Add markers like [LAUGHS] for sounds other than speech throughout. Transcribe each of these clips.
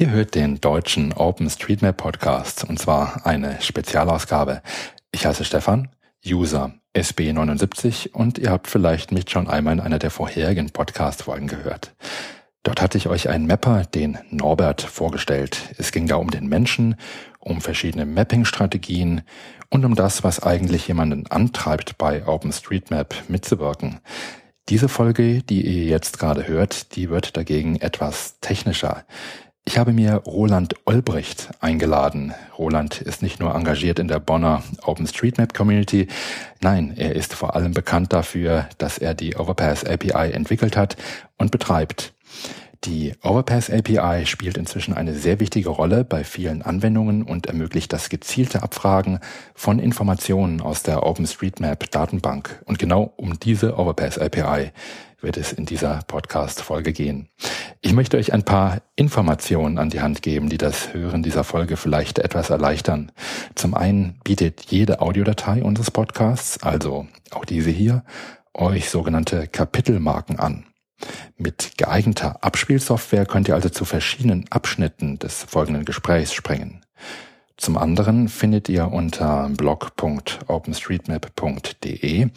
Ihr hört den deutschen OpenStreetMap Podcast und zwar eine Spezialausgabe. Ich heiße Stefan, User SB79 und ihr habt vielleicht mich schon einmal in einer der vorherigen Podcast-Folgen gehört. Dort hatte ich euch einen Mapper, den Norbert, vorgestellt. Es ging da um den Menschen, um verschiedene Mapping-Strategien und um das, was eigentlich jemanden antreibt, bei OpenStreetMap mitzuwirken. Diese Folge, die ihr jetzt gerade hört, die wird dagegen etwas technischer. Ich habe mir Roland Olbricht eingeladen. Roland ist nicht nur engagiert in der Bonner OpenStreetMap Community, nein, er ist vor allem bekannt dafür, dass er die Overpass API entwickelt hat und betreibt. Die Overpass API spielt inzwischen eine sehr wichtige Rolle bei vielen Anwendungen und ermöglicht das gezielte Abfragen von Informationen aus der OpenStreetMap Datenbank. Und genau um diese Overpass API wird es in dieser Podcast-Folge gehen. Ich möchte euch ein paar Informationen an die Hand geben, die das Hören dieser Folge vielleicht etwas erleichtern. Zum einen bietet jede Audiodatei unseres Podcasts, also auch diese hier, euch sogenannte Kapitelmarken an. Mit geeigneter Abspielsoftware könnt ihr also zu verschiedenen Abschnitten des folgenden Gesprächs springen. Zum anderen findet ihr unter blog.openstreetmap.de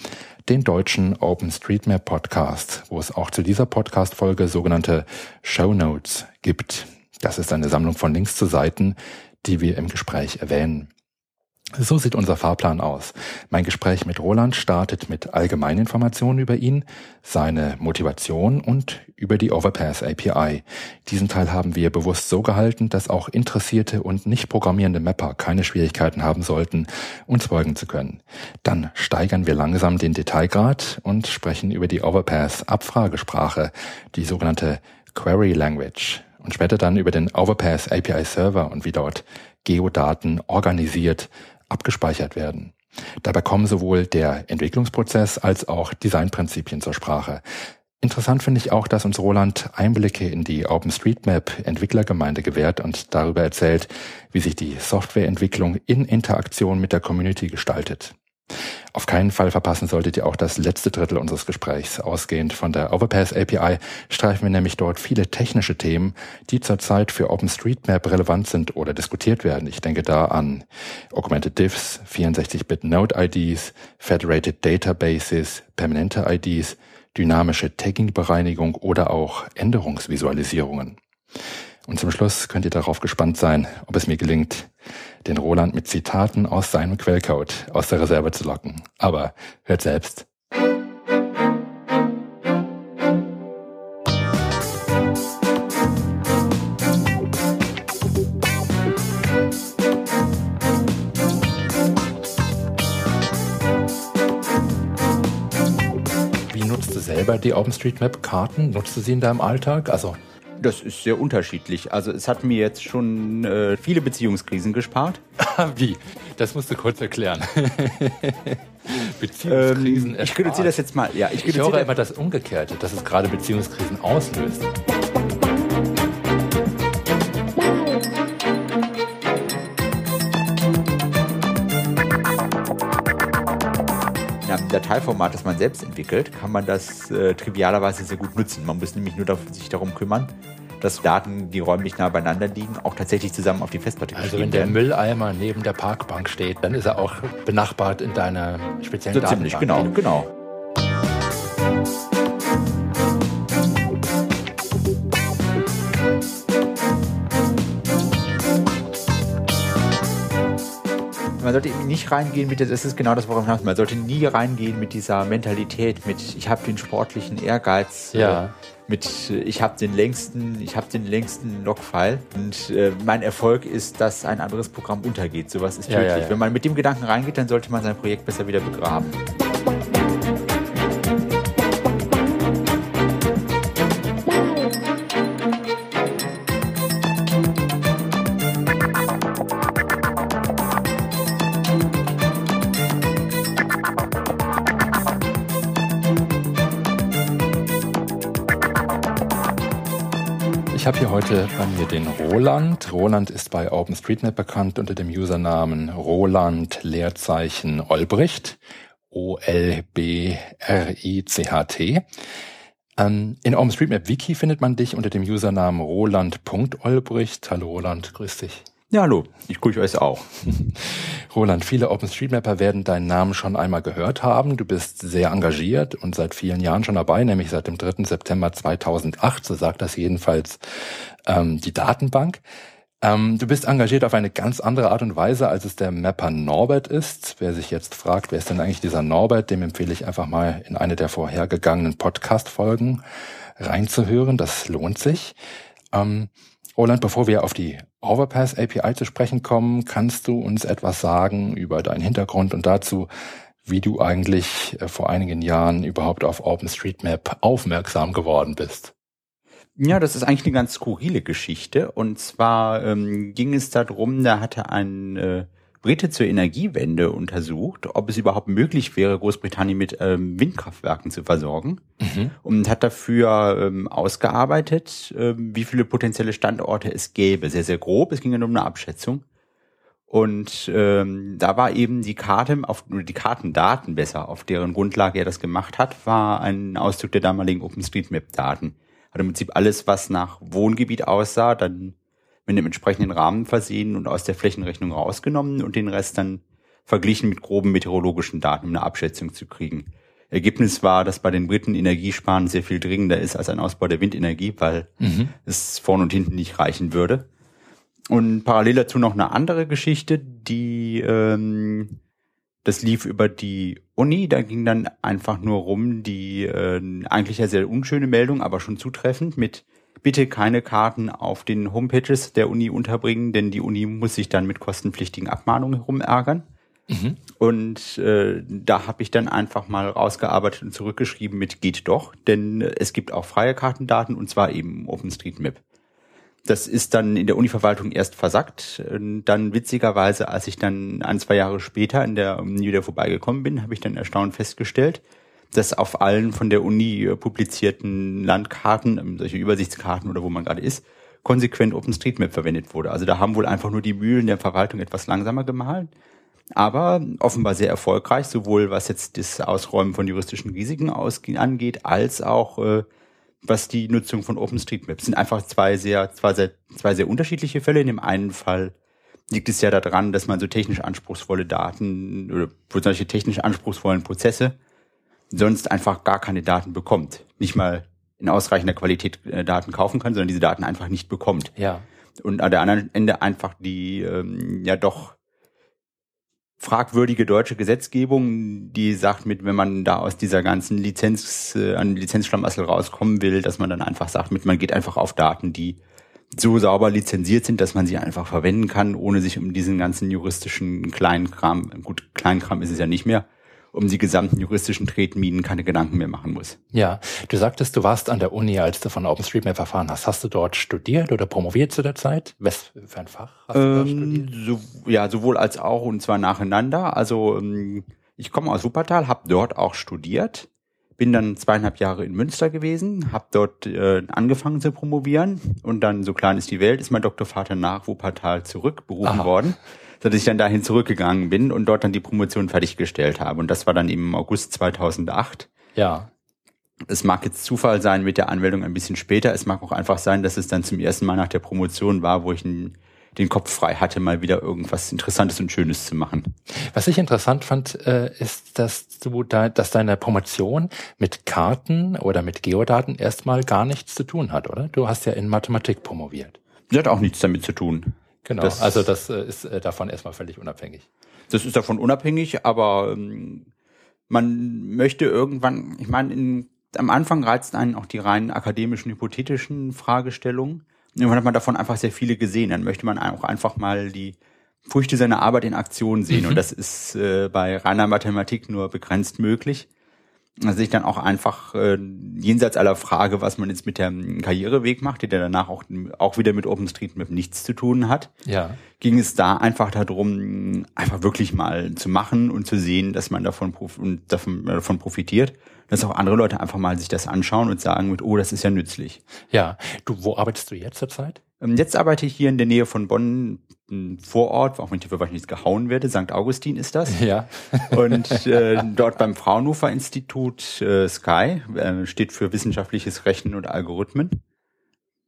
den deutschen OpenStreetMap Podcast, wo es auch zu dieser Podcast-Folge sogenannte Show Notes gibt. Das ist eine Sammlung von Links zu Seiten, die wir im Gespräch erwähnen. So sieht unser Fahrplan aus. Mein Gespräch mit Roland startet mit allgemeinen Informationen über ihn, seine Motivation und über die Overpass API. Diesen Teil haben wir bewusst so gehalten, dass auch interessierte und nicht programmierende Mapper keine Schwierigkeiten haben sollten, uns folgen zu können. Dann steigern wir langsam den Detailgrad und sprechen über die Overpass Abfragesprache, die sogenannte Query Language und später dann über den Overpass API Server und wie dort Geodaten organisiert abgespeichert werden. Dabei kommen sowohl der Entwicklungsprozess als auch Designprinzipien zur Sprache. Interessant finde ich auch, dass uns Roland Einblicke in die OpenStreetMap Entwicklergemeinde gewährt und darüber erzählt, wie sich die Softwareentwicklung in Interaktion mit der Community gestaltet. Auf keinen Fall verpassen solltet ihr auch das letzte Drittel unseres Gesprächs. Ausgehend von der Overpass API streifen wir nämlich dort viele technische Themen, die zurzeit für OpenStreetMap relevant sind oder diskutiert werden. Ich denke da an Augmented Diffs, 64-Bit Node IDs, Federated Databases, permanente IDs, dynamische Tagging-Bereinigung oder auch Änderungsvisualisierungen. Und zum Schluss könnt ihr darauf gespannt sein, ob es mir gelingt, den Roland mit Zitaten aus seinem Quellcode aus der Reserve zu locken. Aber hört selbst. Wie nutzt du selber die OpenStreetMap-Karten? Nutzt du sie in deinem Alltag? Also das ist sehr unterschiedlich. Also es hat mir jetzt schon äh, viele Beziehungskrisen gespart. [LAUGHS] Wie? Das musst du kurz erklären. [LAUGHS] Beziehungskrisen ähm, Ich reduziere das jetzt mal. Ja, ich, ich höre immer das Umgekehrte, dass es gerade Beziehungskrisen auslöst. Dateiformat, das man selbst entwickelt, kann man das äh, trivialerweise sehr gut nutzen. Man muss nämlich nur sich darum kümmern, dass Daten, die räumlich nah beieinander liegen, auch tatsächlich zusammen auf die Festplatte Also wenn der werden. Mülleimer neben der Parkbank steht, dann ist er auch benachbart in deiner speziellen so Datenbank. Ziemlich, genau, genau. man sollte eben nicht reingehen mit, das ist genau das, worauf man sollte nie reingehen mit dieser Mentalität, mit ich habe den sportlichen Ehrgeiz, äh, ja. Äh, mit ich habe den längsten, ich habe den längsten Logfile und äh, mein Erfolg ist, dass ein anderes Programm untergeht. Sowas ist tödlich. Ja, ja, Wenn man mit dem Gedanken reingeht, dann sollte man sein Projekt besser wieder begraben. Heute bei mir den Roland. Roland ist bei OpenStreetMap bekannt unter dem Usernamen Roland Leerzeichen Olbricht. O-L-B-R-I-C-H-T. Ähm, in OpenStreetMap Wiki findet man dich unter dem Usernamen roland.olbricht. Hallo Roland, grüß dich. Ja, hallo, ich grüße euch auch. [LAUGHS] Roland, viele OpenStreetMapper werden deinen Namen schon einmal gehört haben. Du bist sehr engagiert und seit vielen Jahren schon dabei, nämlich seit dem 3. September 2008, so sagt das jedenfalls ähm, die Datenbank. Ähm, du bist engagiert auf eine ganz andere Art und Weise, als es der Mapper Norbert ist. Wer sich jetzt fragt, wer ist denn eigentlich dieser Norbert, dem empfehle ich einfach mal in eine der vorhergegangenen Podcast-Folgen reinzuhören. Das lohnt sich. Ähm, Roland, bevor wir auf die Overpass API zu sprechen kommen, kannst du uns etwas sagen über deinen Hintergrund und dazu, wie du eigentlich äh, vor einigen Jahren überhaupt auf OpenStreetMap aufmerksam geworden bist? Ja, das ist eigentlich eine ganz skurrile Geschichte. Und zwar ähm, ging es darum, da hatte ein äh, Brite zur Energiewende untersucht, ob es überhaupt möglich wäre, Großbritannien mit ähm, Windkraftwerken zu versorgen mhm. und hat dafür ähm, ausgearbeitet, ähm, wie viele potenzielle Standorte es gäbe. Sehr, sehr grob. Es ging ja nur um eine Abschätzung. Und ähm, da war eben die Karte, auf die Kartendaten besser, auf deren Grundlage er das gemacht hat, war ein Ausdruck der damaligen OpenStreetMap-Daten. Hat im Prinzip alles, was nach Wohngebiet aussah, dann mit einem entsprechenden Rahmen versehen und aus der Flächenrechnung rausgenommen und den Rest dann verglichen mit groben meteorologischen Daten, um eine Abschätzung zu kriegen. Ergebnis war, dass bei den Briten Energiesparen sehr viel dringender ist als ein Ausbau der Windenergie, weil mhm. es vorne und hinten nicht reichen würde. Und parallel dazu noch eine andere Geschichte, die ähm, das lief über die Uni, da ging dann einfach nur rum die äh, eigentlich ja sehr unschöne Meldung, aber schon zutreffend mit bitte keine Karten auf den Homepages der Uni unterbringen, denn die Uni muss sich dann mit kostenpflichtigen Abmahnungen herumärgern. Mhm. Und äh, da habe ich dann einfach mal rausgearbeitet und zurückgeschrieben mit geht doch, denn es gibt auch freie Kartendaten und zwar eben OpenStreetMap. Das ist dann in der Univerwaltung erst versackt. Dann witzigerweise, als ich dann ein, zwei Jahre später in der Uni wieder vorbeigekommen bin, habe ich dann erstaunt festgestellt, dass auf allen von der Uni äh, publizierten Landkarten, ähm, solche Übersichtskarten oder wo man gerade ist, konsequent OpenStreetMap verwendet wurde. Also da haben wohl einfach nur die Mühlen der Verwaltung etwas langsamer gemahlen. Aber offenbar sehr erfolgreich, sowohl was jetzt das Ausräumen von juristischen Risiken angeht, als auch äh, was die Nutzung von OpenStreetMap. Es sind einfach zwei sehr, zwei sehr, zwei sehr unterschiedliche Fälle. In dem einen Fall liegt es ja daran, dass man so technisch anspruchsvolle Daten oder solche technisch anspruchsvollen Prozesse sonst einfach gar keine Daten bekommt. Nicht mal in ausreichender Qualität äh, Daten kaufen kann, sondern diese Daten einfach nicht bekommt. Ja. Und an der anderen Ende einfach die ähm, ja doch fragwürdige deutsche Gesetzgebung, die sagt, mit wenn man da aus dieser ganzen Lizenz äh, an Lizenzschlamassel rauskommen will, dass man dann einfach sagt, mit man geht einfach auf Daten, die so sauber lizenziert sind, dass man sie einfach verwenden kann, ohne sich um diesen ganzen juristischen Kleinkram, gut, Kleinkram ist es ja nicht mehr, um die gesamten juristischen Tretminen keine Gedanken mehr machen muss. Ja, du sagtest, du warst an der Uni, als du von OpenStreetMap erfahren hast. Hast du dort studiert oder promoviert zu der Zeit? Was für ein Fach hast ähm, du studiert? So, ja, sowohl als auch und zwar nacheinander. Also ähm, ich komme aus Wuppertal, habe dort auch studiert, bin dann zweieinhalb Jahre in Münster gewesen, habe dort äh, angefangen zu promovieren und dann, so klein ist die Welt, ist mein Doktorvater nach Wuppertal zurückberufen Aha. worden dass ich dann dahin zurückgegangen bin und dort dann die Promotion fertiggestellt habe. Und das war dann im August 2008. Ja. Es mag jetzt Zufall sein mit der Anmeldung ein bisschen später. Es mag auch einfach sein, dass es dann zum ersten Mal nach der Promotion war, wo ich einen, den Kopf frei hatte, mal wieder irgendwas Interessantes und Schönes zu machen. Was ich interessant fand, äh, ist, dass du da, dass deine Promotion mit Karten oder mit Geodaten erstmal gar nichts zu tun hat, oder? Du hast ja in Mathematik promoviert. Das hat auch nichts damit zu tun. Genau, das, also das äh, ist äh, davon erstmal völlig unabhängig. Das ist davon unabhängig, aber ähm, man möchte irgendwann, ich meine, in, am Anfang reizt einen auch die rein akademischen, hypothetischen Fragestellungen. Irgendwann hat man davon einfach sehr viele gesehen. Dann möchte man auch einfach mal die Früchte seiner Arbeit in Aktion sehen. Mhm. Und das ist äh, bei reiner Mathematik nur begrenzt möglich also sich dann auch einfach äh, jenseits aller Frage, was man jetzt mit dem Karriereweg macht, der danach auch, auch wieder mit OpenStreetMap nichts zu tun hat, ja. ging es da einfach darum, einfach wirklich mal zu machen und zu sehen, dass man davon, und davon, äh, davon profitiert, dass auch andere Leute einfach mal sich das anschauen und sagen mit, oh, das ist ja nützlich. Ja, du, wo arbeitest du jetzt zurzeit? Ähm, jetzt arbeite ich hier in der Nähe von Bonn vor Ort, auch wenn ich dafür wahrscheinlich gehauen werde, St. Augustin ist das. Ja. [LAUGHS] Und äh, dort beim Fraunhofer Institut äh, Sky äh, steht für wissenschaftliches Rechnen und Algorithmen.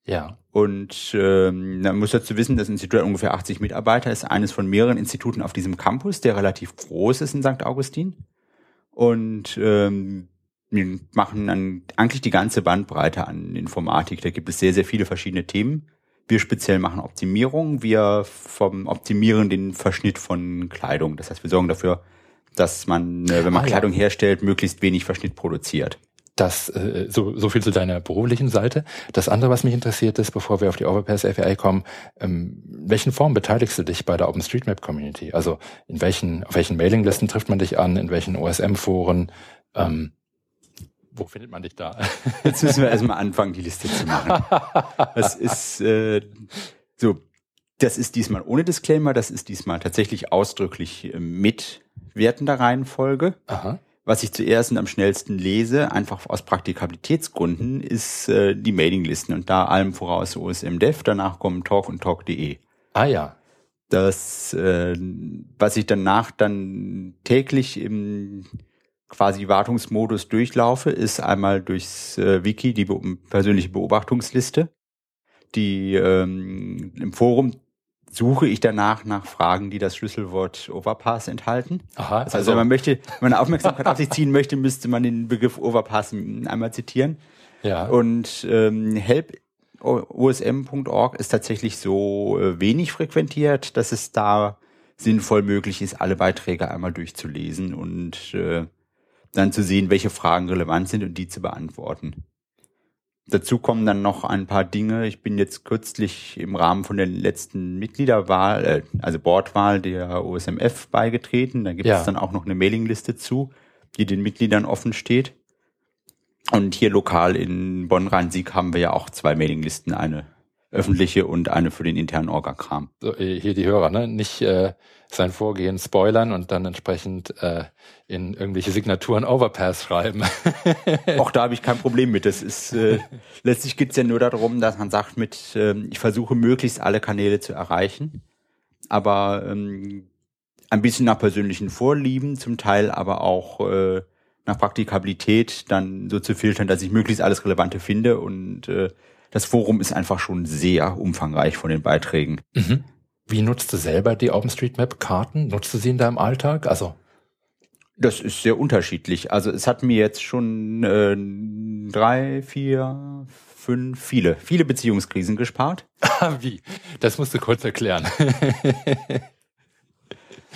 Ja. Und ähm, man muss dazu wissen, das Institut hat ungefähr 80 Mitarbeiter, ist eines von mehreren Instituten auf diesem Campus, der relativ groß ist in St. Augustin. Und ähm, wir machen dann eigentlich die ganze Bandbreite an Informatik. Da gibt es sehr, sehr viele verschiedene Themen. Wir speziell machen Optimierung. Wir vom optimieren den Verschnitt von Kleidung. Das heißt, wir sorgen dafür, dass man, äh, wenn man ah, Kleidung ja. herstellt, möglichst wenig Verschnitt produziert. Das äh, so, so viel zu deiner beruflichen Seite. Das andere, was mich interessiert ist, bevor wir auf die Overpass API kommen, ähm, in welchen Formen beteiligst du dich bei der OpenStreetMap Community? Also in welchen, auf welchen Mailinglisten trifft man dich an, in welchen OSM-Foren? Ähm, wo findet man dich da? Jetzt müssen wir erstmal anfangen, die Liste zu machen. Das ist äh, so, das ist diesmal ohne Disclaimer, das ist diesmal tatsächlich ausdrücklich äh, mit wertender Reihenfolge. Aha. Was ich zuerst und am schnellsten lese, einfach aus Praktikabilitätsgründen, ist äh, die Mailinglisten und da allem voraus OSM-Dev, danach kommen Talk und Talk.de. Ah ja. Das, äh, was ich danach dann täglich im quasi Wartungsmodus durchlaufe, ist einmal durchs äh, Wiki die be persönliche Beobachtungsliste. Die ähm, im Forum suche ich danach nach Fragen, die das Schlüsselwort Overpass enthalten. Aha, also, also wenn man möchte, wenn man Aufmerksamkeit auf sich ziehen möchte, müsste man den Begriff Overpass einmal zitieren. Ja. Und ähm, help osm.org ist tatsächlich so äh, wenig frequentiert, dass es da sinnvoll möglich ist, alle Beiträge einmal durchzulesen und äh, dann zu sehen, welche Fragen relevant sind und die zu beantworten. Dazu kommen dann noch ein paar Dinge. Ich bin jetzt kürzlich im Rahmen von der letzten Mitgliederwahl, äh, also Bordwahl der OSMF beigetreten. Da gibt ja. es dann auch noch eine Mailingliste zu, die den Mitgliedern offen steht. Und hier lokal in Bonn-Rhein-Sieg haben wir ja auch zwei Mailinglisten, eine öffentliche und eine für den internen Orga-Kram. So, äh, hier die Hörer, ne? Nicht äh, sein Vorgehen spoilern und dann entsprechend äh, in irgendwelche Signaturen Overpass schreiben. [LAUGHS] Auch da habe ich kein Problem mit. Das ist äh, [LAUGHS] letztlich geht es ja nur darum, dass man sagt, mit äh, ich versuche möglichst alle Kanäle zu erreichen, aber ähm, ein bisschen nach persönlichen Vorlieben, zum Teil aber auch äh, nach Praktikabilität dann so zu filtern, dass ich möglichst alles Relevante finde und äh, das Forum ist einfach schon sehr umfangreich von den Beiträgen. Mhm. Wie nutzt du selber die OpenStreetMap-Karten? Nutzt du sie in deinem Alltag? Also das ist sehr unterschiedlich. Also es hat mir jetzt schon äh, drei, vier, fünf, viele, viele Beziehungskrisen gespart. [LAUGHS] Wie? Das musst du kurz erklären. [LAUGHS]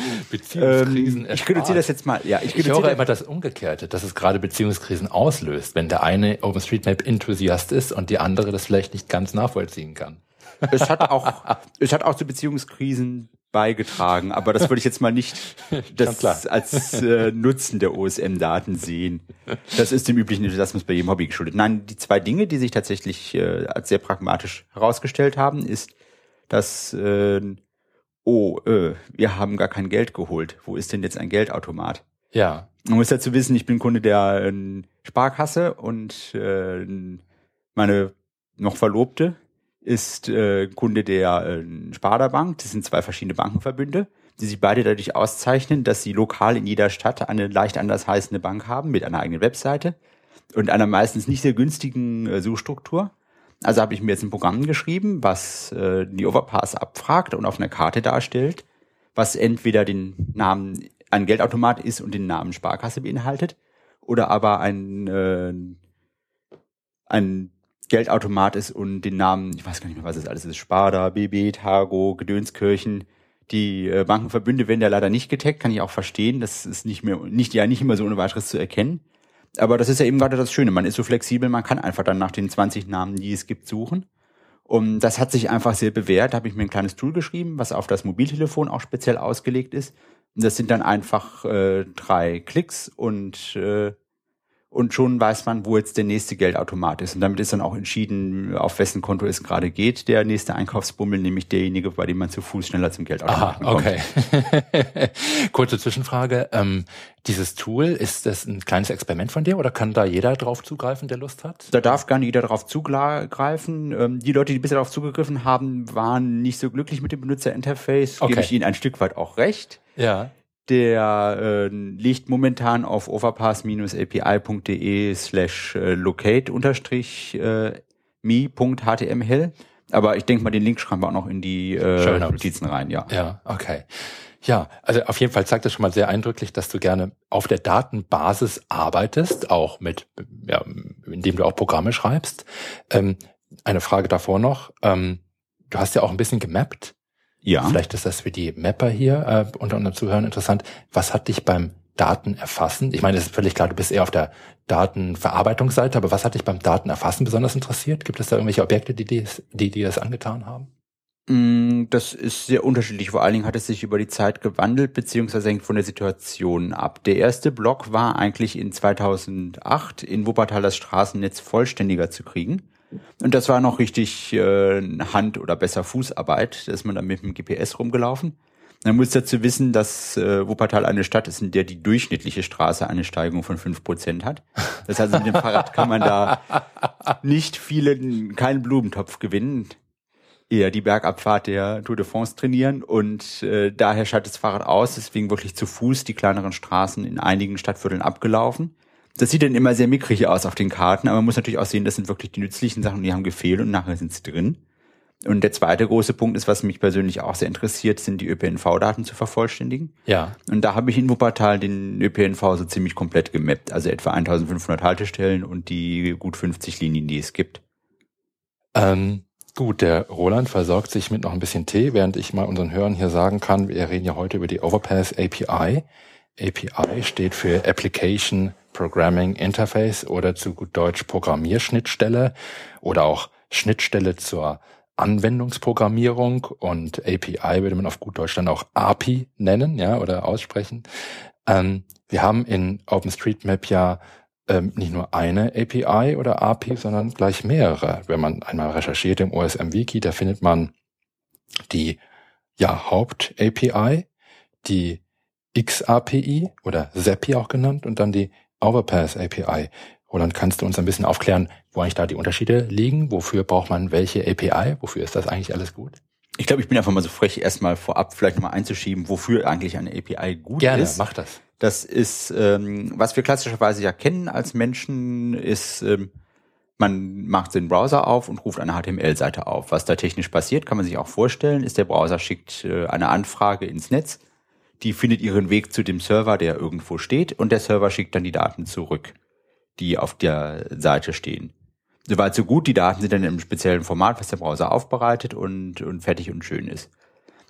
[LAUGHS] Beziehungskrisen ähm, Ich reduziere das jetzt mal. Ja, ich, ich höre immer das Umgekehrte, dass es gerade Beziehungskrisen auslöst, wenn der eine OpenStreetMap-Enthusiast ist und die andere das vielleicht nicht ganz nachvollziehen kann. Es hat auch, [LAUGHS] es hat auch zu Beziehungskrisen beigetragen, aber das würde ich jetzt mal nicht als äh, Nutzen der OSM-Daten sehen. Das ist dem üblichen Enthusiasmus bei jedem Hobby geschuldet. Nein, die zwei Dinge, die sich tatsächlich äh, als sehr pragmatisch herausgestellt haben, ist, dass äh, oh, äh, wir haben gar kein Geld geholt. Wo ist denn jetzt ein Geldautomat? Ja. Man muss dazu wissen, ich bin Kunde der äh, Sparkasse und äh, meine noch Verlobte ist äh, Kunde der äh, Sparda Bank. Das sind zwei verschiedene Bankenverbünde, die sich beide dadurch auszeichnen, dass sie lokal in jeder Stadt eine leicht anders heißende Bank haben mit einer eigenen Webseite und einer meistens nicht sehr günstigen äh, Suchstruktur. Also habe ich mir jetzt ein Programm geschrieben, was äh, die Overpass abfragt und auf einer Karte darstellt, was entweder den Namen ein Geldautomat ist und den Namen Sparkasse beinhaltet oder aber ein äh, ein Geldautomat ist und den Namen, ich weiß gar nicht mehr, was es alles ist, Sparda, BB, Targo, Gedönskirchen. Die äh, Bankenverbünde werden ja leider nicht getaggt, kann ich auch verstehen. Das ist nicht mehr, nicht, ja nicht immer so ohne weiteres zu erkennen. Aber das ist ja eben gerade das Schöne. Man ist so flexibel, man kann einfach dann nach den 20 Namen, die es gibt, suchen. Und das hat sich einfach sehr bewährt. Da habe ich mir ein kleines Tool geschrieben, was auf das Mobiltelefon auch speziell ausgelegt ist. Und das sind dann einfach äh, drei Klicks und äh, und schon weiß man, wo jetzt der nächste Geldautomat ist. Und damit ist dann auch entschieden, auf wessen Konto es gerade geht, der nächste Einkaufsbummel, nämlich derjenige, bei dem man zu Fuß schneller zum Geldautomaten Aha, okay. kommt. [LAUGHS] Kurze Zwischenfrage. Ähm, dieses Tool, ist das ein kleines Experiment von dir oder kann da jeder drauf zugreifen, der Lust hat? Da darf gar nicht jeder drauf zugreifen. Ähm, die Leute, die bisher darauf zugegriffen haben, waren nicht so glücklich mit dem Benutzerinterface. Okay. Gebe ich ihnen ein Stück weit auch recht. Ja. Der äh, liegt momentan auf overpass-api.de slash äh, locate unterstrich äh. Aber ich denke mal, den Link schreiben wir auch noch in die äh, Notizen rein, ja. Ja, okay. Ja, also auf jeden Fall zeigt das schon mal sehr eindrücklich, dass du gerne auf der Datenbasis arbeitest, auch mit, ja, indem du auch Programme schreibst. Ähm, eine Frage davor noch. Ähm, du hast ja auch ein bisschen gemappt. Ja. Vielleicht ist das für die Mapper hier äh, unter unseren Zuhörern interessant. Was hat dich beim Datenerfassen? Ich meine, es ist völlig klar, du bist eher auf der Datenverarbeitungsseite, aber was hat dich beim Datenerfassen besonders interessiert? Gibt es da irgendwelche Objekte, die, dies, die dir das angetan haben? Mm, das ist sehr unterschiedlich. Vor allen Dingen hat es sich über die Zeit gewandelt, beziehungsweise hängt von der Situation ab. Der erste Block war eigentlich in 2008 in Wuppertal das Straßennetz vollständiger zu kriegen. Und das war noch richtig äh, Hand- oder besser Fußarbeit. Da ist man dann mit dem GPS rumgelaufen. Man muss dazu wissen, dass äh, Wuppertal eine Stadt ist, in der die durchschnittliche Straße eine Steigung von fünf Prozent hat. Das heißt, mit dem Fahrrad kann man da nicht viele, keinen Blumentopf gewinnen. Eher die Bergabfahrt der Tour de France trainieren und äh, daher schaltet das Fahrrad aus, deswegen wirklich zu Fuß die kleineren Straßen in einigen Stadtvierteln abgelaufen. Das sieht dann immer sehr mickrig aus auf den Karten, aber man muss natürlich auch sehen, das sind wirklich die nützlichen Sachen, die haben gefehlt und nachher sind sie drin. Und der zweite große Punkt ist, was mich persönlich auch sehr interessiert, sind die ÖPNV-Daten zu vervollständigen. Ja. Und da habe ich in Wuppertal den ÖPNV so ziemlich komplett gemappt, also etwa 1500 Haltestellen und die gut 50 Linien, die es gibt. Ähm, gut, der Roland versorgt sich mit noch ein bisschen Tee, während ich mal unseren Hörern hier sagen kann, wir reden ja heute über die Overpass API. API steht für Application Programming Interface oder zu gut Deutsch Programmierschnittstelle oder auch Schnittstelle zur Anwendungsprogrammierung und API würde man auf gut Deutsch dann auch API nennen, ja, oder aussprechen. Ähm, wir haben in OpenStreetMap ja ähm, nicht nur eine API oder API, sondern gleich mehrere. Wenn man einmal recherchiert im OSM-Wiki, da findet man die ja, Haupt-API, die XAPI oder ZAPI auch genannt und dann die Overpass API. Roland, kannst du uns ein bisschen aufklären, wo eigentlich da die Unterschiede liegen? Wofür braucht man welche API? Wofür ist das eigentlich alles gut? Ich glaube, ich bin einfach mal so frech, erstmal vorab vielleicht nochmal einzuschieben, wofür eigentlich eine API gut Gerne, ist. Gerne, mach das. Das ist, ähm, was wir klassischerweise ja kennen als Menschen, ist, ähm, man macht den Browser auf und ruft eine HTML-Seite auf. Was da technisch passiert, kann man sich auch vorstellen, ist, der Browser schickt äh, eine Anfrage ins Netz die findet ihren Weg zu dem Server, der irgendwo steht, und der Server schickt dann die Daten zurück, die auf der Seite stehen. Soweit so gut, die Daten sind dann im speziellen Format, was der Browser aufbereitet und, und fertig und schön ist.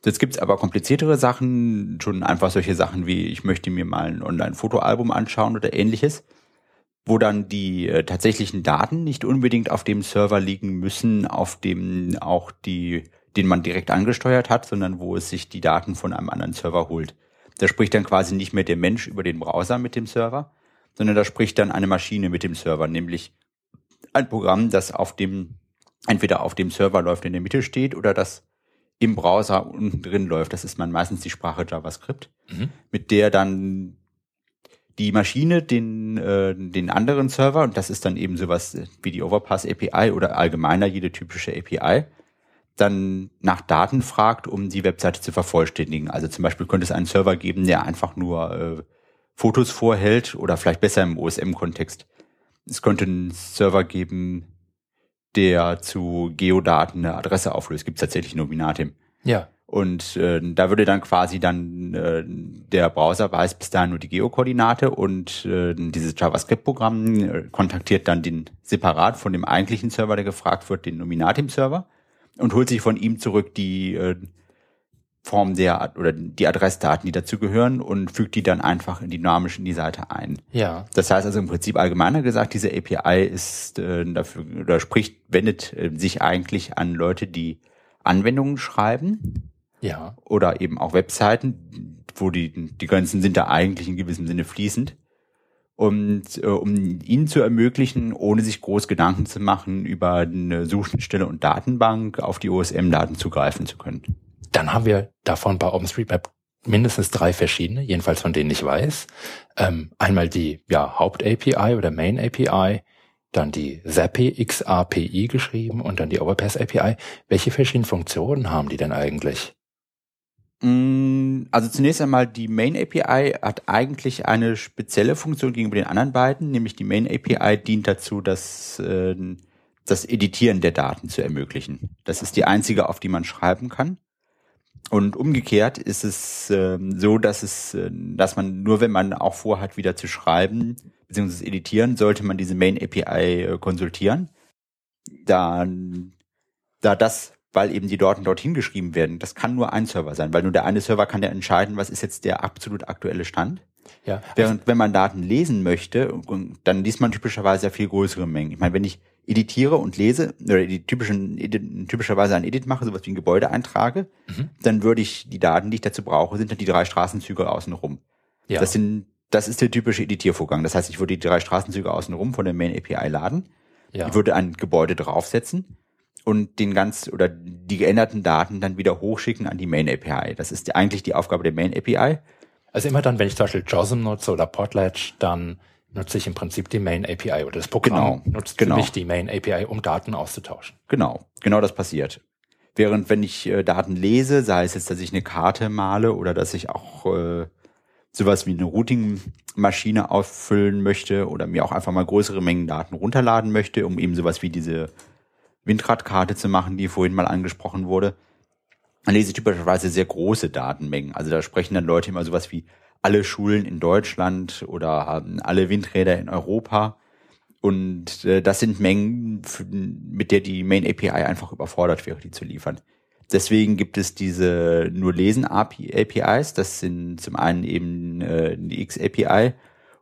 Jetzt gibt's aber kompliziertere Sachen, schon einfach solche Sachen wie, ich möchte mir mal ein Online-Fotoalbum anschauen oder ähnliches, wo dann die äh, tatsächlichen Daten nicht unbedingt auf dem Server liegen müssen, auf dem auch die den man direkt angesteuert hat, sondern wo es sich die Daten von einem anderen Server holt. Da spricht dann quasi nicht mehr der Mensch über den Browser mit dem Server, sondern da spricht dann eine Maschine mit dem Server, nämlich ein Programm, das auf dem, entweder auf dem Server läuft, in der Mitte steht, oder das im Browser unten drin läuft. Das ist man meistens die Sprache JavaScript, mhm. mit der dann die Maschine den, äh, den anderen Server, und das ist dann eben sowas wie die Overpass API oder allgemeiner jede typische API, dann nach Daten fragt, um die Webseite zu vervollständigen. Also zum Beispiel könnte es einen Server geben, der einfach nur äh, Fotos vorhält oder vielleicht besser im OSM-Kontext. Es könnte einen Server geben, der zu Geodaten eine Adresse auflöst. Gibt es tatsächlich Nominatim. Ja. Und äh, da würde dann quasi dann äh, der Browser weiß bis dahin nur die Geokoordinate und äh, dieses JavaScript-Programm äh, kontaktiert dann den separat von dem eigentlichen Server, der gefragt wird, den Nominatim-Server und holt sich von ihm zurück die äh, Form der oder die Adressdaten, die dazugehören und fügt die dann einfach dynamisch in die Seite ein. Ja. Das heißt also im Prinzip allgemeiner gesagt, diese API ist äh, dafür oder spricht, wendet äh, sich eigentlich an Leute, die Anwendungen schreiben. Ja. Oder eben auch Webseiten, wo die, die Grenzen sind da eigentlich in gewissem Sinne fließend. Und äh, um ihnen zu ermöglichen, ohne sich groß Gedanken zu machen, über eine Suchstelle und Datenbank auf die OSM-Daten zugreifen zu können. Dann haben wir davon bei OpenStreetMap mindestens drei verschiedene, jedenfalls von denen ich weiß. Ähm, einmal die ja, Haupt-API oder Main-API, dann die ZAPI XAPI geschrieben und dann die Overpass API. Welche verschiedenen Funktionen haben die denn eigentlich? Mm, also zunächst einmal die Main API hat eigentlich eine spezielle Funktion gegenüber den anderen beiden, nämlich die Main API dient dazu, das, äh, das Editieren der Daten zu ermöglichen. Das ist die einzige, auf die man schreiben kann. Und umgekehrt ist es äh, so, dass es, äh, dass man nur, wenn man auch vorhat, wieder zu schreiben bzw. editieren, sollte man diese Main API äh, konsultieren. Da, da das weil eben die Daten dorthin geschrieben werden. Das kann nur ein Server sein, weil nur der eine Server kann ja entscheiden, was ist jetzt der absolut aktuelle Stand. Ja. Während wenn man Daten lesen möchte, dann liest man typischerweise ja viel größere Mengen. Ich meine, wenn ich editiere und lese oder die typischen typischerweise ein Edit mache, sowas wie ein Gebäude eintrage, mhm. dann würde ich die Daten, die ich dazu brauche, sind dann die drei Straßenzüge außenrum. Ja. Das sind das ist der typische Editiervorgang. Das heißt, ich würde die drei Straßenzüge außenrum von der Main API laden. Ja. Ich würde ein Gebäude draufsetzen und den ganz oder die geänderten Daten dann wieder hochschicken an die Main API. Das ist eigentlich die Aufgabe der Main API. Also immer dann, wenn ich zum Beispiel JOSM nutze oder Potlatch, dann nutze ich im Prinzip die Main API oder das Programm genau, nutzt genau. für mich die Main API, um Daten auszutauschen. Genau, genau das passiert. Während wenn ich äh, Daten lese, sei es jetzt, dass ich eine Karte male oder dass ich auch äh, sowas wie eine Routing-Maschine auffüllen möchte oder mir auch einfach mal größere Mengen Daten runterladen möchte, um eben sowas wie diese Windradkarte zu machen, die vorhin mal angesprochen wurde, dann lese ich typischerweise sehr große Datenmengen. Also da sprechen dann Leute immer sowas wie alle Schulen in Deutschland oder haben alle Windräder in Europa. Und äh, das sind Mengen, mit der die Main API einfach überfordert wäre, die zu liefern. Deswegen gibt es diese nur lesen APIs. Das sind zum einen eben äh, die X API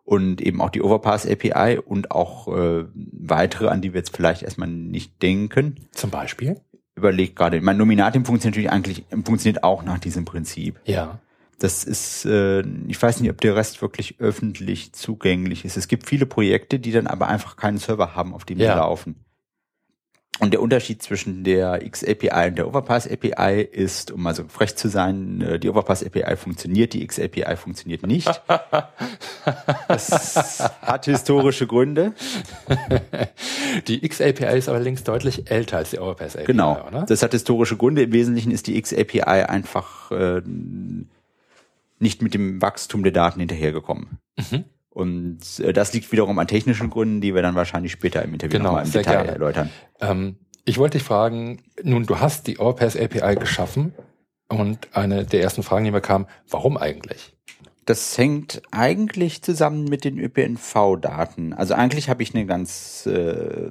und eben auch die Overpass API und auch äh, weitere, an die wir jetzt vielleicht erstmal nicht denken. Zum Beispiel? Überlegt gerade. Mein Nominatim funktioniert natürlich eigentlich funktioniert auch nach diesem Prinzip. Ja. Das ist, äh, ich weiß nicht, ob der Rest wirklich öffentlich zugänglich ist. Es gibt viele Projekte, die dann aber einfach keinen Server haben, auf dem ja. sie laufen. Und der Unterschied zwischen der X-API und der Overpass-API ist, um mal so frech zu sein, äh, die Overpass-API funktioniert, die X-API funktioniert nicht. [LAUGHS] Das hat historische Gründe. [LAUGHS] Die X-API ist allerdings deutlich älter als die Overpass-API, genau. oder? Das hat historische Gründe. Im Wesentlichen ist die X-API einfach äh, nicht mit dem Wachstum der Daten hinterhergekommen. Mhm. Und äh, das liegt wiederum an technischen Gründen, die wir dann wahrscheinlich später im Interview genau, nochmal im Detail gerne. erläutern. Ähm, ich wollte dich fragen, nun, du hast die Overpass API geschaffen und eine der ersten Fragen, die mir kam, warum eigentlich? Das hängt eigentlich zusammen mit den ÖPNV-Daten. Also eigentlich habe ich eine ganz äh,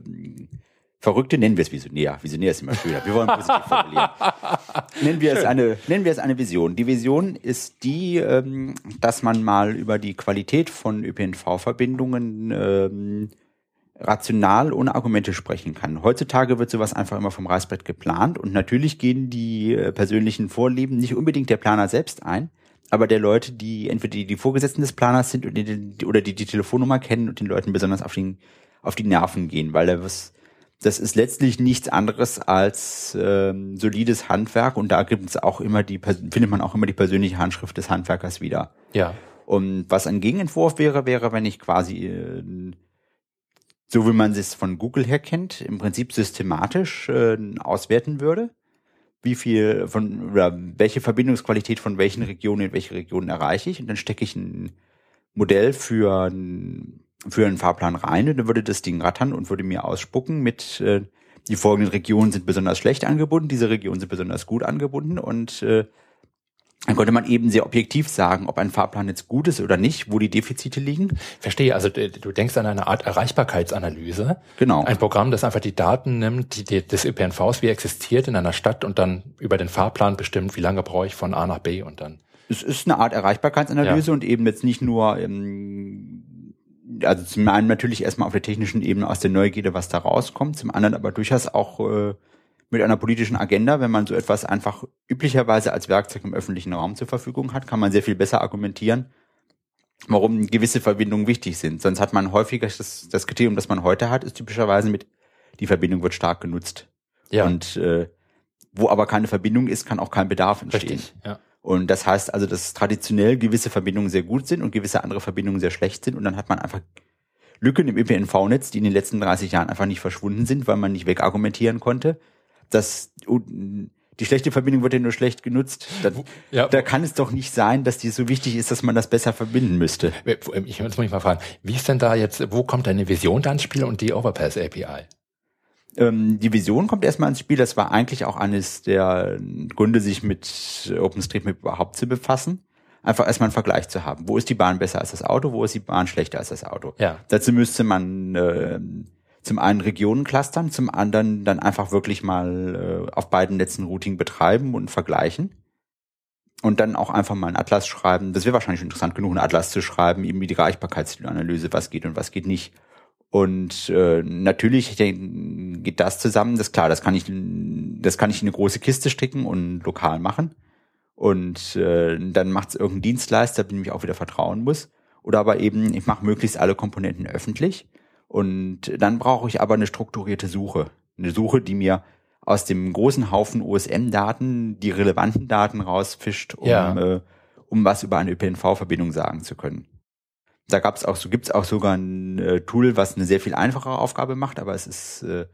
Verrückte nennen wir es Visionär. Visionär ist immer schöner. Wir wollen positiv formulieren. [LAUGHS] Nennen wir, es eine, nennen wir es eine Vision. Die Vision ist die, ähm, dass man mal über die Qualität von ÖPNV-Verbindungen ähm, rational ohne Argumente sprechen kann. Heutzutage wird sowas einfach immer vom Reißbrett geplant und natürlich gehen die äh, persönlichen Vorlieben nicht unbedingt der Planer selbst ein, aber der Leute, die entweder die, die Vorgesetzten des Planers sind oder die, oder die die Telefonnummer kennen und den Leuten besonders auf, den, auf die Nerven gehen, weil da was das ist letztlich nichts anderes als ähm, solides Handwerk und da gibt es auch immer die findet man auch immer die persönliche Handschrift des Handwerkers wieder. Ja. Und was ein Gegenentwurf wäre, wäre, wenn ich quasi äh, so wie man es von Google her kennt, im Prinzip systematisch äh, auswerten würde, wie viel von oder welche Verbindungsqualität von welchen Regionen in welche Regionen erreiche ich und dann stecke ich ein Modell für ein für einen Fahrplan rein und dann würde das Ding rattern und würde mir ausspucken mit äh, die folgenden Regionen sind besonders schlecht angebunden, diese Regionen sind besonders gut angebunden und äh, dann konnte man eben sehr objektiv sagen, ob ein Fahrplan jetzt gut ist oder nicht, wo die Defizite liegen. Verstehe, also du denkst an eine Art Erreichbarkeitsanalyse. Genau. Ein Programm, das einfach die Daten nimmt, die, die des ÖPNVs, wie existiert in einer Stadt und dann über den Fahrplan bestimmt, wie lange brauche ich von A nach B und dann. Es ist eine Art Erreichbarkeitsanalyse ja. und eben jetzt nicht nur ähm, also zum einen natürlich erstmal auf der technischen Ebene aus der Neugierde, was da rauskommt, zum anderen aber durchaus auch äh, mit einer politischen Agenda, wenn man so etwas einfach üblicherweise als Werkzeug im öffentlichen Raum zur Verfügung hat, kann man sehr viel besser argumentieren, warum gewisse Verbindungen wichtig sind. Sonst hat man häufiger das, das Kriterium, das man heute hat, ist typischerweise mit, die Verbindung wird stark genutzt. Ja. Und äh, wo aber keine Verbindung ist, kann auch kein Bedarf entstehen. Richtig, ja. Und das heißt also, dass traditionell gewisse Verbindungen sehr gut sind und gewisse andere Verbindungen sehr schlecht sind. Und dann hat man einfach Lücken im ÖPNV-Netz, die in den letzten 30 Jahren einfach nicht verschwunden sind, weil man nicht wegargumentieren konnte. Das, die schlechte Verbindung wird ja nur schlecht genutzt. Da, Ja. da kann es doch nicht sein, dass die so wichtig ist, dass man das besser verbinden müsste. Ich muss mich mal fragen, wie ist denn da jetzt, wo kommt deine Vision da ins Spiel und die Overpass API? Ähm, die Vision kommt erstmal ins Spiel. Das war eigentlich auch eines der Gründe, sich mit OpenStreetMap überhaupt zu befassen. Einfach erstmal einen Vergleich zu haben. Wo ist die Bahn besser als das Auto? Wo ist die Bahn schlechter als das Auto? Ja. Dazu müsste man äh, zum einen Regionen clustern, zum anderen dann einfach wirklich mal äh, auf beiden Netzen Routing betreiben und vergleichen. Und dann auch einfach mal einen Atlas schreiben. Das wäre wahrscheinlich interessant genug, einen Atlas zu schreiben, eben die Erreichbarkeitsanalyse, was geht und was geht nicht. Und äh, natürlich ich denke, geht das zusammen. Das ist klar, das kann ich, das kann ich in eine große Kiste stricken und lokal machen. Und äh, dann macht es irgendein Dienstleister, dem ich auch wieder vertrauen muss. Oder aber eben, ich mache möglichst alle Komponenten öffentlich. Und dann brauche ich aber eine strukturierte Suche. Eine Suche, die mir aus dem großen Haufen OSM-Daten die relevanten Daten rausfischt, um, Ja. äh, um was über eine ÖPNV-Verbindung sagen zu können. Da gab's auch so, gibt's auch sogar ein äh, Tool, was eine sehr viel einfachere Aufgabe macht, aber es ist äh,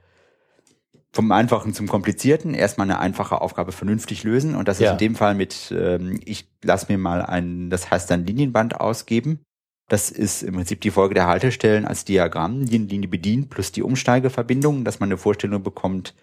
vom Einfachen zum Komplizierten erstmal eine einfache Aufgabe vernünftig lösen. Und das ist Ja. in dem Fall mit, ähm, ich lass mir mal ein, das heißt dann Linienband ausgeben. Das ist im Prinzip die Folge der Haltestellen als Diagramm, die eine Linie bedient, plus die Umsteigeverbindung, dass man eine Vorstellung bekommt,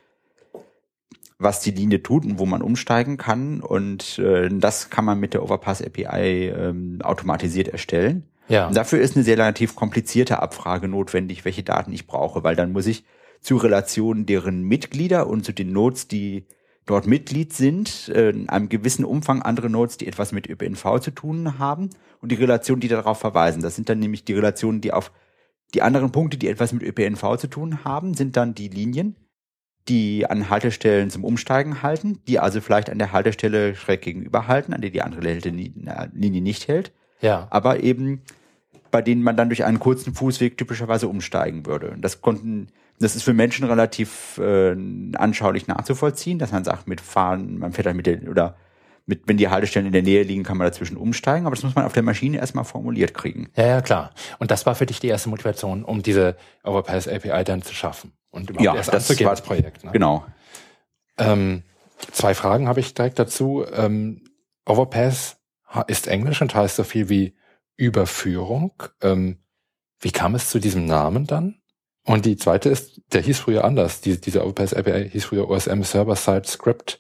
was die Linie tut und wo man umsteigen kann. Und äh, das kann man mit der Overpass API ähm, automatisiert erstellen. Ja. Und dafür ist eine sehr relativ komplizierte Abfrage notwendig, welche Daten ich brauche, weil dann muss ich zu Relationen deren Mitglieder und zu den Nodes, die dort Mitglied sind, äh, in einem gewissen Umfang andere Nodes, die etwas mit ÖPNV zu tun haben und die Relationen, die darauf verweisen. Das sind dann nämlich die Relationen, die auf die anderen Punkte, die etwas mit ÖPNV zu tun haben, sind dann die Linien, die an Haltestellen zum Umsteigen halten, die also vielleicht an der Haltestelle schräg gegenüber halten, an der die andere Linie nicht hält Ja. aber eben bei denen man dann durch einen kurzen Fußweg typischerweise umsteigen würde. Das konnten, das ist für Menschen relativ äh, anschaulich nachzuvollziehen, dass man sagt, mit Fahren, man fährt halt mit der, oder mit, wenn die Haltestellen in der Nähe liegen, kann man dazwischen umsteigen, aber das muss man auf der Maschine erstmal formuliert kriegen. Ja, ja, klar. Und das war für dich die erste Motivation, um diese Overpass API dann zu schaffen und überhaupt Ja, erst das anzugehen, war- das Projekt. Ne? Genau. Ähm, zwei Fragen habe ich direkt dazu. Ähm, Overpass ist Englisch und heißt so viel wie Überführung. Ähm, wie kam es zu diesem Namen dann? Und die zweite ist, der hieß früher anders. Die, diese Overpass API hieß früher OSM Server-Side Script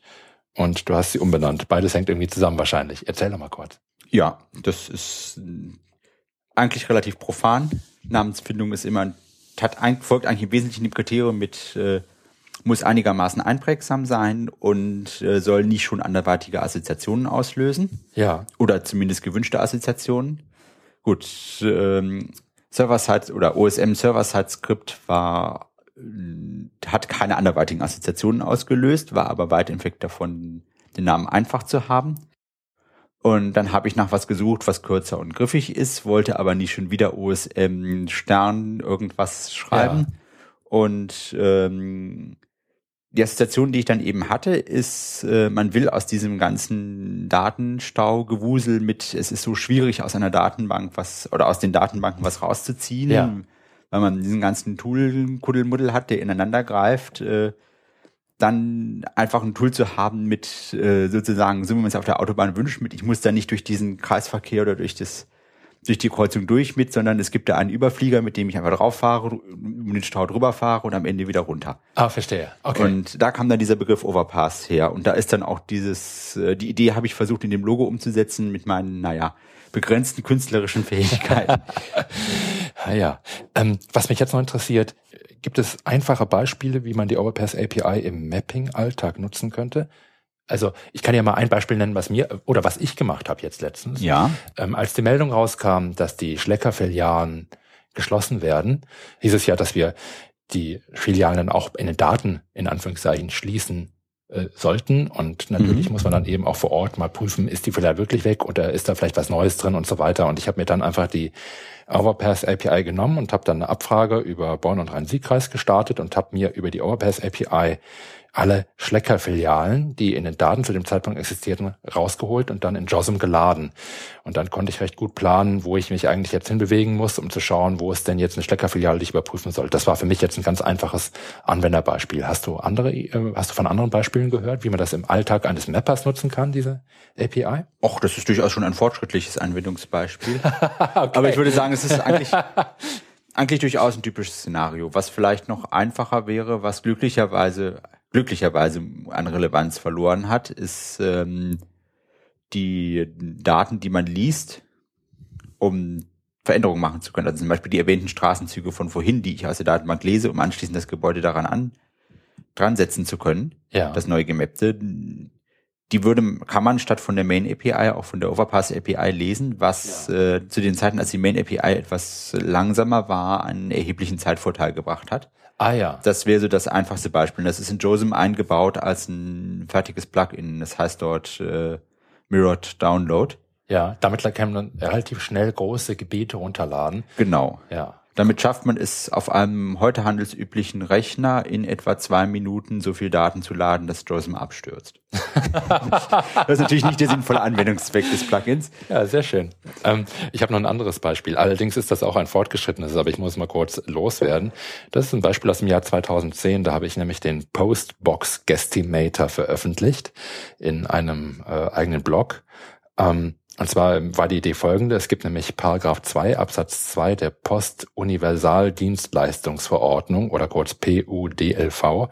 und du hast sie umbenannt. Beides hängt irgendwie zusammen wahrscheinlich. Erzähl doch mal kurz. Ja, das ist äh, eigentlich relativ profan. Namensfindung ist immer, hat ein, folgt eigentlich im Wesentlichen dem Kriterium mit, äh, muss einigermaßen einprägsam sein und äh, soll nicht schon anderweitige Assoziationen auslösen Ja, oder zumindest gewünschte Assoziationen. Gut, ähm, Server-Side oder OSM Server-Side-Script war, äh, hat keine anderweitigen Assoziationen ausgelöst, war aber weit entfernt davon, den Namen einfach zu haben. Und dann habe ich nach was gesucht, was kürzer und griffig ist, wollte aber nicht schon wieder OSM Stern irgendwas schreiben. Und ähm, die Assoziation, die ich dann eben hatte, ist, äh, man will aus diesem ganzen Datenstau-Gewusel mit, es ist so schwierig aus einer Datenbank was, oder aus den Datenbanken was rauszuziehen, Ja. weil man diesen ganzen Tool-Kuddelmuddel hat, der ineinander greift, äh, dann einfach ein Tool zu haben mit äh, sozusagen, so wie man es auf der Autobahn wünscht, mit ich muss da nicht durch diesen Kreisverkehr oder durch das durch die Kreuzung durch mit, sondern es gibt da einen Überflieger, mit dem ich einfach drauf fahre, um den Stau drüber fahre und am Ende wieder runter. ah, verstehe. Okay. Und da kam dann dieser Begriff Overpass her. Und da ist dann auch dieses, äh, die Idee habe ich versucht in dem Logo umzusetzen mit meinen, naja, begrenzten künstlerischen Fähigkeiten. [LAUGHS] [LAUGHS] Ah ja. Ähm, was mich jetzt noch interessiert, gibt es einfache Beispiele, wie man die Overpass API im Mapping-Alltag nutzen könnte? Also ich kann ja mal ein Beispiel nennen, was mir oder was ich gemacht habe jetzt letztens. ja. Ähm, als die Meldung rauskam, dass die Schlecker-Filialen geschlossen werden, hieß es ja, dass wir die Filialen dann auch in den Daten in Anführungszeichen schließen äh, sollten. Und natürlich mhm. muss man dann eben auch vor Ort mal prüfen, ist die vielleicht wirklich weg oder ist da vielleicht was Neues drin und so weiter. Und ich habe mir dann einfach die Overpass API genommen und habe dann eine Abfrage über Bonn und Rhein-Sieg-Kreis gestartet und habe mir über die Overpass API alle Schlecker-Filialen, die in den Daten zu dem Zeitpunkt existierten, rausgeholt und dann in JOSM geladen. Und dann konnte ich recht gut planen, wo ich mich eigentlich jetzt hinbewegen muss, um zu schauen, wo ist denn jetzt eine Schlecker-Filiale, die ich überprüfen soll. Das war für mich jetzt ein ganz einfaches Anwenderbeispiel. Hast du andere, äh, hast du von anderen Beispielen gehört, wie man das im Alltag eines Mappers nutzen kann, diese API? Och, das ist durchaus schon ein fortschrittliches Anwendungsbeispiel. [LAUGHS] okay. Aber ich würde sagen, es ist eigentlich eigentlich durchaus ein typisches Szenario. Was vielleicht noch einfacher wäre, was glücklicherweise glücklicherweise an Relevanz verloren hat, ist ähm, die Daten, die man liest, um Veränderungen machen zu können. Also zum Beispiel die erwähnten Straßenzüge von vorhin, die ich aus der Datenbank lese, um anschließend das Gebäude daran an dran setzen zu können. Ja. Das neu gemappte. Die würde, kann man statt von der Main API auch von der Overpass API lesen, was ja. äh, zu den Zeiten, als die Main API etwas langsamer war, einen erheblichen Zeitvorteil gebracht hat. Ah ja. Das wäre so das einfachste Beispiel. Das ist in JOSM eingebaut als ein fertiges Plugin. Das heißt dort äh, Mirrored Download. Ja, damit kann man relativ schnell große Gebiete runterladen. Genau. Ja. Damit schafft man es auf einem heute handelsüblichen Rechner in etwa zwei Minuten so viel Daten zu laden, dass JOSM abstürzt. [LAUGHS] das ist natürlich nicht der sinnvolle Anwendungszweck des Plugins. Ja, sehr schön. Ähm, ich habe noch ein anderes Beispiel. Allerdings ist das auch ein fortgeschrittenes, aber ich muss mal kurz loswerden. Das ist ein Beispiel aus dem Jahr 2010. Da habe ich nämlich den Postbox Guestimator veröffentlicht in einem äh, eigenen Blog. Ähm, und zwar war die Idee folgende. Es gibt nämlich Paragraph 2 Absatz 2 der Postuniversaldienstleistungsverordnung oder kurz PUDLV.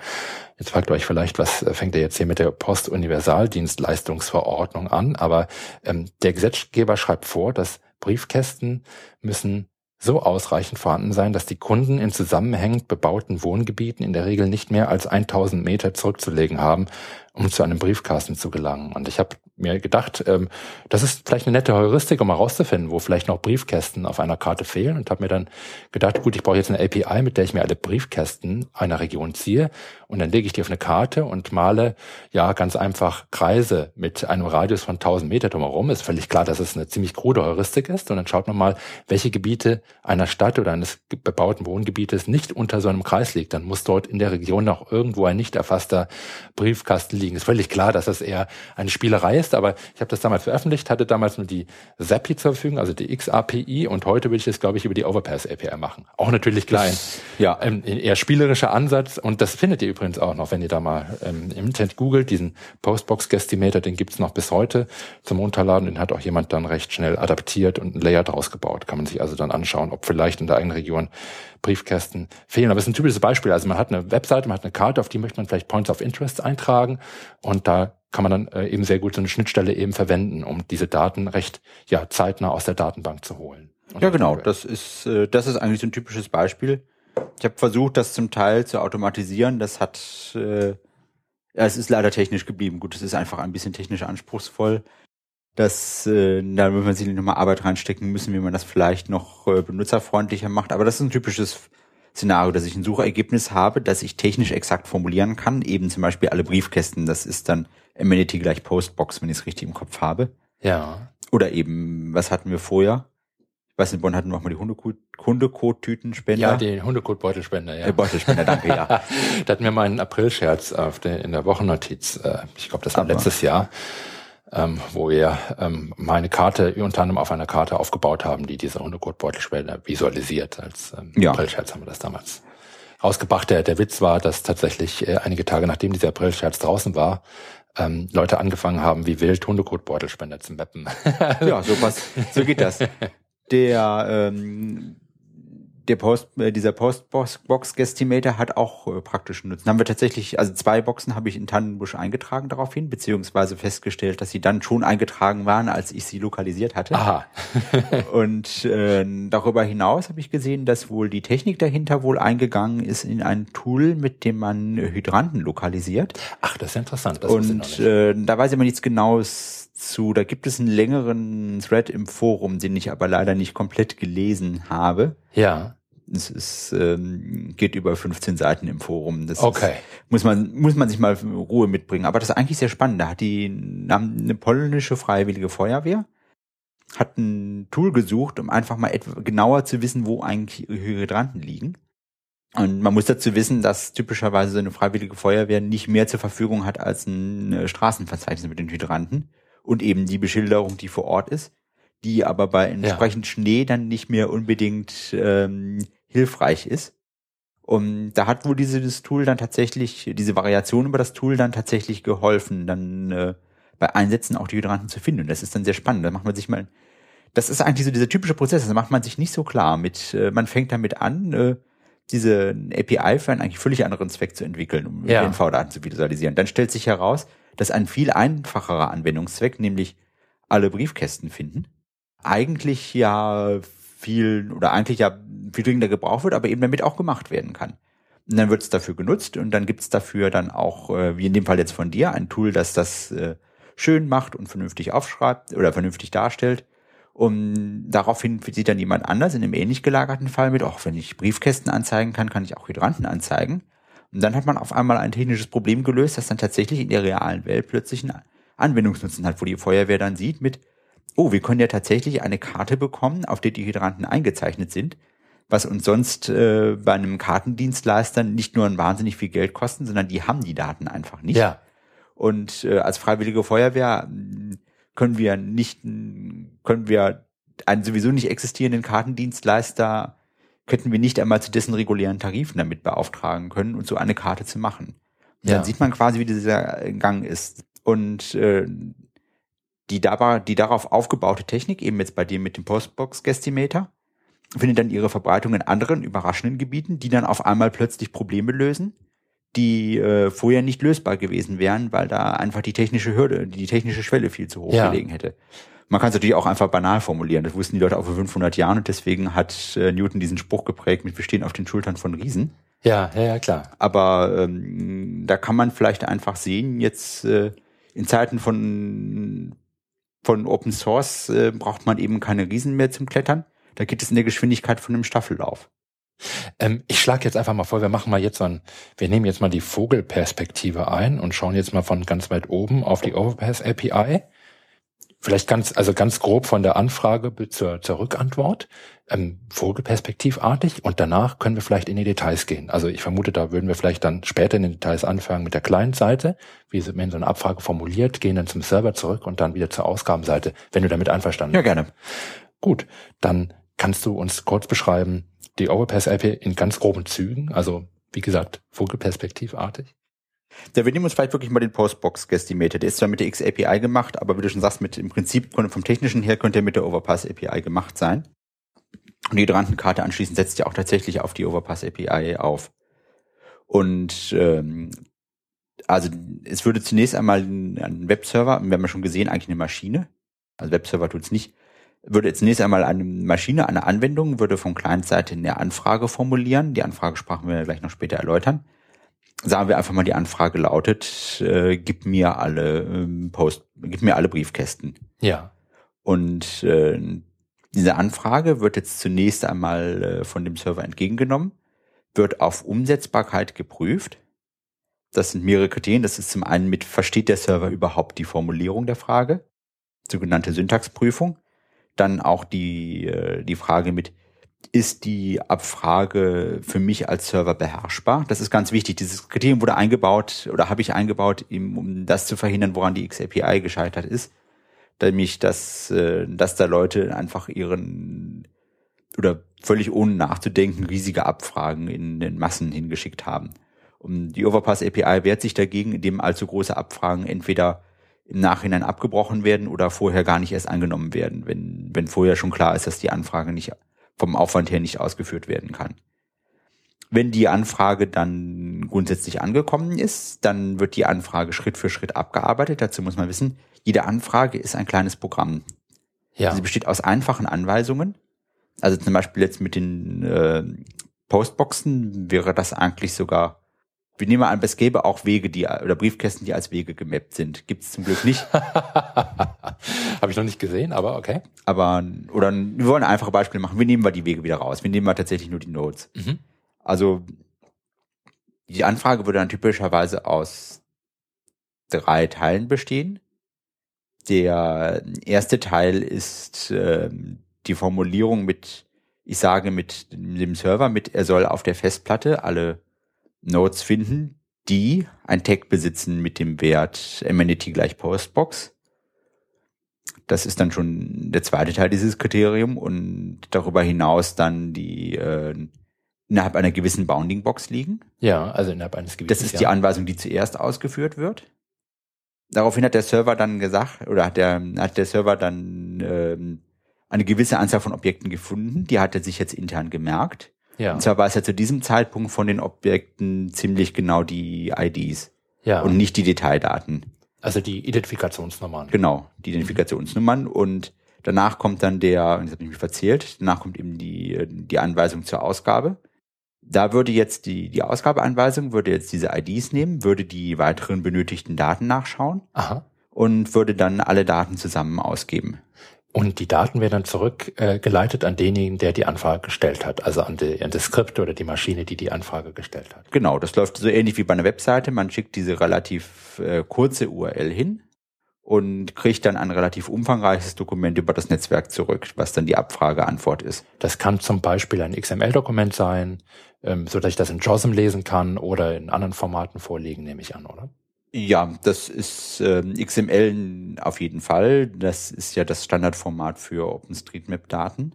Jetzt fragt euch vielleicht, was fängt er jetzt hier mit der Postuniversaldienstleistungsverordnung an? Aber ähm, der Gesetzgeber schreibt vor, dass Briefkästen müssen so ausreichend vorhanden sein, dass die Kunden in zusammenhängend bebauten Wohngebieten in der Regel nicht mehr als 1000 Meter zurückzulegen haben, um zu einem Briefkasten zu gelangen. Und ich habe mir gedacht, ähm, das ist vielleicht eine nette Heuristik, um herauszufinden, wo vielleicht noch Briefkästen auf einer Karte fehlen. Und habe mir dann gedacht, gut, ich brauche jetzt eine API, mit der ich mir alle Briefkästen einer Region ziehe. Und dann lege ich die auf eine Karte und male ja ganz einfach Kreise mit einem Radius von 1000 Meter drumherum. Ist völlig klar, dass es eine ziemlich krude Heuristik ist. Und dann schaut man mal, welche Gebiete einer Stadt oder eines bebauten Wohngebietes nicht unter so einem Kreis liegt. Dann muss dort in der Region noch irgendwo ein nicht erfasster Briefkasten liegen. Ist völlig klar, dass das eher eine Spielerei ist, aber ich habe das damals veröffentlicht, hatte damals nur die ZAPI zur Verfügung, also die XAPI und heute will ich das, glaube ich, über die Overpass API machen. Auch natürlich klein. Ja. Ähm, eher spielerischer Ansatz und das findet ihr übrigens auch noch, wenn ihr da mal ähm, im Internet googelt, diesen Postbox Guestimator, den gibt's noch bis heute zum Runterladen, den hat auch jemand dann recht schnell adaptiert und ein Layer draus gebaut. Kann man sich also dann anschauen, ob vielleicht in der eigenen Region Briefkästen fehlen. Aber es ist ein typisches Beispiel. Also man hat eine Webseite, man hat eine Karte, auf die möchte man vielleicht Points of Interest eintragen und da kann man dann äh, eben sehr gut so eine Schnittstelle eben verwenden, um diese Daten recht ja zeitnah aus der Datenbank zu holen. Ja, genau. Das ist äh, das ist eigentlich so ein typisches Beispiel. Ich habe versucht, das zum Teil zu automatisieren. Das hat äh, ja, es ist leider technisch geblieben. Gut, es ist einfach ein bisschen technisch anspruchsvoll. Das, äh, da muss man sich nochmal Arbeit reinstecken müssen, wie man das vielleicht noch äh, benutzerfreundlicher macht. Aber das ist ein typisches Szenario, dass ich ein Suchergebnis habe, das ich technisch exakt formulieren kann. Eben zum Beispiel alle Briefkästen. Das ist dann Amenity gleich Postbox, wenn ich es richtig im Kopf habe. Ja. Oder eben, was hatten wir vorher? Weiß, in Bonn hatten wir auch mal die Hundekot-Tütenspender. Ja, die Hundekot-Beutelspender, ja. Der Beutelspender, danke, ja. [LAUGHS] da hatten wir mal einen April-Scherz in der Wochennotiz. Äh, ich glaube, das war letztes Jahr ähm, wo wir ähm, meine Karte unter anderem auf einer Karte aufgebaut haben, die diese Hundekotbeutelspender visualisiert. Als ähm, ja. Aprilscherz haben wir das damals rausgebracht. Der, der Witz war, dass tatsächlich äh, einige Tage nachdem dieser Aprilscherz draußen war, ähm, Leute angefangen haben, wie wild Hundekotbeutelspender zu mappen. ja, so, was, so geht das. [LAUGHS] Der ähm, der Post, äh, dieser Postbox-Guestimator hat auch äh, praktischen Nutzen. Haben wir tatsächlich, also zwei Boxen habe ich in Tannenbusch eingetragen daraufhin, beziehungsweise festgestellt, dass sie dann schon eingetragen waren, als ich sie lokalisiert hatte. Aha. [LAUGHS] und äh, darüber hinaus habe ich gesehen, dass wohl die Technik dahinter wohl eingegangen ist in ein Tool, mit dem man Hydranten lokalisiert. Ach, das ist interessant. Das und äh, da weiß ich aber nichts Genaues zu. Da gibt es einen längeren Thread im Forum, den ich aber leider nicht komplett gelesen habe. Ja Es ist, ähm, geht über 15 Seiten im Forum. Das Okay. Ist, muss man muss man sich mal Ruhe mitbringen. Aber das ist eigentlich sehr spannend. Da hat die eine polnische freiwillige Feuerwehr hat ein Tool gesucht, um einfach mal etwa genauer zu wissen, wo eigentlich Hydranten liegen. Und man muss dazu wissen, dass typischerweise so eine freiwillige Feuerwehr nicht mehr zur Verfügung hat als ein Straßenverzeichnis mit den Hydranten und eben die Beschilderung, die vor Ort ist, die aber bei entsprechend Schnee dann nicht mehr unbedingt ähm, hilfreich ist. Und da hat wohl dieses Tool dann tatsächlich, diese Variation über das Tool dann tatsächlich geholfen, dann äh, bei Einsätzen auch die Hydranten zu finden. Und das ist dann sehr spannend. Da macht man sich mal, das ist eigentlich so dieser typische Prozess, da macht man sich nicht so klar mit, äh, man fängt damit an, äh, diese API für einen eigentlich völlig anderen Zweck zu entwickeln, um Ja. NV-Daten zu visualisieren. Dann stellt sich heraus, dass ein viel einfacherer Anwendungszweck, nämlich alle Briefkästen finden, eigentlich ja viel oder eigentlich ja viel dringender gebraucht wird, aber eben damit auch gemacht werden kann. Und dann wird es dafür genutzt und dann gibt es dafür dann auch, äh, wie in dem Fall jetzt von dir, ein Tool, das das äh, schön macht und vernünftig aufschreibt oder vernünftig darstellt. Und daraufhin sieht dann jemand anders in einem ähnlich gelagerten Fall mit, auch wenn ich Briefkästen anzeigen kann, kann ich auch Hydranten anzeigen. Und dann hat man auf einmal ein technisches Problem gelöst, das dann tatsächlich in der realen Welt plötzlich einen Anwendungsnutzen hat, wo die Feuerwehr dann sieht mit, oh, wir können ja tatsächlich eine Karte bekommen, auf der die Hydranten eingezeichnet sind, was uns sonst äh, bei einem Kartendienstleister nicht nur ein wahnsinnig viel Geld kosten, sondern die haben die Daten einfach nicht. Ja. Und äh, als freiwillige Feuerwehr mh, können wir nicht, mh, können wir einen sowieso nicht existierenden Kartendienstleister, könnten wir nicht einmal zu dessen regulären Tarifen damit beauftragen können und so eine Karte zu machen. Und Ja. Dann sieht man quasi, wie dieser Gang ist. Und äh, die, da, die darauf aufgebaute Technik, eben jetzt bei dir mit dem Postbox-Gestimator, findet dann ihre Verbreitung in anderen überraschenden Gebieten, die dann auf einmal plötzlich Probleme lösen, die äh, vorher nicht lösbar gewesen wären, weil da einfach die technische Hürde, die technische Schwelle viel zu hoch Ja. gelegen hätte. Man kann es natürlich auch einfach banal formulieren. Das wussten die Leute auch vor 500 Jahren und deswegen hat äh, Newton diesen Spruch geprägt mit wir stehen auf den Schultern von Riesen. Ja, ja, ja, klar. Aber ähm, da kann man vielleicht einfach sehen, jetzt äh, in Zeiten von, von Open Source äh, braucht man eben keine Riesen mehr zum Klettern. Da geht es in der Geschwindigkeit von einem Staffellauf. Ähm, ich schlage jetzt einfach mal vor, wir machen mal jetzt so ein, wir nehmen jetzt mal die Vogelperspektive ein und schauen jetzt mal von ganz weit oben auf die Overpass API. Vielleicht ganz, also ganz grob von der Anfrage bis zur, zur Rückantwort, ähm, Vogelperspektivartig und danach können wir vielleicht in die Details gehen. Also ich vermute, da würden wir vielleicht dann später in den Details anfangen mit der Client-Seite, wie sie- wenn so eine Abfrage formuliert, gehen dann zum Server zurück und dann wieder zur Ausgabenseite, wenn du damit einverstanden Ja, gerne. Gut, dann kannst du uns kurz beschreiben, die Overpass API in ganz groben Zügen, also wie gesagt, vogelperspektivartig. Da wir nehmen uns vielleicht wirklich mal den Postbox Guestimator. Der ist zwar mit der X-API gemacht, aber wie du schon sagst, mit im Prinzip vom technischen her könnte er mit der Overpass API gemacht sein. Und die Hydrantenkarte anschließend setzt ja auch tatsächlich auf die Overpass API auf. Und ähm, also es würde zunächst einmal ein Webserver, wir haben ja schon gesehen, eigentlich eine Maschine, also Webserver tut's nicht, würde zunächst einmal eine Maschine, eine Anwendung, würde von Client-Seite eine Anfrage formulieren. Die Anfragesprachen wir gleich noch später erläutern sagen wir einfach mal, die Anfrage lautet, äh, gib mir alle ähm, Post, gib mir alle Briefkästen. Ja. Und äh, diese Anfrage wird jetzt zunächst einmal äh, von dem Server entgegengenommen, wird auf Umsetzbarkeit geprüft. Das sind mehrere Kriterien. Das ist zum einen mit, versteht der Server überhaupt die Formulierung der Frage? Sogenannte Syntaxprüfung. Dann auch die, äh, die Frage mit, ist die Abfrage für mich als Server beherrschbar? Das ist ganz wichtig. Dieses Kriterium wurde eingebaut oder habe ich eingebaut, um das zu verhindern, woran die XAPI gescheitert ist. Nämlich, dass, äh, dass da Leute einfach ihren oder völlig ohne nachzudenken riesige Abfragen in den Massen hingeschickt haben. Und die Overpass API wehrt sich dagegen, indem allzu große Abfragen entweder im Nachhinein abgebrochen werden oder vorher gar nicht erst angenommen werden, wenn, wenn vorher schon klar ist, dass die Anfrage nicht vom Aufwand her nicht ausgeführt werden kann. Wenn die Anfrage dann grundsätzlich angekommen ist, dann wird die Anfrage Schritt für Schritt abgearbeitet. Dazu muss man wissen, jede Anfrage ist ein kleines Programm. Ja. Sie besteht aus einfachen Anweisungen. Also zum Beispiel jetzt mit den äh, Postboxen wäre das eigentlich sogar, wir nehmen an, es gäbe auch Wege, die oder Briefkästen, die als Wege gemappt sind. Gibt es zum Glück nicht. [LAUGHS] Habe ich noch nicht gesehen, aber okay. Aber, oder wir wollen ein einfaches Beispiel machen. Wir nehmen wir die Wege wieder raus. Wir nehmen mal tatsächlich nur die Nodes. Mhm. Also, die Anfrage würde dann typischerweise aus drei Teilen bestehen. Der erste Teil ist ähm, die Formulierung mit, ich sage mit dem Server, mit er soll auf der Festplatte alle Nodes finden, die ein Tag besitzen mit dem Wert Amenity gleich Postbox. Das ist dann schon der zweite Teil dieses Kriterium und darüber hinaus dann die äh, innerhalb einer gewissen Bounding Box liegen. Ja, also innerhalb eines gewissen. Das ist die Anweisung, die zuerst ausgeführt wird. Daraufhin hat der Server dann gesagt, oder hat der, hat der Server dann ähm, eine gewisse Anzahl von Objekten gefunden, die hat er sich jetzt intern gemerkt. Ja. Und zwar weiß er zu diesem Zeitpunkt von den Objekten ziemlich genau die IDs ja. und nicht die Detaildaten. also die Identifikationsnummern. Genau, die Identifikationsnummern und danach kommt dann der, jetzt habe ich mich verzählt, danach kommt eben die, die Anweisung zur Ausgabe. Da würde jetzt die, die Ausgabeanweisung, würde jetzt diese IDs nehmen, würde die weiteren benötigten Daten nachschauen Aha. und würde dann alle Daten zusammen ausgeben. Und die Daten werden dann zurückgeleitet äh, an denjenigen, der die Anfrage gestellt hat, also an, die, an das Skript oder die Maschine, die die Anfrage gestellt hat. Genau, das läuft so ähnlich wie bei einer Webseite. Man schickt diese relativ äh, kurze URL hin und kriegt dann ein relativ umfangreiches Dokument über das Netzwerk zurück, was dann die Abfrageantwort ist. Das kann zum Beispiel ein XML-Dokument sein, ähm, so dass ich das in JOSM lesen kann oder in anderen Formaten vorlegen, nehme ich an, oder? Ja, das ist ähm, XML auf jeden Fall. Das ist ja das Standardformat für OpenStreetMap-Daten.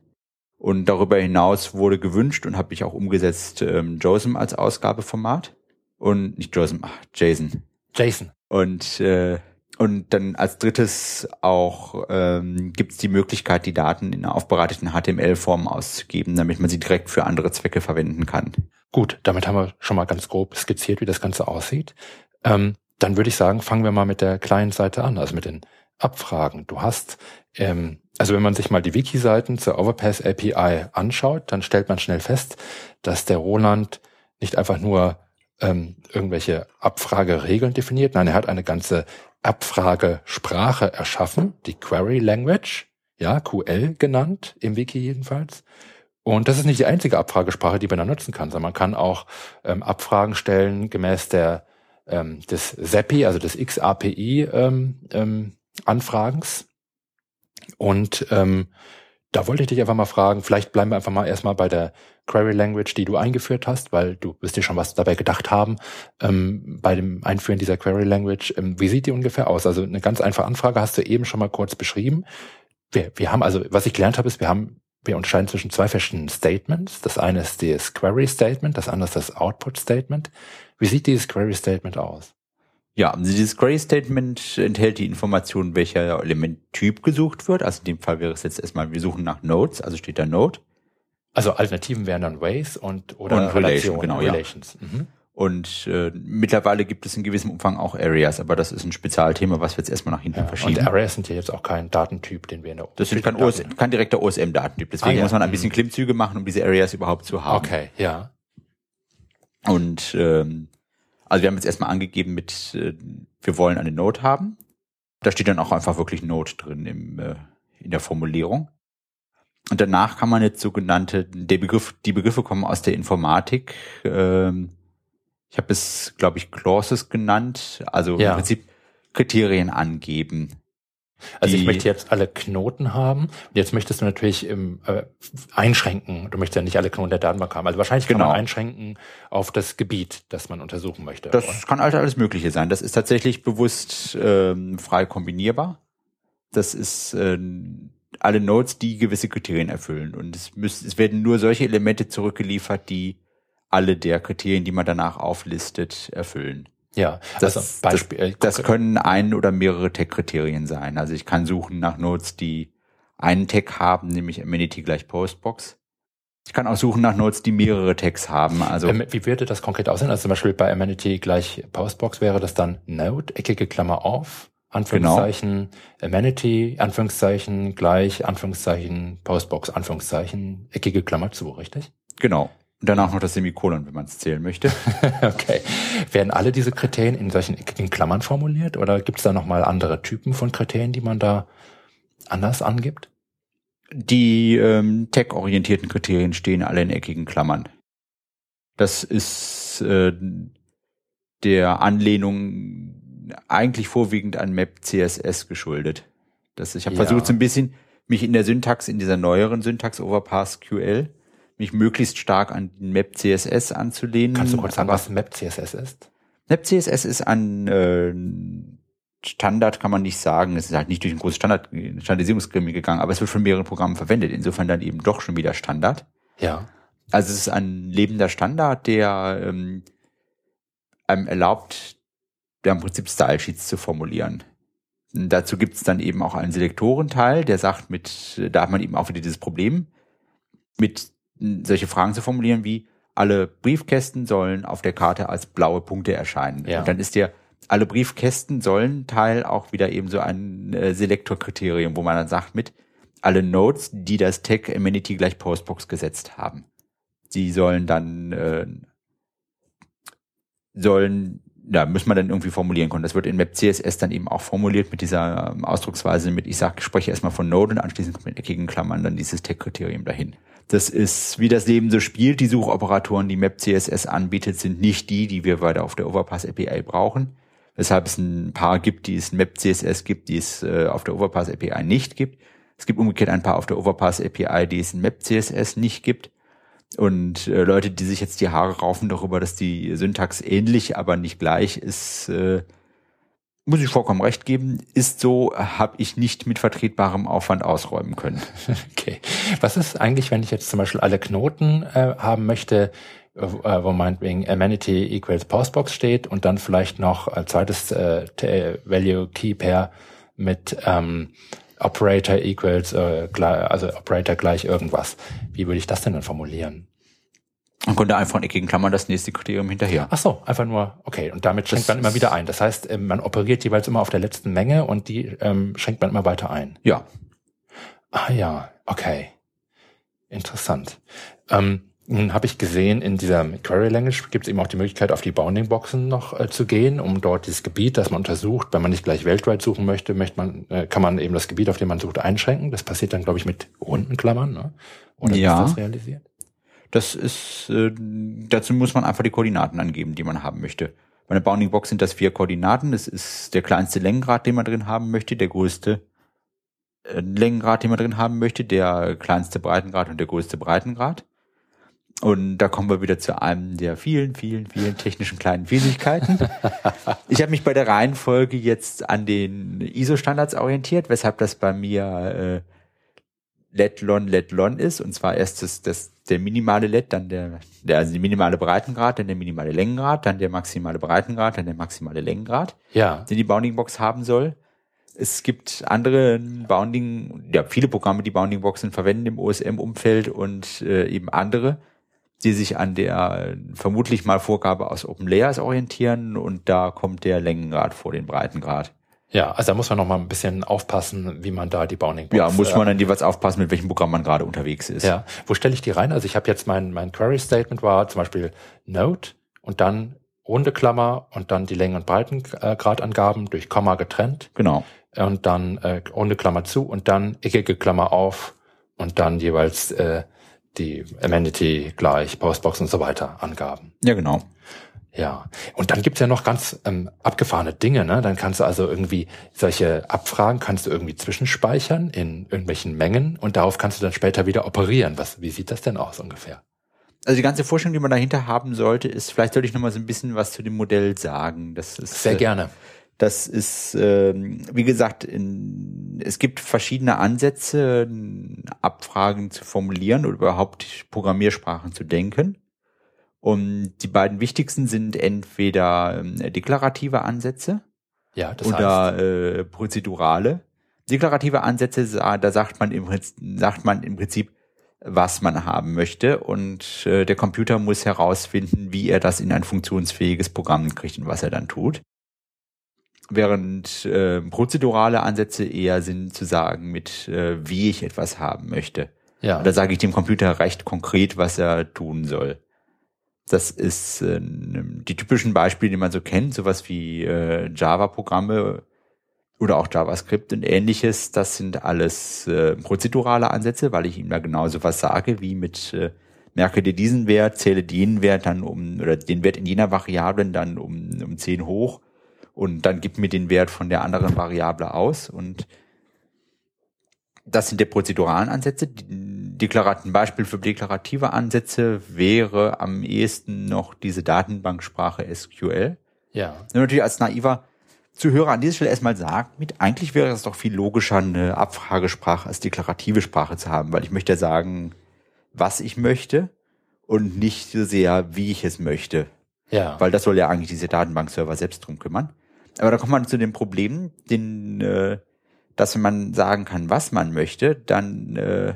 Und darüber hinaus wurde gewünscht und habe ich auch umgesetzt ähm, JOSM als Ausgabeformat. Und nicht JOSM, ach, JSON. JSON. Und, äh, und dann als drittes auch ähm, gibt es die Möglichkeit, die Daten in einer aufbereiteten HTML-Form auszugeben, damit man sie direkt für andere Zwecke verwenden kann. Gut, damit haben wir schon mal ganz grob skizziert, wie das Ganze aussieht. Ähm, dann würde ich sagen, fangen wir mal mit der kleinen Seite an, also mit den Abfragen. Du hast, ähm, also wenn man sich mal die Wiki-Seiten zur Overpass API anschaut, dann stellt man schnell fest, dass der Roland nicht einfach nur ähm, irgendwelche Abfrageregeln definiert, nein, er hat eine ganze Abfragesprache erschaffen, die Query Language, ja, QL genannt, im Wiki jedenfalls. Und das ist nicht die einzige Abfragesprache, die man da nutzen kann, sondern man kann auch ähm, Abfragen stellen gemäß der ähm, des SAPI, also des XAPI ähm, ähm. Und ähm, da wollte ich dich einfach mal fragen, vielleicht bleiben wir einfach mal erstmal bei der Query Language, die du eingeführt hast, weil du wirst dir schon was dabei gedacht haben, ähm, bei dem Einführen dieser Query Language. Ähm, wie sieht die ungefähr aus? Also eine ganz einfache Anfrage hast du eben schon mal kurz beschrieben. Wir, wir haben also, was ich gelernt habe, ist, wir haben wir unterscheiden zwischen zwei verschiedenen Statements. Das eine ist das Query Statement, das andere ist das Output Statement. Wie sieht dieses Query Statement aus? Ja, also dieses Query Statement enthält die Information, welcher Elementtyp gesucht wird. Also in dem Fall wäre es jetzt erstmal, wir suchen nach Nodes, also steht da Node. Also Alternativen wären dann Ways und oder Und Relation, Relationen, genau, ja. Relations. Mhm. Und äh, mittlerweile gibt es in gewissem Umfang auch Areas, aber das ist ein Spezialthema, was wir jetzt erstmal nach hinten Ja, verschieben. und Arrays sind ja jetzt auch kein Datentyp, den wir in der das sind kein, OS, kein direkter OSM-Datentyp. Deswegen Ah, ja. muss man ein Mhm. bisschen Klimmzüge machen, um diese Areas überhaupt zu haben. Okay, ja. Und ähm, also wir haben jetzt erstmal angegeben mit, äh, wir wollen eine Node haben. Da steht dann auch einfach wirklich Node drin im, äh, in der Formulierung. Und danach kann man jetzt sogenannte, der Begriff, die Begriffe kommen aus der Informatik. Ähm, ich habe es, glaube ich, Clauses genannt. Also Ja. im Prinzip Kriterien angeben. Also ich möchte jetzt alle Knoten haben. Und jetzt möchtest du natürlich im, äh, einschränken. Du möchtest ja nicht alle Knoten der Datenbank haben. Also wahrscheinlich kann Genau. man einschränken auf das Gebiet, das man untersuchen möchte. Das oder? kann halt alles Mögliche sein. Das ist tatsächlich bewusst ähm, frei kombinierbar. Das ist ähm, alle Nodes, die gewisse Kriterien erfüllen. Und es, müssen, es werden nur solche Elemente zurückgeliefert, die alle der Kriterien, die man danach auflistet, erfüllen. Ja, Das, also Beispiel. äh, das, das können ein oder mehrere Tag-Kriterien sein. Also ich kann suchen nach Nodes, die einen Tag haben, nämlich Amenity gleich Postbox. Ich kann auch suchen nach Nodes, die mehrere Tags haben. Also Ähm, wie würde das konkret aussehen? Also zum Beispiel bei Amenity gleich Postbox wäre das dann Node, eckige Klammer auf, Anführungszeichen, Amenity, Anführungszeichen, gleich, Anführungszeichen, Postbox, Anführungszeichen, eckige Klammer zu, richtig? genau. Und danach noch das Semikolon, wenn man es zählen möchte. [LAUGHS] Okay. Werden alle diese Kriterien in solchen eckigen Klammern formuliert oder gibt es da nochmal andere Typen von Kriterien, die man da anders angibt? Die ähm, tech-orientierten Kriterien stehen alle in eckigen Klammern. Das ist äh, der Anlehnung eigentlich vorwiegend an Map CSS geschuldet. Das, ich habe ja. versucht, so ein bisschen mich in der Syntax, in dieser neueren Syntax Overpass QL, mich möglichst stark an Map CSS anzulehnen. Kannst du kurz sagen, was Map CSS ist? Map CSS ist ein äh, Standard, kann man nicht sagen. Es ist halt nicht durch ein großes Standard, Standardisierungsgremium gegangen, aber es wird von mehreren Programmen verwendet. Insofern dann eben doch schon wieder Standard. Ja. Also es ist ein lebender Standard, der ähm, einem erlaubt, ja, im Prinzip Style-Sheets zu formulieren. Dazu gibt es dann eben auch einen Selektorenteil, der sagt, mit, da hat man eben auch wieder dieses Problem, mit solche Fragen zu formulieren wie, alle Briefkästen sollen auf der Karte als blaue Punkte erscheinen. Ja. Und dann ist der alle Briefkästen sollen Teil auch wieder eben so ein äh, Selektorkriterium, wo man dann sagt mit alle Nodes, die das Tag Amenity gleich Postbox gesetzt haben. Die sollen dann äh, sollen ja, muss man dann irgendwie formulieren können. Das wird in Map CSS dann eben auch formuliert mit dieser ähm, Ausdrucksweise mit, ich sage, spreche erstmal von Node und anschließend mit eckigen Klammern dann dieses Tag-Kriterium dahin. Das ist, wie das Leben so spielt. Die Suchoperatoren, die Map CSS anbietet, sind nicht die, die wir weiter auf der Overpass API brauchen. Weshalb es ein paar gibt, die es Map CSS gibt, die es äh, auf der Overpass API nicht gibt. Es gibt umgekehrt ein paar auf der Overpass API, die es in Map CSS nicht gibt. Und äh, Leute, die sich jetzt die Haare raufen darüber, dass die Syntax ähnlich, aber nicht gleich ist, äh, muss ich vollkommen recht geben, ist so, habe ich nicht mit vertretbarem Aufwand ausräumen können. [LAUGHS] Okay. Was ist eigentlich, wenn ich jetzt zum Beispiel alle Knoten äh, haben möchte, äh, wo meinetwegen Amenity equals Postbox steht und dann vielleicht noch als zweites äh, Value Key Pair mit ähm, Operator equals, äh, also Operator gleich irgendwas. Wie würde ich das denn dann formulieren? Man konnte einfach in eckigen Klammern das nächste Kriterium hinterher. Ach so, einfach nur, okay. Und damit schränkt das man immer wieder ein. Das heißt, ähm, man operiert jeweils immer auf der letzten Menge und die ähm, schränkt man immer weiter ein. Ja. Ah ja, okay. Interessant. Ähm, nun habe ich gesehen, in dieser Query Language gibt es eben auch die Möglichkeit, auf die Bounding Boxen noch äh, zu gehen, um dort dieses Gebiet, das man untersucht, wenn man nicht gleich weltweit suchen möchte, möchte man, äh, kann man eben das Gebiet, auf dem man sucht, einschränken. Das passiert dann, glaube ich, mit runden Klammern. Ne? Oder ja. ist das realisiert? Das ist, äh, dazu muss man einfach die Koordinaten angeben, die man haben möchte. Bei einer Bounding Box sind das vier Koordinaten. Das ist der kleinste Längengrad, den man drin haben möchte, der größte äh, Längengrad, den man drin haben möchte, der kleinste Breitengrad und der größte Breitengrad. Und da kommen wir wieder zu einem der vielen, vielen, vielen technischen kleinen Fähigkeiten. ich habe mich bei der Reihenfolge jetzt an den ISO-Standards orientiert, weshalb das bei mir LED-LON, LED-LON ist. Und zwar erst das, das, der minimale LED, dann der, der, also die minimale Breitengrad, dann der minimale Längengrad, dann der maximale Breitengrad, dann der maximale Längengrad, ja. den die Bounding-Box haben soll. Es gibt andere Bounding, ja, viele Programme, die Bounding-Boxen verwenden im OSM-Umfeld und äh, eben andere die sich an der vermutlich mal Vorgabe aus Open Layers orientieren und da kommt der Längengrad vor den Breitengrad. Ja, also da muss man noch mal ein bisschen aufpassen, wie man da die Bounding Box. Ja, muss man dann jeweils aufpassen, mit welchem Programm man gerade unterwegs ist. Ja, wo stelle ich die rein? Also ich habe jetzt mein mein Query Statement war zum Beispiel Node und dann runde Klammer und dann die Längen- und Breitengradangaben durch Komma getrennt. Genau. Und dann äh, runde Klammer zu und dann eckige Klammer auf und dann jeweils äh, die Amenity gleich, Postbox und so weiter Angaben. Ja, genau. Ja, und dann gibt's ja noch ganz ähm, abgefahrene Dinge. Ne? Dann kannst du also irgendwie solche Abfragen kannst du irgendwie zwischenspeichern in irgendwelchen Mengen und darauf kannst du dann später wieder operieren. Was, wie sieht das denn aus ungefähr? Also die ganze Vorstellung, die man dahinter haben sollte, ist, vielleicht sollte ich noch mal so ein bisschen was zu dem Modell sagen. Das ist sehr gerne. Das ist, ähm, wie gesagt, in, es gibt verschiedene Ansätze, Abfragen zu formulieren oder überhaupt Programmiersprachen zu denken. Und die beiden wichtigsten sind entweder ähm, deklarative Ansätze ja, das oder heißt. äh, prozedurale. Deklarative Ansätze, da sagt man im Prinzip, sagt man im Prinzip, was man haben möchte und äh, der Computer muss herausfinden, wie er das in ein funktionsfähiges Programm kriegt und was er dann tut während äh, prozedurale Ansätze eher sind zu sagen, mit äh, wie ich etwas haben möchte. Ja. Da sage ich dem Computer recht konkret, was er tun soll. Das ist äh, die typischen Beispiele, die man so kennt, sowas wie äh, Java-Programme oder auch JavaScript und ähnliches, das sind alles äh, prozedurale Ansätze, weil ich ihm da genauso was sage, wie mit äh, merke dir diesen Wert, zähle den Wert dann um, oder den Wert in jener Variablen dann um, um 10 hoch und dann gib mir den Wert von der anderen Variable aus und das sind die prozeduralen Ansätze. Deklarat, ein Beispiel für deklarative Ansätze wäre am ehesten noch diese Datenbanksprache SQL. Ja. Nur natürlich als naiver Zuhörer an dieser Stelle erstmal sagen, mit eigentlich wäre es doch viel logischer, eine Abfragesprache als deklarative Sprache zu haben, weil ich möchte ja sagen, was ich möchte und nicht so sehr, wie ich es möchte. Ja. Weil das soll ja eigentlich diese Datenbankserver selbst drum kümmern. Aber da kommt man zu dem Problem, den, äh, dass wenn man sagen kann, was man möchte, dann äh,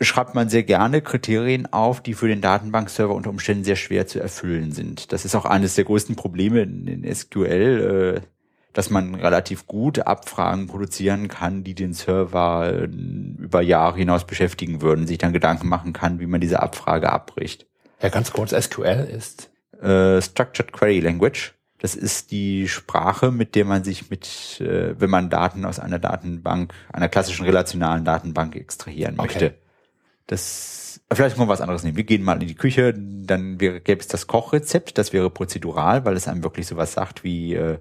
schreibt man sehr gerne Kriterien auf, die für den Datenbankserver unter Umständen sehr schwer zu erfüllen sind. Das ist auch eines der größten Probleme in, SQL, äh, dass man relativ gut Abfragen produzieren kann, die den Server äh, über Jahre hinaus beschäftigen würden, sich dann Gedanken machen kann, wie man diese Abfrage abbricht. Ja, ganz kurz, SQL ist äh, Structured Query Language. Das ist die Sprache, mit der man sich mit, äh, wenn man Daten aus einer Datenbank, einer klassischen relationalen Datenbank extrahieren möchte. Das, vielleicht können wir was anderes nehmen. Wir gehen mal in die Küche, dann wäre, gäbe es das Kochrezept, das wäre prozedural, weil es einem wirklich sowas sagt wie, äh,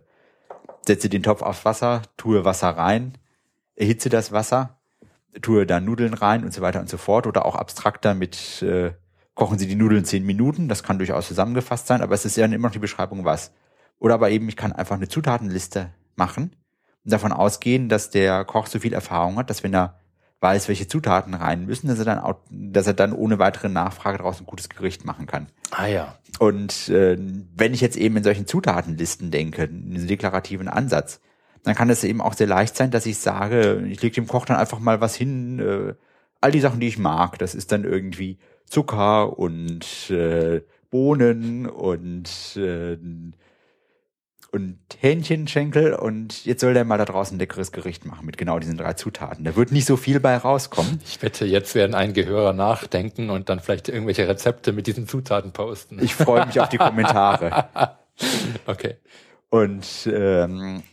setze den Topf aufs Wasser, tue Wasser rein, erhitze das Wasser, tue da Nudeln rein und so weiter und so fort. Oder auch abstrakter mit, äh, kochen Sie die Nudeln zehn Minuten, das kann durchaus zusammengefasst sein, aber es ist ja immer noch die Beschreibung was. Oder aber eben, ich kann einfach eine Zutatenliste machen und davon ausgehen, dass der Koch so viel Erfahrung hat, dass wenn er weiß, welche Zutaten rein müssen, dass er dann, auch, dass er dann ohne weitere Nachfrage daraus ein gutes Gericht machen kann. Ah ja. Und äh, wenn ich jetzt eben in solchen Zutatenlisten denke, in diesem deklarativen Ansatz, dann kann es eben auch sehr leicht sein, dass ich sage, ich lege dem Koch dann einfach mal was hin, äh, all die Sachen, die ich mag. Das ist dann irgendwie Zucker und äh, Bohnen und äh, und Hähnchenschenkel und jetzt soll der mal da draußen ein leckeres Gericht machen mit genau diesen drei Zutaten. Da wird nicht so viel bei rauskommen. Ich wette, jetzt werden einige Hörer nachdenken und dann vielleicht irgendwelche Rezepte mit diesen Zutaten posten. Ich freue mich auf die Kommentare. [LAUGHS] okay. Und ähm,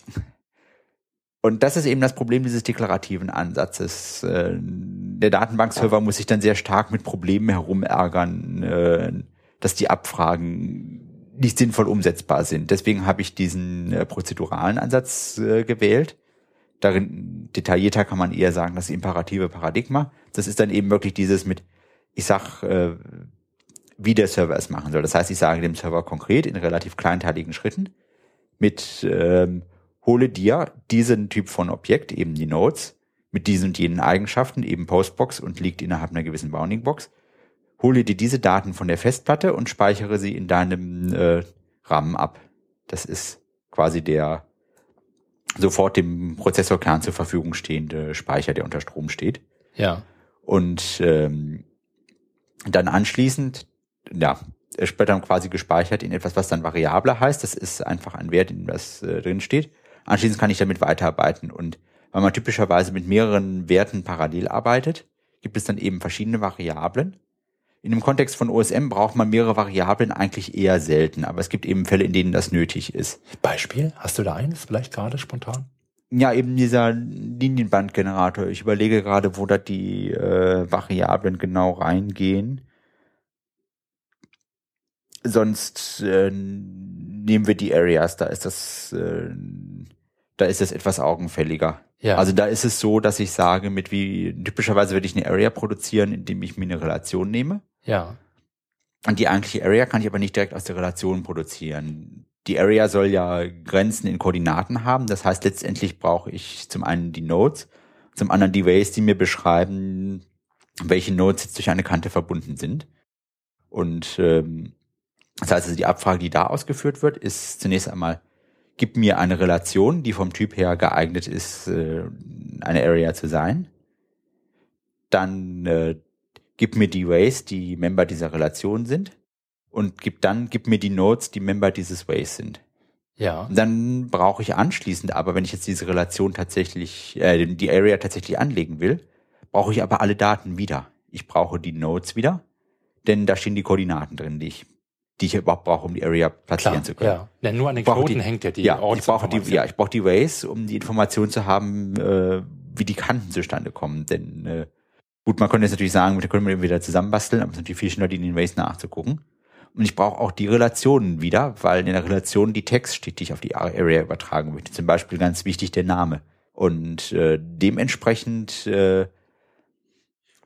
und das ist eben das Problem dieses deklarativen Ansatzes. Äh, der Datenbankserver muss sich dann sehr stark mit Problemen herumärgern, äh, dass die Abfragen nicht sinnvoll umsetzbar sind. Deswegen habe ich diesen äh, prozeduralen Ansatz äh, gewählt. Darin detaillierter kann man eher sagen, das imperative Paradigma. Das ist dann eben wirklich dieses mit, ich sag, äh, wie der Server es machen soll. Das heißt, ich sage dem Server konkret in relativ kleinteiligen Schritten mit ähm, hole dir diesen Typ von Objekt, eben die Nodes, mit diesen und jenen Eigenschaften, eben Postbox und liegt innerhalb einer gewissen Bounding Box hole dir diese Daten von der Festplatte und speichere sie in deinem äh, RAM ab. Das ist quasi der sofort dem Prozessorkern zur Verfügung stehende Speicher, der unter Strom steht. Ja. Und ähm, dann anschließend, ja, er später dann quasi gespeichert in etwas, was dann Variable heißt. Das ist einfach ein Wert, in das äh, drin steht. Anschließend kann ich damit weiterarbeiten. Und weil man typischerweise mit mehreren Werten parallel arbeitet, gibt es dann eben verschiedene Variablen in dem Kontext von OSM braucht man mehrere Variablen eigentlich eher selten, aber es gibt eben Fälle, in denen das nötig ist. Beispiel? Hast du da eines vielleicht gerade spontan? Ja, eben dieser Linienbandgenerator. Ich überlege gerade, wo da die äh, Variablen genau reingehen. Sonst äh, nehmen wir die Areas, da ist das, äh, da ist es etwas augenfälliger. Ja. Also da ist es so, dass ich sage, mit wie typischerweise werde ich eine Area produzieren, indem ich mir eine Relation nehme. Ja. Und die eigentliche Area kann ich aber nicht direkt aus der Relation produzieren. Die Area soll ja Grenzen in Koordinaten haben. Das heißt, letztendlich brauche ich zum einen die Nodes, zum anderen die Ways, die mir beschreiben, welche Nodes jetzt durch eine Kante verbunden sind. Und ähm, das heißt also, die Abfrage, die da ausgeführt wird, ist zunächst einmal, gib mir eine Relation, die vom Typ her geeignet ist, äh, eine Area zu sein. Dann äh, gib mir die Ways, die Member dieser Relation sind und gib dann, gib mir die Nodes, die Member dieses Ways sind. Ja. Dann brauche ich anschließend, aber wenn ich jetzt diese Relation tatsächlich, äh, die Area tatsächlich anlegen will, brauche ich aber alle Daten wieder. Ich brauche die Nodes wieder, denn da stehen die Koordinaten drin, die ich die ich überhaupt brauche, um die Area platzieren Klar, zu können. ja. ja. Nur an den Knoten die- hängt ja die ja, ich brauche die, ja, ich brauche die Ways, um die Information zu haben, äh, wie die Kanten zustande kommen. Denn äh, gut, man könnte jetzt natürlich sagen, da können wir wieder zusammenbasteln, aber es ist natürlich viel schneller, die in den Ways nachzugucken. Und ich brauche auch die Relationen wieder, weil in der Relation die Text steht, die ich auf die Area übertragen möchte. Zum Beispiel ganz wichtig der Name. Und äh, dementsprechend äh,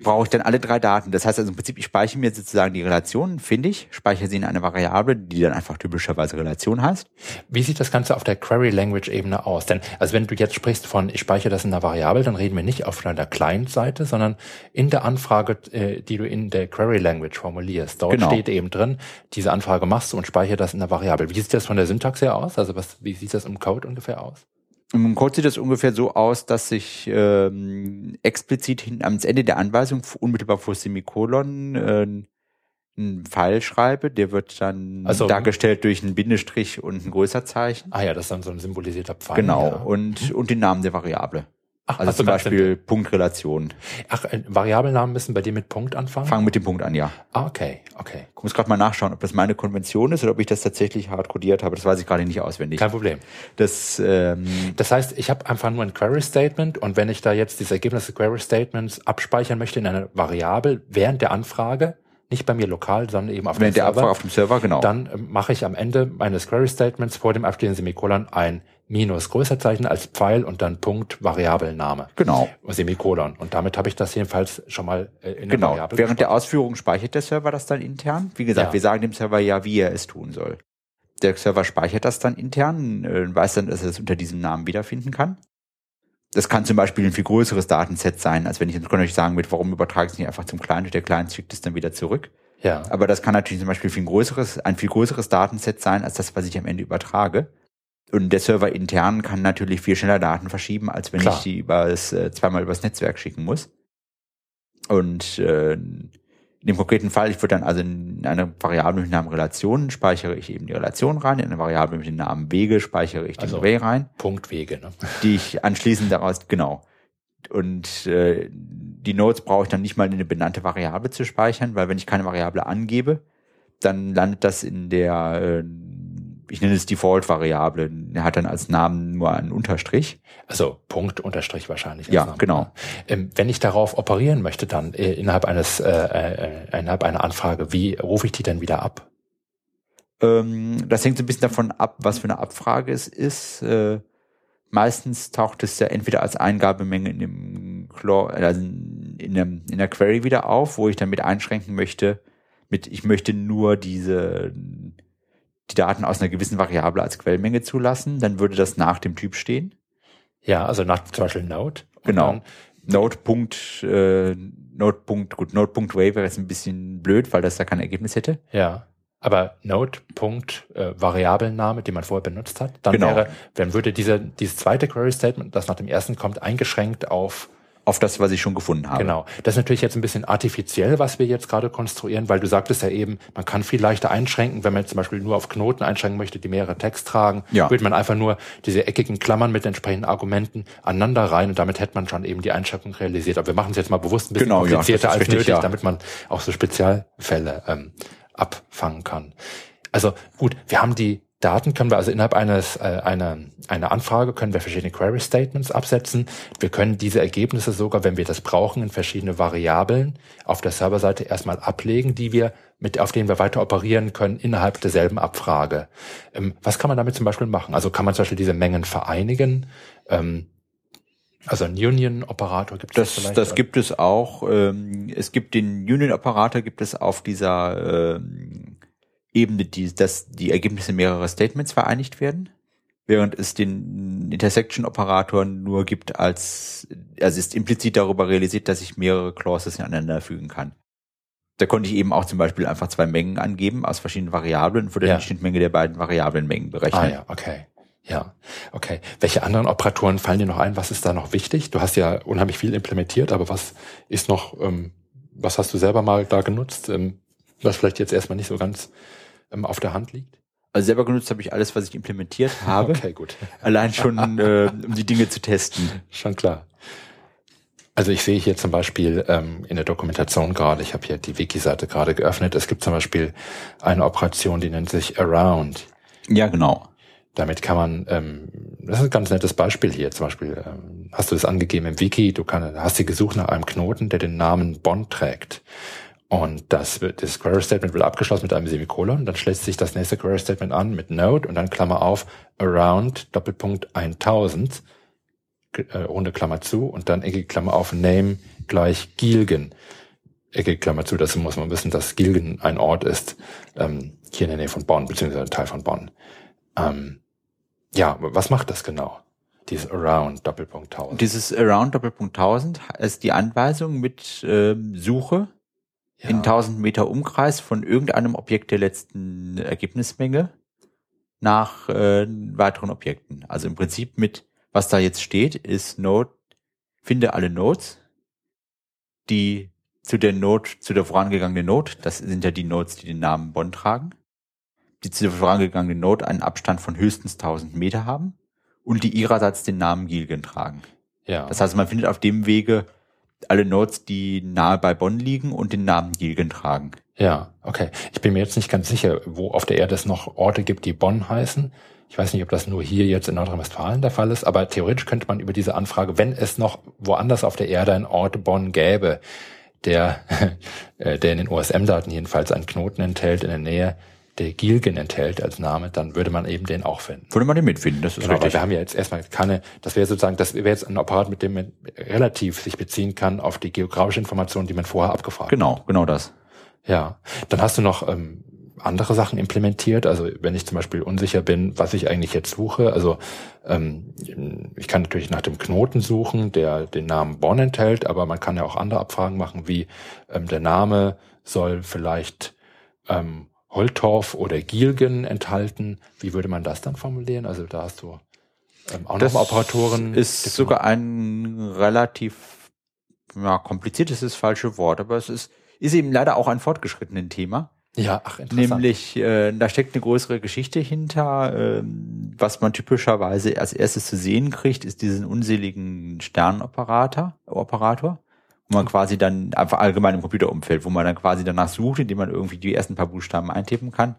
brauche ich dann alle drei Daten. Das heißt also im Prinzip, ich speichere mir sozusagen die Relationen, finde ich, speichere sie in eine Variable, die dann einfach typischerweise Relation heißt. Wie sieht das Ganze auf der Query Language Ebene aus? Denn, also wenn du jetzt sprichst von, ich speichere das in einer Variable, dann reden wir nicht auf einer Client-Seite, sondern in der Anfrage, äh, die du in der Query Language formulierst. Dort Genau. steht eben drin, diese Anfrage machst du und speichere das in der Variable. Wie sieht das von der Syntax her aus? Also was, wie sieht das im Code ungefähr aus? Im Code sieht das ungefähr so aus, dass ich ähm, explizit hin, am Ende der Anweisung unmittelbar vor Semikolon äh, einen Pfeil schreibe. Der wird dann Also- dargestellt durch einen Bindestrich und ein Größerzeichen. Ah ja, das ist dann so ein symbolisierter Pfeil. genau. Ja. Und, und den Namen der Variable. Ach, Also zum Beispiel. Punktrelation. Ach, äh, Variablennamen müssen bei dir mit Punkt anfangen? Fang mit dem Punkt an, ja. Ah, okay, okay. Ich muss gerade mal nachschauen, ob das meine Konvention ist oder ob ich das tatsächlich hart codiert habe. Das weiß ich gerade nicht auswendig. Kein Problem. Das, ähm, Das heißt, ich habe einfach nur ein Query Statement und wenn ich da jetzt diese Ergebnisse des Query Statements abspeichern möchte in einer Variable während der Anfrage, nicht bei mir lokal, sondern eben auf während dem der Server, Abfrage auf dem Server, genau. dann mache ich am Ende meines Query Statements vor dem abstehenden Semikolon ein Minus Größerzeichen als Pfeil und dann Punkt Variabelname. genau. Semikolon. Und damit habe ich das jedenfalls schon mal äh, in der Genau. Variable. Während der Ausführung speichert der Server das dann intern. Wie gesagt, Ja. wir sagen dem Server ja, wie er es tun soll. Der Server speichert das dann intern, äh, weiß dann, dass er es unter diesem Namen wiederfinden kann. Das kann zum Beispiel ein viel größeres Datenset sein, als wenn ich jetzt kann euch sagen, mit warum übertrage ich es nicht einfach zum Client und der Client schickt es dann wieder zurück. ja. Aber das kann natürlich zum Beispiel viel größeres, ein viel größeres Datenset sein, als das, was ich am Ende übertrage. Und der Server intern kann natürlich viel schneller Daten verschieben, als wenn Klar. ich die über das, äh, zweimal übers Netzwerk schicken muss. Und äh, in dem konkreten Fall, ich würde dann also in eine Variable mit dem Namen Relation speichere ich eben die Relation rein, in eine Variable mit dem Namen Wege speichere ich den Also- Way rein, Punktwege. Ne? die ich anschließend daraus, genau. Und äh, die Nodes brauche ich dann nicht mal in eine benannte Variable zu speichern, weil wenn ich keine Variable angebe, dann landet das in der, äh, ich nenne es Default-Variable. Er hat dann als Namen nur einen Unterstrich. Also Punkt Unterstrich wahrscheinlich. Ja, Name. genau. Ähm, wenn ich darauf operieren möchte, dann äh, innerhalb eines äh, äh, innerhalb einer Anfrage, wie rufe ich die denn wieder ab? Ähm, das hängt so ein bisschen davon ab, was für eine Abfrage es ist. Äh, meistens taucht es ja entweder als Eingabemenge in dem Cla- also in, dem, in der Query wieder auf, wo ich dann mit einschränken möchte, mit ich möchte nur diese die Daten aus einer gewissen Variable als Quellmenge zulassen, dann würde das nach dem Typ stehen. Ja, also nach zum Beispiel Node. Genau. Node. Äh, Node. Gut, Node.way wäre jetzt ein bisschen blöd, weil das da kein Ergebnis hätte. ja. Aber Node. Punkt, äh, Variablenname, den man vorher benutzt hat, dann Genau. wäre, dann würde diese, dieses zweite Query Statement, das nach dem ersten kommt, eingeschränkt auf Auf das, was ich schon gefunden habe. Genau. Das ist natürlich jetzt ein bisschen artifiziell, was wir jetzt gerade konstruieren, weil du sagtest ja eben, man kann viel leichter einschränken, wenn man jetzt zum Beispiel nur auf Knoten einschränken möchte, die mehrere Text tragen, Ja. würde man einfach nur diese eckigen Klammern mit entsprechenden Argumenten aneinander rein und damit hätte man schon eben die Einschränkung realisiert. Aber wir machen es jetzt mal bewusst ein bisschen Genau, ja, komplizierter ist als richtig, nötig, ja. damit man auch so Spezialfälle ähm, abfangen kann. Also gut, wir haben die Daten, können wir also innerhalb eines äh, einer, einer Anfrage können wir verschiedene Query Statements absetzen. Wir können diese Ergebnisse sogar, wenn wir das brauchen, in verschiedene Variablen auf der Serverseite erstmal ablegen, die wir mit, auf denen wir weiter operieren können innerhalb derselben Abfrage. Ähm, was kann man damit zum Beispiel machen? Also kann man zum Beispiel diese Mengen vereinigen? Ähm, also ein Union-Operator gibt es Das, vielleicht? das gibt es auch. Ähm, es gibt den Union-Operator, gibt es auf dieser ähm, Ebene, die, dass die Ergebnisse mehrerer Statements vereinigt werden, während es den Intersection-Operator nur gibt als, also ist implizit darüber realisiert, dass ich mehrere Clauses ineinander fügen kann. Da konnte ich eben auch zum Beispiel einfach zwei Mengen angeben aus verschiedenen Variablen und würde Ja. die Schnittmenge der beiden Variablenmengen berechnen. Ah ja, okay. Ja, okay. Welche anderen Operatoren fallen dir noch ein? Was ist da noch wichtig? Du hast ja unheimlich viel implementiert, aber was ist noch, ähm, was hast du selber mal da genutzt, ähm, was vielleicht jetzt erstmal nicht so ganz ähm, auf der Hand liegt? Also selber genutzt habe ich alles, was ich implementiert [LAUGHS] habe. Okay, gut. Allein schon, äh, um die Dinge zu testen. Schon klar. Also ich sehe hier zum Beispiel ähm, in der Dokumentation gerade, ich habe hier die Wiki-Seite gerade geöffnet, es gibt zum Beispiel eine Operation, die nennt sich Around. Ja, genau. Damit kann man, ähm, das ist ein ganz nettes Beispiel hier, zum Beispiel ähm, hast du es angegeben im Wiki, du kann, hast sie gesucht nach einem Knoten, der den Namen Bond trägt. Und das, das Query Statement wird abgeschlossen mit einem Semikolon, dann schließt sich das nächste Query Statement an mit Node und dann Klammer auf around Doppelpunkt 1000 äh, runde Klammer zu und dann eckige Klammer auf Name gleich Gilgen. Eckige Klammer zu, dazu muss man wissen, dass Gilgen ein Ort ist, ähm, hier in der Nähe von Bonn, beziehungsweise ein Teil von Bonn. Ähm, ja, was macht das genau? Dieses Around Doppelpunkt 1000. Dieses Around Doppelpunkt 1000 ist die Anweisung mit ähm, Suche ja. in 1000 Meter Umkreis von irgendeinem Objekt der letzten Ergebnismenge nach äh, weiteren Objekten. Also im Prinzip mit was da jetzt steht, ist Node, finde alle Nodes, die zu der Node, zu der vorangegangenen Node, das sind ja die Nodes, die den Namen Bonn tragen, die zu der vorangegangenen Node einen Abstand von höchstens 1000 Meter haben und die ihrerseits den Namen Gilgen tragen. Ja. Das heißt, man findet auf dem Wege alle Nodes, die nahe bei Bonn liegen und den Namen Gilgen tragen. Ja, okay. Ich bin mir jetzt nicht ganz sicher, wo auf der Erde es noch Orte gibt, die Bonn heißen. Ich weiß nicht, ob das nur hier jetzt in Nordrhein-Westfalen der Fall ist, aber theoretisch könnte man über diese Anfrage, wenn es noch woanders auf der Erde einen Ort Bonn gäbe, der, [LAUGHS] äh, der in den OSM-Daten jedenfalls einen Knoten enthält in der Nähe, der Gilgen enthält als Name, dann würde man eben den auch finden. Würde man den mitfinden, das ist genau, richtig. wir haben ja jetzt erstmal keine, das wäre sozusagen, das wäre jetzt ein Apparat, mit dem man relativ sich beziehen kann auf die geografische Information, die man vorher abgefragt genau, hat. Genau, genau das. Ja, dann hast du noch ähm, andere Sachen implementiert. Also wenn ich zum Beispiel unsicher bin, was ich eigentlich jetzt suche, also ähm, ich kann natürlich nach dem Knoten suchen, der den Namen Bonn enthält, aber man kann ja auch andere Abfragen machen, wie ähm, der Name soll vielleicht ähm, Holtorf oder Gielgen enthalten. Wie würde man das dann formulieren? Also da hast du ähm, auch das noch Operatoren. Ist sogar ein relativ ja, kompliziertes ist das falsche Wort, aber es ist, ist eben leider auch ein fortgeschrittenen Thema. Ja, ach, interessant. Nämlich, äh, da steckt eine größere Geschichte hinter. Äh, was man typischerweise als erstes zu sehen kriegt, ist diesen unseligen Sternoperator, Operator, wo man quasi dann einfach allgemein im Computerumfeld, wo man dann quasi danach sucht, indem man irgendwie die ersten paar Buchstaben eintippen kann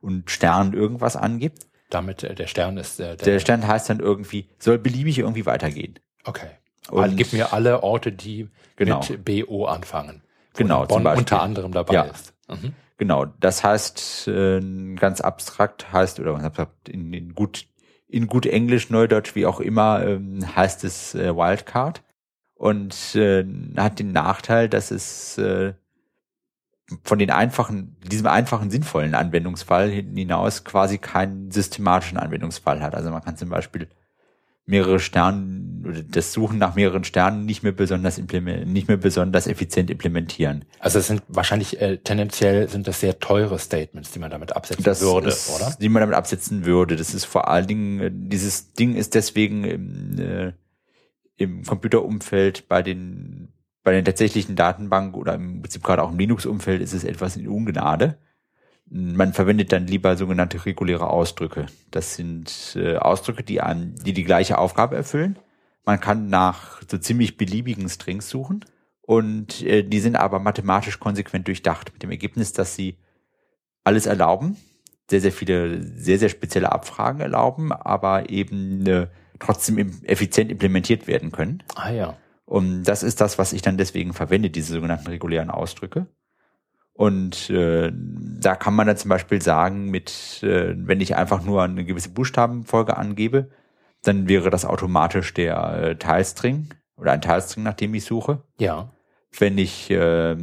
und Stern irgendwas angibt. Damit äh, der Stern ist äh, der, der Stern heißt dann irgendwie soll beliebig irgendwie weitergehen. Okay. Und gib mir alle Orte, die genau. mit BO anfangen. Genau. Bonn unter anderem dabei ja. ist. Mhm. Genau, das heißt äh, ganz abstrakt heißt oder in, in gut in gut Englisch, Neudeutsch, wie auch immer, ähm, heißt es äh, Wildcard und äh, hat den Nachteil, dass es äh, von den einfachen, diesem einfachen sinnvollen Anwendungsfall hinaus quasi keinen systematischen Anwendungsfall hat. Also man kann zum Beispiel mehrere Sternen oder das Suchen nach mehreren Sternen nicht mehr besonders nicht mehr besonders effizient implementieren. Also es sind wahrscheinlich äh, tendenziell sind das sehr teure Statements, die man damit absetzen das würde, ist, oder? Die man damit absetzen würde. Das ist vor allen Dingen äh, dieses Ding ist deswegen im, äh, im Computerumfeld bei den bei den tatsächlichen Datenbanken oder im Prinzip gerade auch im Linux-Umfeld ist es etwas in Ungnade man verwendet dann lieber sogenannte reguläre Ausdrücke. Das sind äh, Ausdrücke, die, an, die die gleiche Aufgabe erfüllen. Man kann nach so ziemlich beliebigen Strings suchen und äh, die sind aber mathematisch konsequent durchdacht mit dem Ergebnis, dass sie alles erlauben, sehr, sehr viele, sehr, sehr spezielle Abfragen erlauben, aber eben äh, trotzdem effizient implementiert werden können. Ah ja. Und das ist das, was ich dann deswegen verwende, diese sogenannten regulären Ausdrücke. Und äh, da kann man dann zum Beispiel sagen, mit, äh, wenn ich einfach nur eine gewisse Buchstabenfolge angebe, dann wäre das automatisch der äh, Teilstring oder ein Teilstring, nach dem ich suche. Ja. Wenn ich äh,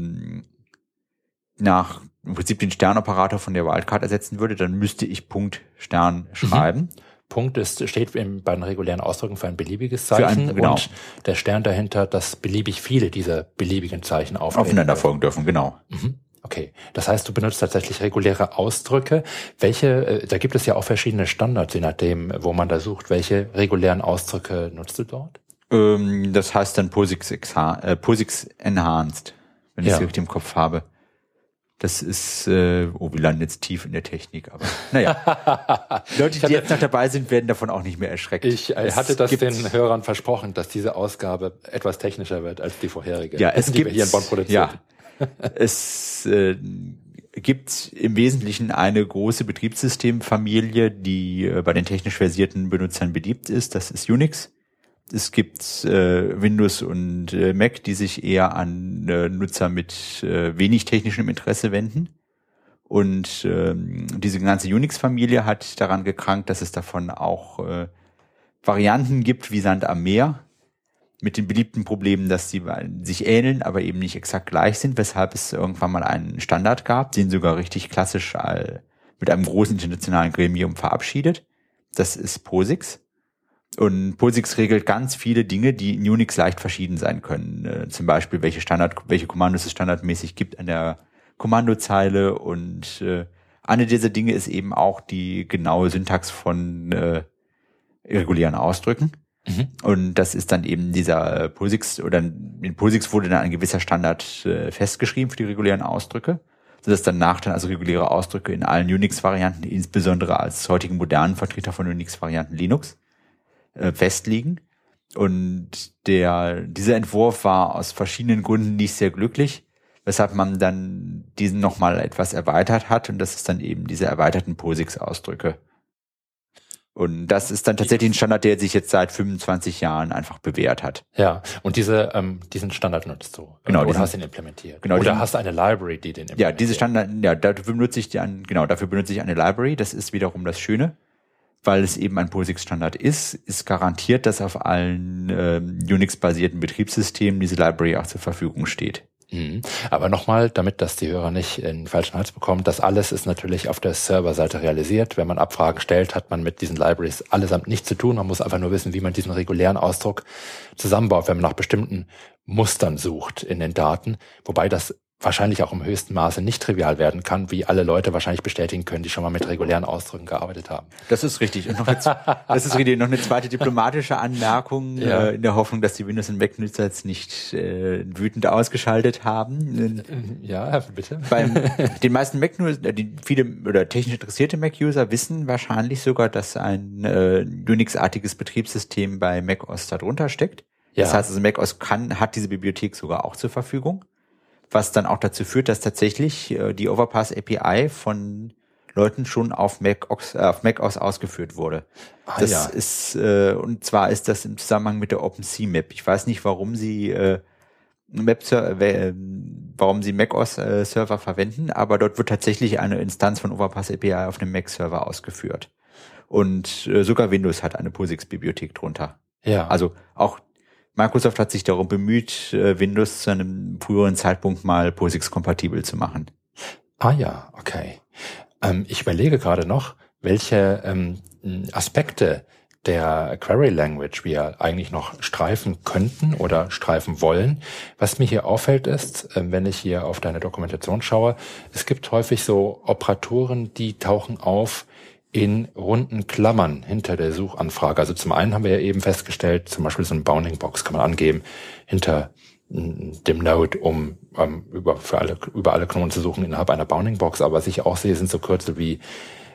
nach im Prinzip den Sternoperator von der Wildcard ersetzen würde, dann müsste ich Punkt Stern mhm. schreiben. Mhm. Punkt ist, steht in, bei den regulären Ausdrücken für ein beliebiges Zeichen ein, genau. und der Stern dahinter, dass beliebig viele dieser beliebigen Zeichen aufeinander folgen dürfen, genau. Mhm. Okay, das heißt, du benutzt tatsächlich reguläre Ausdrücke. Welche, äh, da gibt es ja auch verschiedene Standards, je nachdem, wo man da sucht. Welche regulären Ausdrücke nutzt du dort? Ähm, das heißt dann POSIX, äh, POSIX Enhanced, wenn ich es richtig im Kopf habe. Das ist, äh, oh, wir landen jetzt tief in der Technik, aber naja. [LAUGHS] Leute, die jetzt noch dabei sind, werden davon auch nicht mehr erschreckt. Ich äh, hatte das den Hörern versprochen, dass diese Ausgabe etwas technischer wird als die vorherige. Ja, es gibt hier in Bonn produziert. Ja, es äh, gibt im Wesentlichen eine große Betriebssystemfamilie, die äh, bei den technisch versierten Benutzern beliebt ist. Das ist Unix. Es gibt äh, Windows und äh, Mac, die sich eher an äh, Nutzer mit äh, wenig technischem Interesse wenden. Und ähm, diese ganze Unix-Familie hat daran gekrankt, dass es davon auch äh, Varianten gibt wie Sand am Meer, mit den beliebten Problemen, dass sie sich ähneln, aber eben nicht exakt gleich sind, weshalb es irgendwann mal einen Standard gab, den sogar richtig klassisch mit einem großen internationalen Gremium verabschiedet. Das ist POSIX. Und POSIX regelt ganz viele Dinge, die in Unix leicht verschieden sein können. Äh, zum Beispiel, welche Standard, welche Kommandos es standardmäßig gibt an der Kommandozeile. Und äh, eine dieser Dinge ist eben auch die genaue Syntax von äh, regulären Ausdrücken. Mhm. Und das ist dann eben dieser POSIX, oder in POSIX wurde dann ein gewisser Standard äh, festgeschrieben für die regulären Ausdrücke, sodass dann nachher also reguläre Ausdrücke in allen Unix-Varianten, insbesondere als heutigen modernen Vertreter von Unix-Varianten Linux, äh, festliegen. Und der, dieser Entwurf war aus verschiedenen Gründen nicht sehr glücklich, weshalb man dann diesen nochmal etwas erweitert hat und das ist dann eben diese erweiterten POSIX-Ausdrücke. Und das ist dann tatsächlich ein Standard, der sich jetzt seit 25 Jahren einfach bewährt hat. Ja, und diese, ähm, diesen Standard nutzt du. Genau. Oder hast ihn implementiert. Genau. Oder hast du eine Library, die den implementiert. Ja, diese Standard, ja, dafür benutze ich die genau, dafür benutze ich eine Library. Das ist wiederum das Schöne weil es eben ein POSIX-Standard ist, ist garantiert, dass auf allen äh, Unix-basierten Betriebssystemen diese Library auch zur Verfügung steht. Mhm. Aber nochmal, damit das die Hörer nicht in falschen Hals bekommen, das alles ist natürlich auf der Serverseite realisiert. Wenn man Abfragen stellt, hat man mit diesen Libraries allesamt nichts zu tun. Man muss einfach nur wissen, wie man diesen regulären Ausdruck zusammenbaut, wenn man nach bestimmten Mustern sucht in den Daten. Wobei das wahrscheinlich auch im höchsten Maße nicht trivial werden kann, wie alle Leute wahrscheinlich bestätigen können, die schon mal mit regulären Ausdrücken gearbeitet haben. Das ist richtig. Und noch eine, [LAUGHS] das ist richtig. Noch eine zweite diplomatische Anmerkung ja. äh, in der Hoffnung, dass die Windows- und Mac-Nutzer jetzt nicht äh, wütend ausgeschaltet haben. Ja, bitte. Beim [LAUGHS] den meisten Mac-Nutzer, äh, die viele oder technisch interessierte Mac-User wissen wahrscheinlich sogar, dass ein äh, Unix-artiges Betriebssystem bei macOS darunter steckt. Ja. Das heißt also, macOS kann, hat diese Bibliothek sogar auch zur Verfügung was dann auch dazu führt, dass tatsächlich äh, die Overpass API von Leuten schon auf Mac, äh, auf Mac OS ausgeführt wurde. Ah, das ja. ist äh, und zwar ist das im Zusammenhang mit der OpenSea-Map. Ich weiß nicht, warum sie äh, Map äh, warum sie Mac OS äh, Server verwenden, aber dort wird tatsächlich eine Instanz von Overpass API auf einem Mac Server ausgeführt. Und äh, sogar Windows hat eine POSIX Bibliothek drunter. Ja. Also auch Microsoft hat sich darum bemüht, äh, Windows zu einem früheren Zeitpunkt mal POSIX-kompatibel zu machen. Ah ja, okay. Ähm, ich überlege gerade noch, welche ähm, Aspekte der Query Language wir eigentlich noch streifen könnten oder streifen wollen. Was mir hier auffällt ist, äh, wenn ich hier auf deine Dokumentation schaue, es gibt häufig so Operatoren, die tauchen auf, in runden Klammern hinter der Suchanfrage. Also zum einen haben wir ja eben festgestellt, zum Beispiel so eine Bounding Box kann man angeben hinter dem Node, um ähm, über, für alle, über alle Knoten zu suchen innerhalb einer Bounding Box. Aber was ich auch sehe, sind so Kürzel wie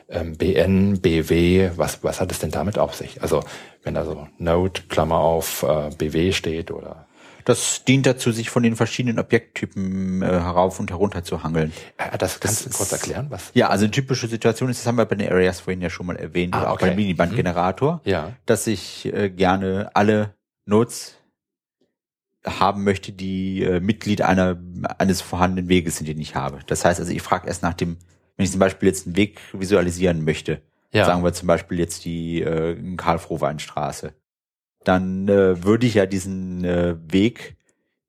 ähm, BN, BW. Was, was hat es denn damit auf sich? Also wenn da so Node, Klammer auf äh, BW steht oder das dient dazu, sich von den verschiedenen Objekttypen äh, herauf und herunter zu hangeln. Ja, das kannst das du kurz erklären, was? Ja, also eine typische Situation ist, das haben wir bei den Areas vorhin ja schon mal erwähnt, ah, oder auch okay. beim Minibandgenerator, mhm. ja. dass ich äh, gerne alle Nodes haben möchte, die äh, Mitglied einer eines vorhandenen Weges sind, den ich habe. Das heißt also, ich frage erst nach dem, wenn ich zum Beispiel jetzt einen Weg visualisieren möchte, ja. sagen wir zum Beispiel jetzt die äh, Karl-Frohwein-Straße, dann äh, würde ich ja diesen äh, Weg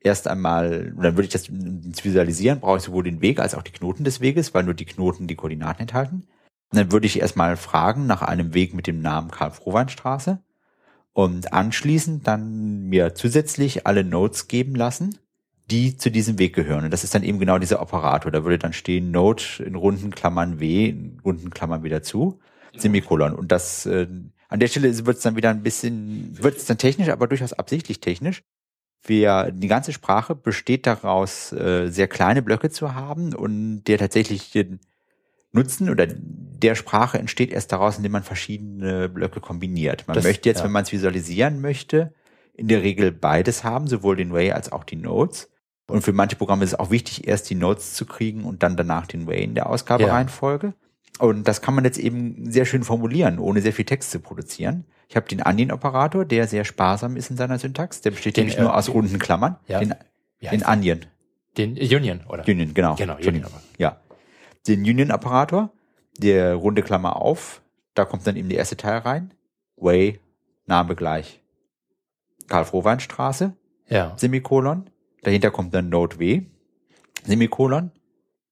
erst einmal, dann würde ich das visualisieren, brauche ich sowohl den Weg als auch die Knoten des Weges, weil nur die Knoten die Koordinaten enthalten. Und dann würde ich erstmal fragen nach einem Weg mit dem Namen Karl-Frohwein-Straße und anschließend dann mir zusätzlich alle Nodes geben lassen, die zu diesem Weg gehören. Und das ist dann eben genau dieser Operator. Da würde dann stehen Node in runden Klammern W, in runden Klammern wieder zu, Semikolon. Und das äh, an der Stelle wird es dann wieder ein bisschen, wird es dann technisch, aber durchaus absichtlich technisch. wir, die ganze Sprache besteht daraus, äh, sehr kleine Blöcke zu haben und der tatsächlich den Nutzen oder der Sprache entsteht erst daraus, indem man verschiedene Blöcke kombiniert. Man Das- möchte jetzt, ja. wenn man es visualisieren möchte, in der Regel beides haben, sowohl den Way als auch die Notes. Und für manche Programme ist es auch wichtig, erst die Notes zu kriegen und dann danach den Way in der Ausgabereihenfolge. Und das kann man jetzt eben sehr schön formulieren, ohne sehr viel Text zu produzieren. Ich habe den Onion-Operator, der sehr sparsam ist in seiner Syntax. Der besteht Den, nämlich nur äh, aus runden Klammern. ja. Den, den? Onion. Den Union, oder? Union, genau. Genau. Union. Ja. Den Union-Operator, der runde Klammer auf, da kommt dann eben der erste Teil rein. Way, Name gleich. Karl-Frohwein-Straße, Ja. Semikolon. Dahinter kommt dann Node W, Semikolon.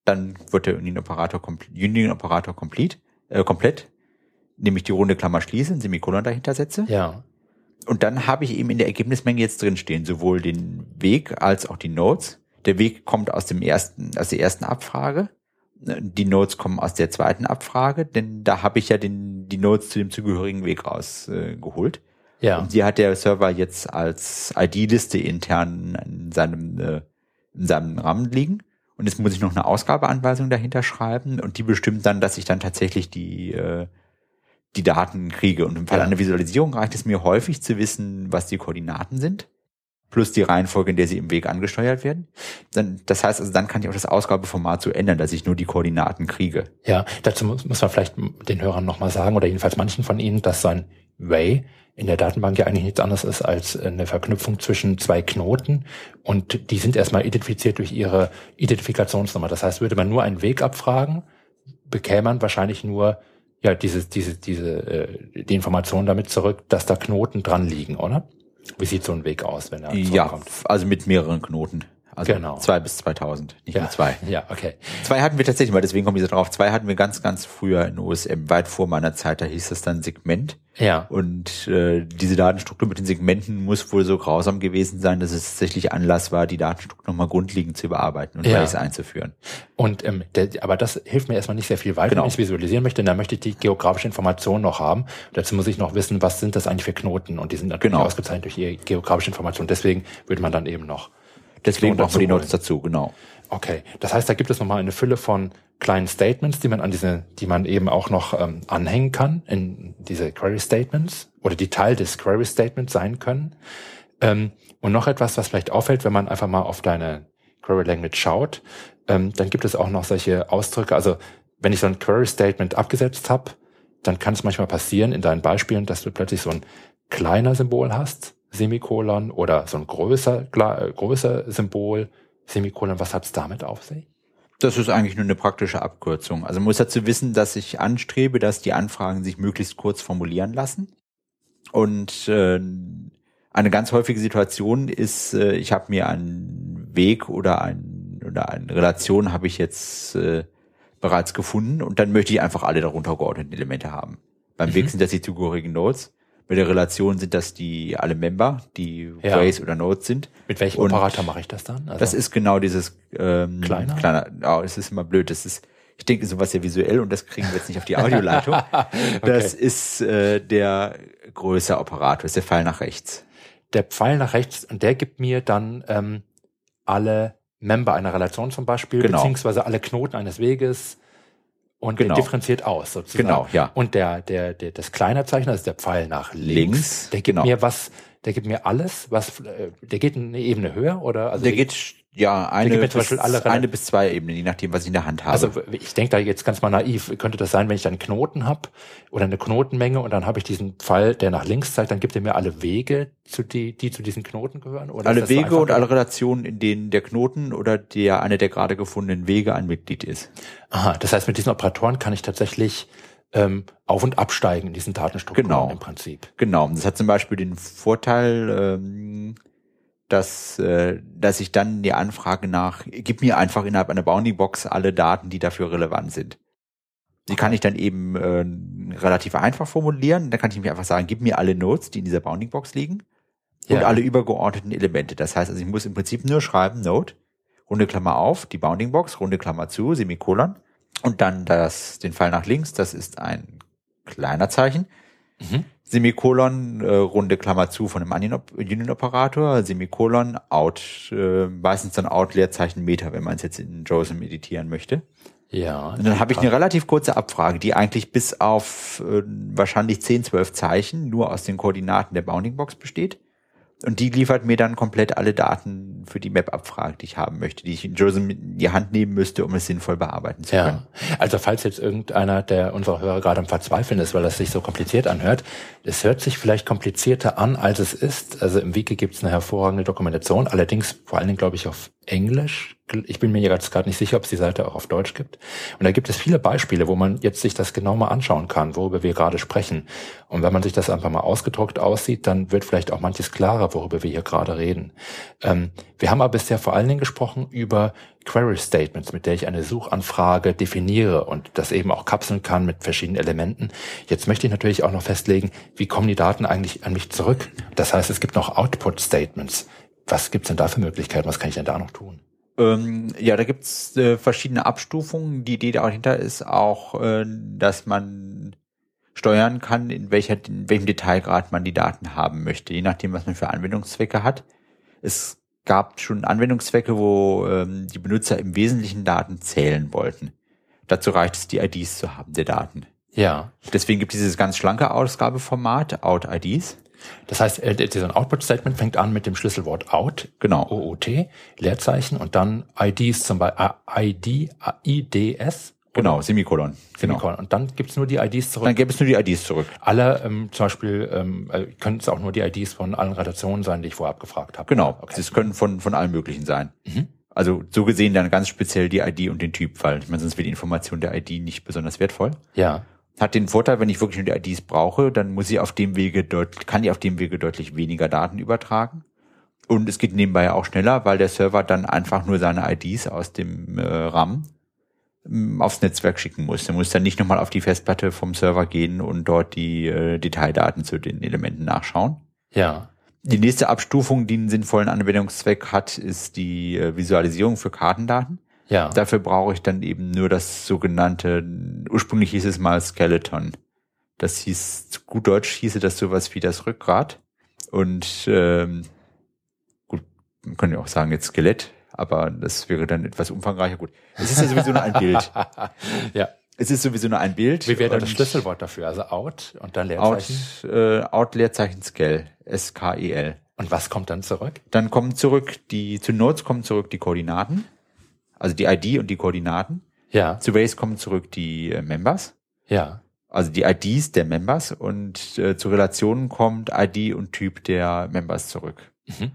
Dann wird der Union-Operator kompl- Union-Operator complete, äh, komplett, nämlich die runde Klammer schließen, Semikolon dahinter setze. Ja. Und dann habe ich eben in der Ergebnismenge jetzt drinstehen, sowohl den Weg als auch die Nodes. Der Weg kommt aus dem ersten, aus der ersten Abfrage. Die Nodes kommen aus der zweiten Abfrage, denn da habe ich ja den, die Nodes zu dem zugehörigen Weg rausgeholt. Äh, geholt. Ja. Und die hat der Server jetzt als ID-Liste intern in seinem, äh, in seinem Rahmen liegen. Und jetzt muss ich noch eine Ausgabeanweisung dahinter schreiben und die bestimmt dann, dass ich dann tatsächlich die, äh, die Daten kriege. Und im Fall Ja. einer Visualisierung reicht es mir häufig zu wissen, was die Koordinaten sind, plus die Reihenfolge, in der sie im Weg angesteuert werden. Dann, das heißt, also dann kann ich auch das Ausgabeformat so ändern, dass ich nur die Koordinaten kriege. Ja, dazu muss, muss man vielleicht den Hörern nochmal sagen, oder jedenfalls manchen von ihnen, dass so ein Way in der Datenbank ja eigentlich nichts anderes ist als eine Verknüpfung zwischen zwei Knoten und die sind erstmal identifiziert durch ihre Identifikationsnummer. Das heißt, würde man nur einen Weg abfragen, bekäme man wahrscheinlich nur ja diese diese diese äh, die Information damit zurück, dass da Knoten dran liegen, oder? Wie sieht so ein Weg aus, wenn er Ja, zurückkommt? also mit mehreren Knoten. Also Genau. zwei bis 2000, nicht Ja, nur zwei. [LAUGHS] Ja, okay. Zwei hatten wir tatsächlich mal, deswegen komme ich so drauf. Zwei hatten wir ganz, ganz früher in OSM, weit vor meiner Zeit, da hieß das dann Segment. Ja. Und äh, diese Datenstruktur mit den Segmenten muss wohl so grausam gewesen sein, dass es tatsächlich Anlass war, die Datenstruktur nochmal grundlegend zu überarbeiten und Ja. Ways einzuführen. Und ähm, der, aber das hilft mir erstmal nicht sehr viel weiter, Genau. wenn ich es visualisieren möchte. Dann möchte ich die geografische Information noch haben. Dazu muss ich noch wissen, was sind das eigentlich für Knoten? Und die sind natürlich Genau. ausgezeichnet durch ihre geografische Information. Deswegen würde man dann eben noch. Deswegen Knoten brauchen wir die Notes dazu, genau. Okay, das heißt, da gibt es nochmal eine Fülle von kleinen Statements, die man an diese, die man eben auch noch ähm, anhängen kann in diese Query Statements oder die Teil des Query Statements sein können. Ähm, und noch etwas, was vielleicht auffällt, wenn man einfach mal auf deine Query Language schaut, ähm, dann gibt es auch noch solche Ausdrücke. Also wenn ich so ein Query Statement abgesetzt habe, dann kann es manchmal passieren in deinen Beispielen, dass du plötzlich so ein kleiner Symbol hast, Semikolon, oder so ein größer, äh, größer Symbol, Semikolon. Was hat's damit auf sich? Das ist eigentlich nur eine praktische Abkürzung. Also man muss dazu wissen, dass ich anstrebe, dass die Anfragen sich möglichst kurz formulieren lassen. Und äh, eine ganz häufige Situation ist, äh, ich habe mir einen Weg oder ein oder eine Relation habe ich jetzt äh, bereits gefunden und dann möchte ich einfach alle darunter geordneten Elemente haben. Beim Weg sind das die zugehörigen Nodes. Bei der Relation sind das die alle Member, die Ja. Ways oder Nodes sind. Mit welchem Und Operator mache ich das dann? Also, Das ist genau dieses ähm, Kleiner? kleiner. Oh, das ist immer blöd. Das ist, ich denke, sowas ja visuell und das kriegen wir jetzt nicht auf die Audioleitung. [LAUGHS] Das ist äh, der größere Operator, ist der Pfeil nach rechts. der Pfeil nach rechts und der gibt mir dann ähm, alle Member einer Relation zum Beispiel, Genau. beziehungsweise alle Knoten eines Weges und Genau. differenziert aus sozusagen. Genau, ja. Und der, der, der, das kleine Zeichen, das ist der Pfeil nach links, Links, der gibt genau. mir was, der gibt mir alles, was, äh, der geht eine Ebene höher oder? Also Der geht ja eine, bis, eine bis zwei Ebenen, je nachdem, was ich in der Hand habe. Also ich denke da jetzt ganz mal naiv, könnte das sein, wenn ich einen Knoten habe oder eine Knotenmenge und dann habe ich diesen Pfeil, der nach links zeigt, dann gibt er mir alle Wege, zu die, die zu diesen Knoten gehören? Oder alle so Wege einfach und alle Relationen, in denen der Knoten oder der eine der gerade gefundenen Wege ein Mitglied ist. Aha, das heißt, mit diesen Operatoren kann ich tatsächlich ähm, auf- und absteigen in diesen Datenstrukturen Genau. im Prinzip. Genau. Das hat zum Beispiel den Vorteil, ähm, dass, äh, dass ich dann die Anfrage nach, gib mir einfach innerhalb einer Bounding Box alle Daten, die dafür relevant sind. Die kann ich dann eben äh, relativ einfach formulieren. Da kann ich mir einfach sagen, gib mir alle Nodes, die in dieser Bounding Box liegen und Ja. alle übergeordneten Elemente. Das heißt, also ich muss im Prinzip nur schreiben, Node, runde Klammer auf, die Bounding Box, runde Klammer zu, Semikolon und dann das, den Pfeil nach links, das ist ein kleiner Zeichen. Mhm. Semikolon, äh, runde Klammer zu von einem Union-Operator, Semikolon, out, äh, meistens dann out, Leerzeichen Meter, wenn man es jetzt in JOSM editieren möchte. Ja. Und dann habe ich eine relativ kurze Abfrage, die eigentlich bis auf äh, wahrscheinlich 10, 12 Zeichen nur aus den Koordinaten der Bounding Box besteht. Und die liefert mir dann komplett alle Daten für die Map-Abfrage, die ich haben möchte, die ich in JOSM in die Hand nehmen müsste, um es sinnvoll bearbeiten zu können. Ja. Also falls jetzt irgendeiner der unserer Hörer gerade am Verzweifeln ist, weil das sich so kompliziert anhört, es hört sich vielleicht komplizierter an, als es ist. Also im Wiki gibt es eine hervorragende Dokumentation, allerdings vor allen Dingen, glaube ich, auf Englisch. Ich bin mir jetzt gerade nicht sicher, ob es die Seite auch auf Deutsch gibt. Und da gibt es viele Beispiele, wo man jetzt sich das genau mal anschauen kann, worüber wir gerade sprechen. Und wenn man sich das einfach mal ausgedruckt aussieht, dann wird vielleicht auch manches klarer, worüber wir hier gerade reden. Ähm, wir haben aber bisher vor allen Dingen gesprochen über Query Statements, mit der ich eine Suchanfrage definiere und das eben auch kapseln kann mit verschiedenen Elementen. Jetzt möchte ich natürlich auch noch festlegen, wie kommen die Daten eigentlich an mich zurück? Das heißt, es gibt noch Output Statements. Was gibt's denn da für Möglichkeiten? Was kann ich denn da noch tun? Ähm, ja, da gibt's äh, verschiedene Abstufungen. Die Idee dahinter ist auch, äh, dass man steuern kann, in, welcher, in welchem Detailgrad man die Daten haben möchte, je nachdem, was man für Anwendungszwecke hat. Es gab schon Anwendungszwecke, wo ähm, die Benutzer im Wesentlichen Daten zählen wollten. Dazu reicht es, die IDs zu haben der Daten. Ja. Deswegen gibt es dieses ganz schlanke Ausgabeformat, Out-IDs. Das heißt, äh, dieser Output-Statement fängt an mit dem Schlüsselwort out, Genau. OOT, Leerzeichen und dann IDs zum Beispiel, ID, IDS. Genau, Semikolon. Genau. Semikolon. Und dann gibt's nur die IDs zurück. Dann gäbe es nur die IDs zurück. Alle, ähm, zum Beispiel, ähm, äh, können es auch nur die IDs von allen Redaktionen sein, die ich vorher abgefragt habe. Genau. Okay. Das können von, von allen möglichen sein. Mhm. Also so gesehen dann ganz speziell die ID und den Typ, weil ich meine, sonst wäre die Information der ID nicht besonders wertvoll. Ja. Hat den Vorteil, wenn ich wirklich nur die IDs brauche, dann muss ich auf dem Wege deutlich, kann ich auf dem Wege deutlich weniger Daten übertragen. Und es geht nebenbei auch schneller, weil der Server dann einfach nur seine IDs aus dem äh, RAM ähm, aufs Netzwerk schicken muss. Er muss dann nicht nochmal auf die Festplatte vom Server gehen und dort die äh, Detaildaten zu den Elementen nachschauen. Ja. Die nächste Abstufung, die einen sinnvollen Anwendungszweck hat, ist die äh, Visualisierung für Kartendaten. Ja. Dafür brauche ich dann eben nur das sogenannte, ursprünglich hieß es mal Skeleton. Das hieß, gut Deutsch hieße das sowas wie das Rückgrat. Und ähm, gut, man könnte ja auch sagen jetzt Skelett, aber das wäre dann etwas umfangreicher. Gut, es ist ja sowieso nur ein Bild. [LAUGHS] ja. Es ist sowieso nur ein Bild. Wie wäre da Und das Schlüsselwort dafür? Also out und dann Out, Leerzeichen. äh, out Leerzeichen Skel, S-K-E-L. Und was kommt dann zurück? Dann kommen zurück die, zu Nodes kommen zurück die Koordinaten, also die ID und die Koordinaten. Ja. Zu Base kommen zurück die äh, Members, Ja. also die IDs der Members und äh, zu Relationen kommt ID und Typ der Members zurück. Mhm.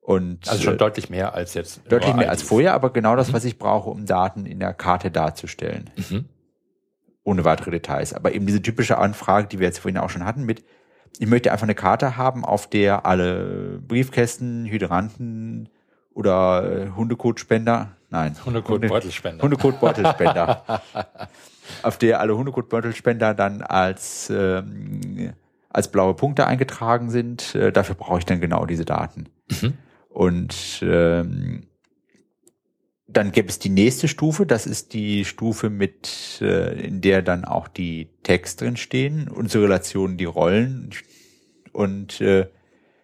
Und Also schon äh, deutlich mehr als jetzt. deutlich mehr als IDs. vorher, aber genau das, was ich brauche, um Daten in der Karte darzustellen. Mhm. Ohne weitere Details. Aber eben diese typische Anfrage, die wir jetzt vorhin auch schon hatten mit, ich möchte einfach eine Karte haben, auf der alle Briefkästen, Hydranten oder äh, Hundekotspender, nein, Hundekot-Beutelspender. Hundekot-Beutelspender, [LAUGHS] auf der alle Hundekot-Beutelspender dann als ähm, als blaue Punkte eingetragen sind. Äh, dafür brauche ich dann genau diese Daten. Mhm. Und ähm, dann gäbe es die nächste Stufe, das ist die Stufe mit, äh, in der dann auch die Tags drin stehen, unsere Relationen, die Rollen. Und äh,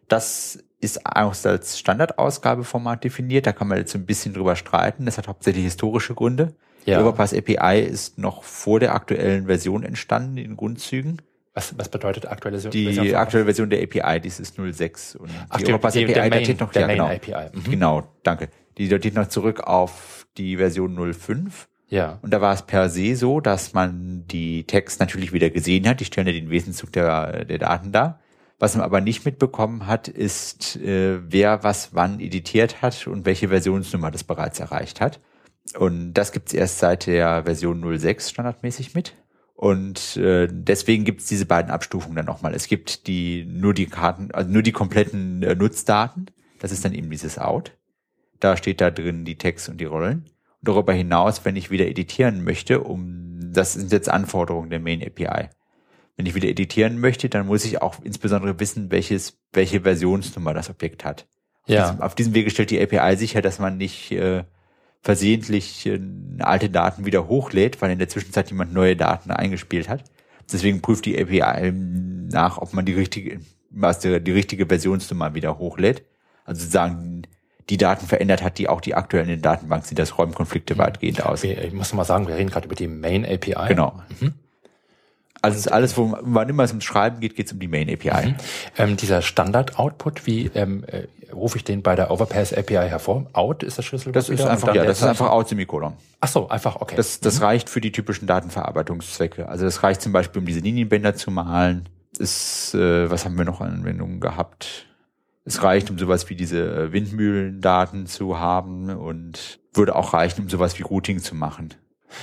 das ist auch als Standardausgabeformat definiert. Da kann man jetzt ein bisschen drüber streiten. Das hat hauptsächlich historische Gründe. Ja. Die Overpass API ist noch vor der aktuellen Version entstanden in Grundzügen. Was, was bedeutet aktuelle Version? Die Version? aktuelle Version der API, dies ist 06. Und Ach, die die, Overpass die, API der Main, datiert noch, der ja, genau. API. Mhm. Genau, danke. Die datiert noch zurück auf die Version 05. Ja. Und da war es per se so, dass man die Tags natürlich wieder gesehen hat. Die stellen ja den Wesenszug der, der Daten dar. Was man aber nicht mitbekommen hat, ist, äh, wer was wann editiert hat und welche Versionsnummer das bereits erreicht hat. Und das gibt's erst seit der Version 06 standardmäßig mit. Und äh, deswegen gibt's diese beiden Abstufungen dann nochmal. Es gibt die nur die Karten, also nur die kompletten äh, Nutzdaten. Das ist dann eben dieses Out. Da steht da drin die Tags und die Rollen. Und darüber hinaus, wenn ich wieder editieren möchte, um das sind jetzt Anforderungen der Main API. Wenn ich wieder editieren möchte, dann muss ich auch insbesondere wissen, welches, welche Versionsnummer das Objekt hat. Auf, Ja. diesem, auf diesem Wege stellt die API sicher, dass man nicht äh, versehentlich äh, alte Daten wieder hochlädt, weil in der Zwischenzeit jemand neue Daten eingespielt hat. Deswegen prüft die API nach, ob man die richtige, was die, die richtige Versionsnummer wieder hochlädt. Also sozusagen die Daten verändert hat, die auch die aktuellen Datenbank sind. Das räumt Konflikte weitgehend aus. Ich muss mal sagen, wir reden gerade über die Main API. Genau. Mhm. Also es ist alles, wo wann immer es ums Schreiben geht, geht es um die Main API. Mhm. Ähm, dieser Standard-Output, wie ähm, äh, rufe ich den bei der Overpass API hervor? Out ist das Schlüssel. Das ist einfach, ja, das ist einfach Out Semikolon. Ach so, einfach, okay. Das, das mhm. reicht für die typischen Datenverarbeitungszwecke. Also das reicht zum Beispiel, um diese Linienbänder zu malen. Ist, äh, was haben wir noch an Anwendungen gehabt? Es reicht, um sowas wie diese äh, Windmühlendaten zu haben und würde auch reichen, um sowas wie Routing zu machen.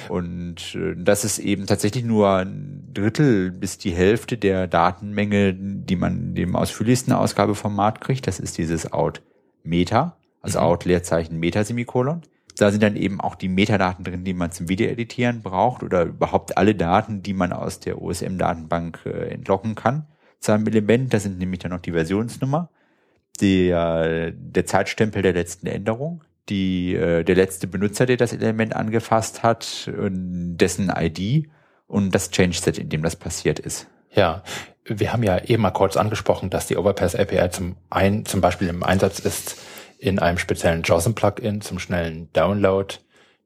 Und äh, das ist eben tatsächlich nur ein Drittel bis die Hälfte der Datenmenge, die man in dem ausführlichsten Ausgabeformat kriegt. Das ist dieses Out Meta, also mhm. Out Leerzeichen Meta Semikolon. Da sind dann eben auch die Metadaten drin, die man zum Videoeditieren braucht oder überhaupt alle Daten, die man aus der OSM-Datenbank äh, entlocken kann zu einem Element. Da sind nämlich dann noch die Versionsnummer, der, der Zeitstempel der letzten Änderung, die, äh, der letzte Benutzer, der das Element angefasst hat, dessen ID und das Change-Set, in dem das passiert ist. Ja, wir haben ja eben mal kurz angesprochen, dass die Overpass API zum, ein, zum Beispiel im Einsatz ist in einem speziellen JOSM-Plugin zum schnellen Download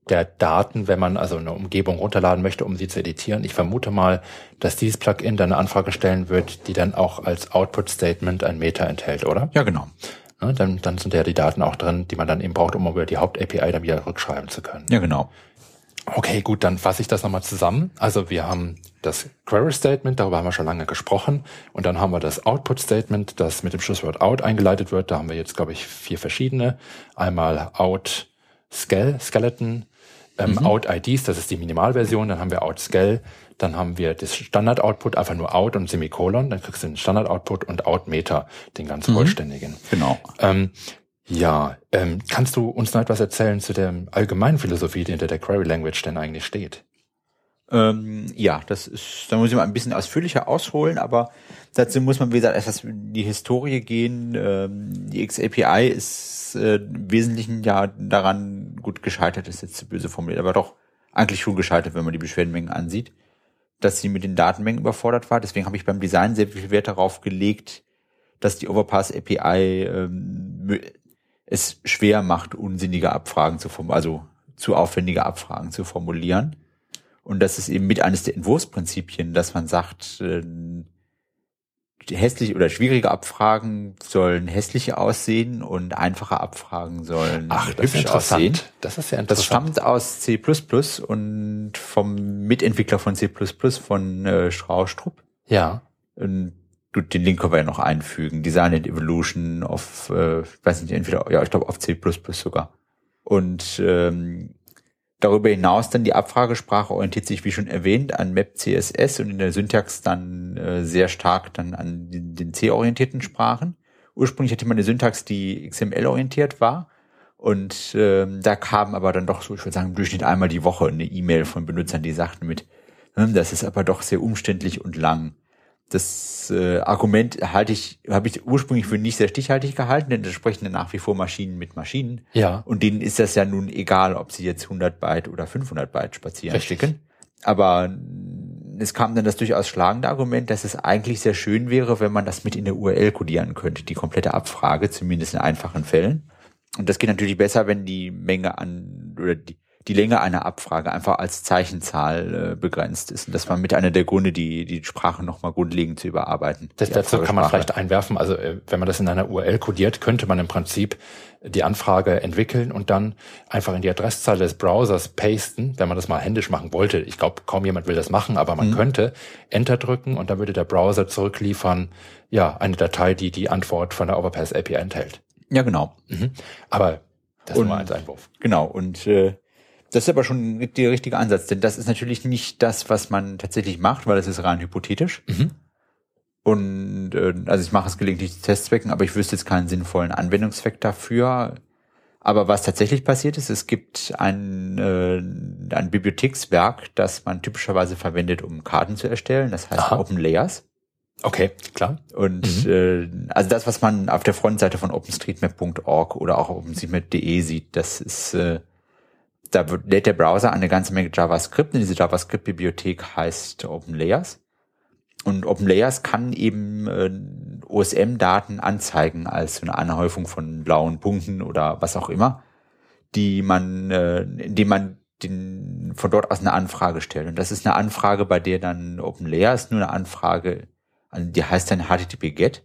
der Daten, wenn man also eine Umgebung runterladen möchte, um sie zu editieren. Ich vermute mal, dass dieses Plugin dann eine Anfrage stellen wird, die dann auch als Output-Statement ein Meta enthält, oder? Ja, genau. Ja, dann, dann sind ja die Daten auch drin, die man dann eben braucht, um über die Haupt-API dann wieder rückschreiben zu können. Ja, genau. Okay, gut, dann fasse ich das nochmal zusammen. Also wir haben das Query Statement, darüber haben wir schon lange gesprochen. Und dann haben wir das Output Statement, das mit dem Schlusswort out eingeleitet wird. Da haben wir jetzt, glaube ich, vier verschiedene. Einmal out Skele, Skeleton, ähm, mhm. out IDs, das ist die Minimalversion. Dann haben wir out Skele, dann haben wir das Standard-Output, einfach nur Out und Semikolon. Dann kriegst du den Standard-Output und Out-Meta, den ganz mhm. vollständigen. Genau. Ähm, ja, ähm, kannst du uns noch etwas erzählen zu der allgemeinen Philosophie, die hinter der Query Language denn eigentlich steht? Ähm, ja, das ist, da muss ich mal ein bisschen ausführlicher ausholen, aber dazu muss man, wie gesagt, etwas in die Historie gehen. Ähm, die XAPI ist äh, im Wesentlichen ja daran gut gescheitert, ist jetzt böse formuliert, aber doch eigentlich schon gescheitert, wenn man die Beschwerdenmengen ansieht dass sie mit den Datenmengen überfordert war. Deswegen habe ich beim Design sehr viel Wert darauf gelegt, dass die Overpass API ähm, es schwer macht, unsinnige Abfragen zu formulieren, also zu aufwendige Abfragen zu formulieren. Und das ist eben mit eines der Entwurfsprinzipien, dass man sagt, äh, hässliche oder schwierige Abfragen sollen hässliche aussehen und einfache Abfragen sollen Ach, hübsch aussehen. Das ist ja interessant. Das stammt aus C++ und vom Mitentwickler von C++ von äh, Straustrup. Ja. Und du, den Link können wir ja noch einfügen. Design and Evolution auf, äh, weiß nicht, entweder, ja, ich glaube auf C++ sogar. Und ähm, Darüber hinaus dann die Abfragesprache orientiert sich, wie schon erwähnt, an Map CSS und in der Syntax dann äh, sehr stark dann an den, C-orientierten Sprachen. Ursprünglich hatte man eine Syntax, die XML-orientiert war. Und ähm, da kam aber dann doch so, ich würde sagen, im Durchschnitt einmal die Woche eine E-Mail von Benutzern, die sagten mit, hm, das ist aber doch sehr umständlich und lang das äh, Argument halte ich, habe ich ursprünglich für nicht sehr stichhaltig gehalten, denn es sprechen ja nach wie vor Maschinen mit Maschinen. Ja. Und denen ist das ja nun egal, ob sie jetzt 100 Byte oder 500 Byte spazieren Richtig. schicken. Aber es kam dann das durchaus schlagende Argument, dass es eigentlich sehr schön wäre, wenn man das mit in der URL kodieren könnte, die komplette Abfrage, zumindest in einfachen Fällen. Und das geht natürlich besser, wenn die Menge an oder die, die Länge einer Abfrage einfach als Zeichenzahl äh, begrenzt ist. Und das war mit einer der Gründe, die, die Sprache nochmal grundlegend zu überarbeiten. Das, dazu kann man vielleicht einwerfen, also äh, wenn man das in einer URL kodiert, könnte man im Prinzip die Anfrage entwickeln und dann einfach in die Adresszeile des Browsers pasten, wenn man das mal händisch machen wollte. Ich glaube, kaum jemand will das machen, aber man mhm. könnte Enter drücken und dann würde der Browser zurückliefern, ja, eine Datei, die die Antwort von der Overpass API enthält. Ja, genau. Mhm. Aber das und, ist nur ein Einwurf. Genau. Und äh, das ist aber schon der richtige Ansatz, denn das ist natürlich nicht das, was man tatsächlich macht, weil es ist rein hypothetisch. Mhm. Und äh, also ich mache es gelegentlich zu Testzwecken, aber ich wüsste jetzt keinen sinnvollen Anwendungszweck dafür. Aber was tatsächlich passiert ist, es gibt ein, äh, ein Bibliothekswerk, das man typischerweise verwendet, um Karten zu erstellen. Das heißt Aha. Open Layers. Okay, klar. Und mhm. äh, also das, was man auf der Frontseite von OpenStreetMap.org oder auch OpenStreetMap.de sieht, das ist äh, da lädt der Browser eine ganze Menge JavaScript und diese JavaScript-Bibliothek heißt OpenLayers. Und OpenLayers kann eben äh, OSM-Daten anzeigen als so eine Anhäufung von blauen Punkten oder was auch immer, die man, äh, indem man den, von dort aus eine Anfrage stellt. Und das ist eine Anfrage, bei der dann OpenLayers nur eine Anfrage, die heißt dann HTTP-GET,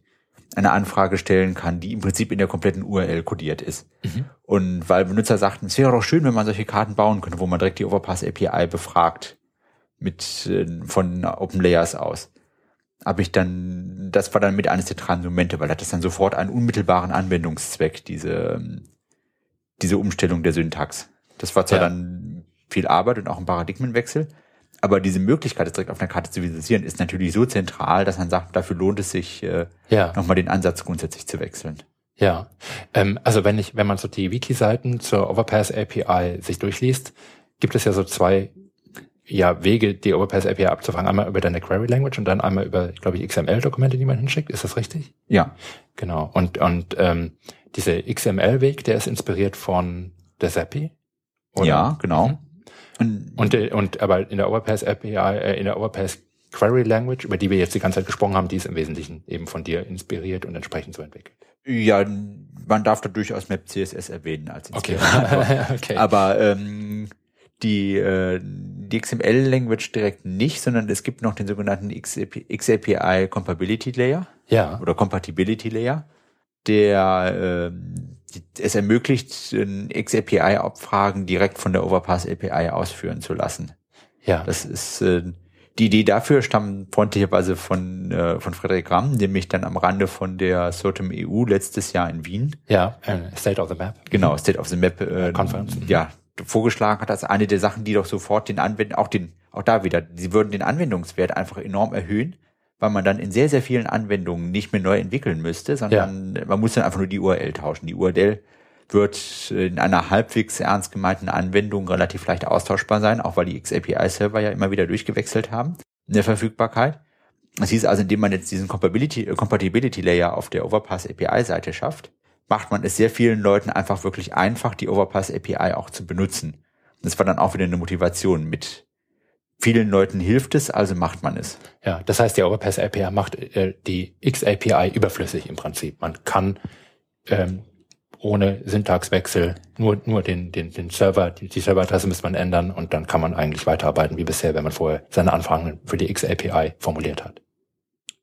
eine Anfrage stellen kann, die im Prinzip in der kompletten URL kodiert ist. Mhm. Und weil Benutzer sagten, es wäre doch schön, wenn man solche Karten bauen könnte, wo man direkt die Overpass API befragt mit äh, von OpenLayers aus. Habe ich dann, das war dann mit eines der Transmomente, weil das ist dann sofort einen unmittelbaren Anwendungszweck, diese, diese Umstellung der Syntax. Das war zwar ja. dann viel Arbeit und auch ein Paradigmenwechsel, aber diese Möglichkeit, das direkt auf einer Karte zu visualisieren, ist natürlich so zentral, dass man sagt, dafür lohnt es sich, äh, ja. nochmal den Ansatz grundsätzlich zu wechseln. Ja, ähm, also wenn ich, wenn man so die Wiki-Seiten zur Overpass API sich durchliest, gibt es ja so zwei ja, Wege, die Overpass API abzufangen. Einmal über deine Query Language und dann einmal über, glaube ich, XML-Dokumente, die man hinschickt. Ist das richtig? Ja. Genau. Und, und ähm, dieser XML-Weg, der ist inspiriert von der Zappi? Ja, genau. Mhm. Und, und, und aber in der Overpass API, äh, in der Overpass Query Language, über die wir jetzt die ganze Zeit gesprochen haben, die ist im Wesentlichen eben von dir inspiriert und entsprechend so entwickelt. Ja, man darf da durchaus Map CSS erwähnen als Inspirator. Okay. [LAUGHS] okay. Aber ähm, die, äh, die XML-Language direkt nicht, sondern es gibt noch den sogenannten XAPI Compatibility Layer. Ja. Oder Compatibility Layer, der äh, es ermöglicht, XAPI-Abfragen direkt von der Overpass API ausführen zu lassen. Ja. Das ist äh, die Idee dafür stammt freundlicherweise von äh, von Frederik Ramm, dem ich dann am Rande von der SOTM EU letztes Jahr in Wien. Ja, äh, State of the Map. Genau, State of the Map. Äh, Conference. Ja, vorgeschlagen hat als eine der Sachen, die doch sofort den Anwender, auch den, auch da wieder, sie würden den Anwendungswert einfach enorm erhöhen, weil man dann in sehr, sehr vielen Anwendungen nicht mehr neu entwickeln müsste, sondern ja. man muss dann einfach nur die URL tauschen. Die URL wird in einer halbwegs ernst gemeinten Anwendung relativ leicht austauschbar sein, auch weil die XAPI-Server ja immer wieder durchgewechselt haben in der Verfügbarkeit. Das hieß also, indem man jetzt diesen Compatibility, Compatibility Layer auf der Overpass API-Seite schafft, macht man es sehr vielen Leuten einfach wirklich einfach, die Overpass API auch zu benutzen. Das war dann auch wieder eine Motivation mit vielen Leuten hilft es, also macht man es. Ja, das heißt, die Overpass API macht äh, die X-API überflüssig im Prinzip. Man kann ähm, ohne Syntaxwechsel nur, nur den, den, den Server, die, die Serveradresse müsste man ändern und dann kann man eigentlich weiterarbeiten wie bisher, wenn man vorher seine Anfragen für die X-API formuliert hat.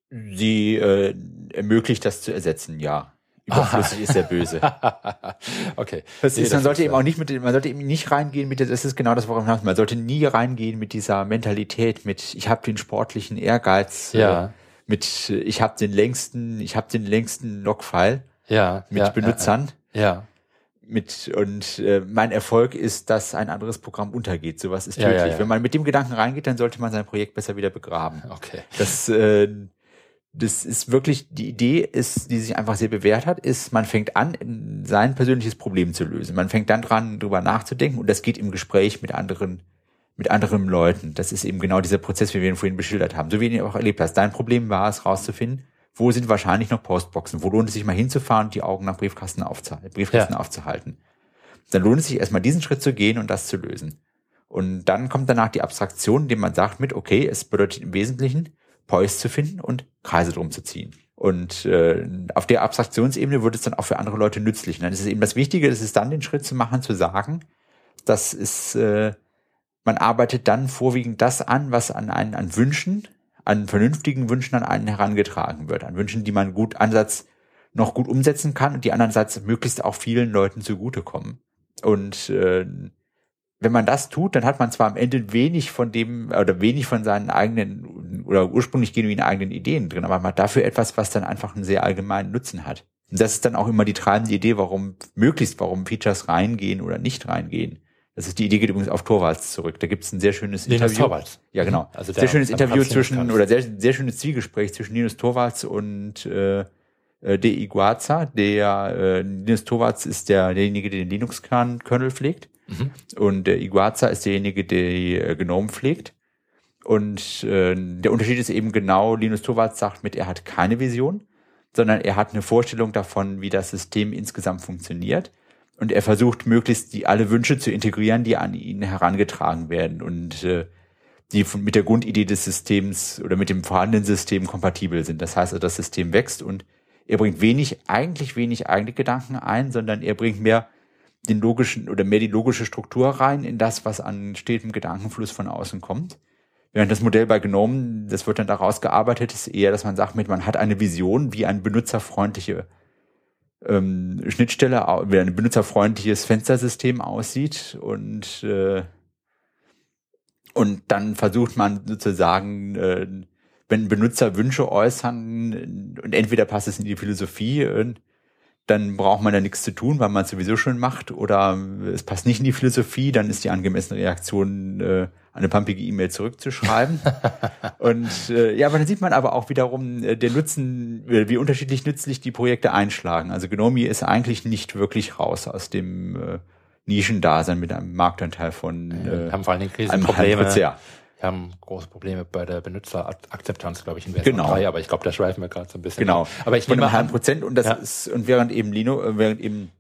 Sie äh, ermöglicht das zu ersetzen, ja. Überflüssig [LAUGHS] ist der Böse. [LAUGHS] okay. Das ist, man sollte eben auch nicht mit, man sollte eben nicht reingehen mit, das ist genau das, worum ich man sollte nie reingehen mit dieser Mentalität, mit, ich habe den sportlichen Ehrgeiz, äh, ja. Äh, mit, ich habe den längsten, ich habe den längsten Logfile, ja, mit ja, Benutzern, ja, ja. mit und äh, mein Erfolg ist, dass ein anderes Programm untergeht. Sowas ist tödlich. Ja. Wenn man mit dem Gedanken reingeht, dann sollte man sein Projekt besser wieder begraben. Okay. Das äh, das ist wirklich, die Idee ist, die sich einfach sehr bewährt hat, ist, man fängt an, sein persönliches Problem zu lösen. Man fängt dann dran, drüber nachzudenken und das geht im Gespräch mit anderen, mit anderen Leuten. Das ist eben genau dieser Prozess, wie wir ihn vorhin beschildert haben. So wie du ihn auch erlebt hast. Dein Problem war es, rauszufinden, wo sind wahrscheinlich noch Postboxen? Wo lohnt es sich mal hinzufahren und die Augen nach Briefkasten, aufzuhalten, Briefkasten ja. aufzuhalten? Dann lohnt es sich erstmal diesen Schritt zu gehen und das zu lösen. Und dann kommt danach die Abstraktion, indem man sagt mit, okay, es bedeutet im Wesentlichen, Poise zu finden und Kreise drum zu ziehen. Und äh, auf der Abstraktionsebene wird es dann auch für andere Leute nützlich. Und dann ist es eben das Wichtige, das ist dann den Schritt zu machen, zu sagen, das ist, äh, man arbeitet dann vorwiegend das an, was an einen, an Wünschen, an vernünftigen Wünschen an einen herangetragen wird, an Wünschen, die man gut Ansatz noch gut umsetzen kann und die andererseits möglichst auch vielen Leuten zugutekommen. Und äh, wenn man das tut, dann hat man zwar am Ende wenig von dem oder wenig von seinen eigenen oder ursprünglich genuinen eigenen Ideen drin, aber man hat dafür etwas, was dann einfach einen sehr allgemeinen Nutzen hat. Und das ist dann auch immer die treibende Idee, warum möglichst, warum Features reingehen oder nicht reingehen. Das ist die Idee geht übrigens auf Torvalds zurück. Da gibt es ein sehr schönes Linus Interview. Torvalds. Ja, genau. Also sehr schönes Interview zwischen oder sehr sehr schönes Zielgespräch zwischen Linus Torvalds und äh, äh De Iguaza. Der äh, Linus Torvalds ist der derjenige, der den Linux-Kernel pflegt Mhm. Und der Iguaza ist derjenige, der äh, Gnome pflegt. Und äh, der Unterschied ist eben genau, Linus Torvalds sagt mit, er hat keine Vision, sondern er hat eine Vorstellung davon, wie das System insgesamt funktioniert. Und er versucht möglichst die alle Wünsche zu integrieren, die an ihn herangetragen werden. Und äh, die von, mit der Grundidee des Systems oder mit dem vorhandenen System kompatibel sind. Das heißt, also, das System wächst und er bringt wenig, eigentlich wenig eigene Gedanken ein, sondern er bringt mehr den logischen oder mehr die logische Struktur rein in das, was an stetem Gedankenfluss von außen kommt. Während das Modell bei Gnome, das wird dann daraus gearbeitet, ist eher, dass man sagt, man hat eine Vision, wie ein benutzerfreundliche ähm, Schnittstelle, wie ein benutzerfreundliches Fenstersystem aussieht und äh, und dann versucht man sozusagen, äh, wenn Benutzer Wünsche äußern und entweder passt es in die Philosophie, äh, dann braucht man da nichts zu tun, weil man es sowieso schon macht, oder es passt nicht in die Philosophie, dann ist die angemessene Reaktion, äh, eine pumpige E-Mail zurückzuschreiben. [LAUGHS] und äh, ja, aber dann sieht man aber auch wiederum äh, der Nutzen, äh, wie unterschiedlich nützlich die Projekte einschlagen. Also Gnomi ist eigentlich nicht wirklich raus aus dem äh, Nischendasein mit einem Marktanteil von äh, haben vor allen Dingen Krisenprobleme. Wir haben große Probleme bei der Benutzerakzeptanz, glaube ich, in Version genau. 3, aber ich glaube, da schweifen wir gerade so ein bisschen. Genau. Aber ich nehme einem Prozent und das ja. ist und während eben Linux, äh, während eben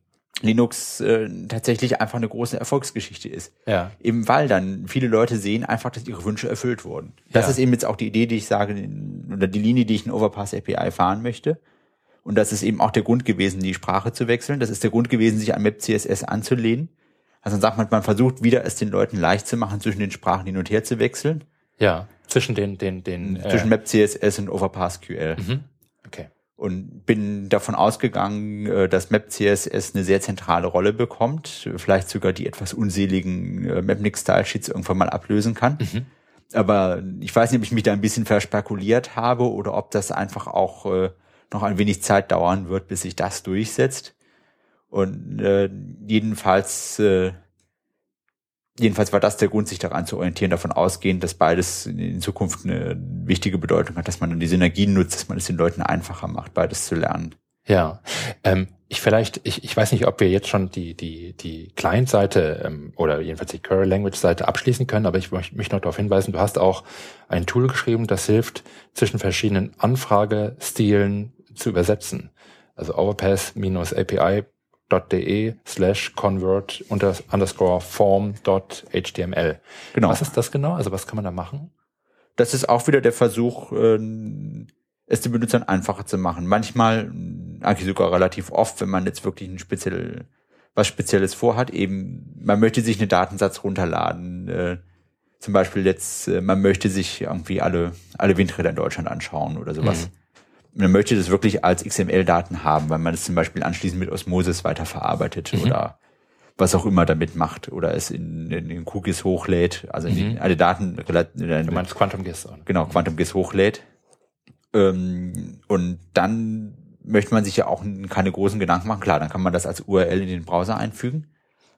Linux äh, tatsächlich einfach eine große Erfolgsgeschichte ist. Ja. Eben weil dann viele Leute sehen einfach, dass ihre Wünsche erfüllt wurden. Das ja. ist eben jetzt auch die Idee, die ich sage, oder die Linie, die ich in Overpass API fahren möchte. Und das ist eben auch der Grund gewesen, die Sprache zu wechseln. Das ist der Grund gewesen, sich an Map CSS anzulehnen also dann sagt man, man versucht wieder es den Leuten leicht zu machen, zwischen den Sprachen hin und her zu wechseln. Ja, zwischen den, den, den, zwischen äh, Map CSS und Overpass QL. Mhm. Okay. Und bin davon ausgegangen, äh, dass Map CSS eine sehr zentrale Rolle bekommt, vielleicht sogar die etwas unseligen äh, Mapnik-Style-Sheets irgendwann mal ablösen kann. Mhm. Aber ich weiß nicht, ob ich mich da ein bisschen verspekuliert habe oder ob das einfach auch äh, noch ein wenig Zeit dauern wird, bis sich das durchsetzt. Und äh, jedenfalls, äh, jedenfalls war das der Grund, sich daran zu orientieren, davon ausgehend, dass beides in Zukunft eine wichtige Bedeutung hat, dass man dann die Synergien nutzt, dass man es den Leuten einfacher macht, beides zu lernen. Ja, ähm, ich vielleicht, ich, ich weiß nicht, ob wir jetzt schon die die die Client-Seite ähm, oder jedenfalls die Curry Language-Seite abschließen können, aber ich möchte mich noch darauf hinweisen, du hast auch ein Tool geschrieben, das hilft, zwischen verschiedenen Anfragestilen zu übersetzen. Also overpass-api de slash convert underscore form.html. Genau. Was ist das genau? Also was kann man da machen? Das ist auch wieder der Versuch, äh, es den Benutzern einfacher zu machen. Manchmal, eigentlich sogar relativ oft, wenn man jetzt wirklich ein speziell, was Spezielles vorhat, eben, man möchte sich einen Datensatz runterladen, äh, zum Beispiel jetzt, äh, man möchte sich irgendwie alle, alle Windräder in Deutschland anschauen oder sowas. Mhm man möchte das wirklich als XML-Daten haben, weil man es zum Beispiel anschließend mit Osmosis weiterverarbeitet mhm. oder was auch immer damit macht oder es in, in den Cookies hochlädt, also mhm. in alle Daten. Du meinst Quantum GIS. Genau, Quantum GIS hochlädt. Ähm, und dann möchte man sich ja auch keine großen Gedanken machen. Klar, dann kann man das als URL in den Browser einfügen.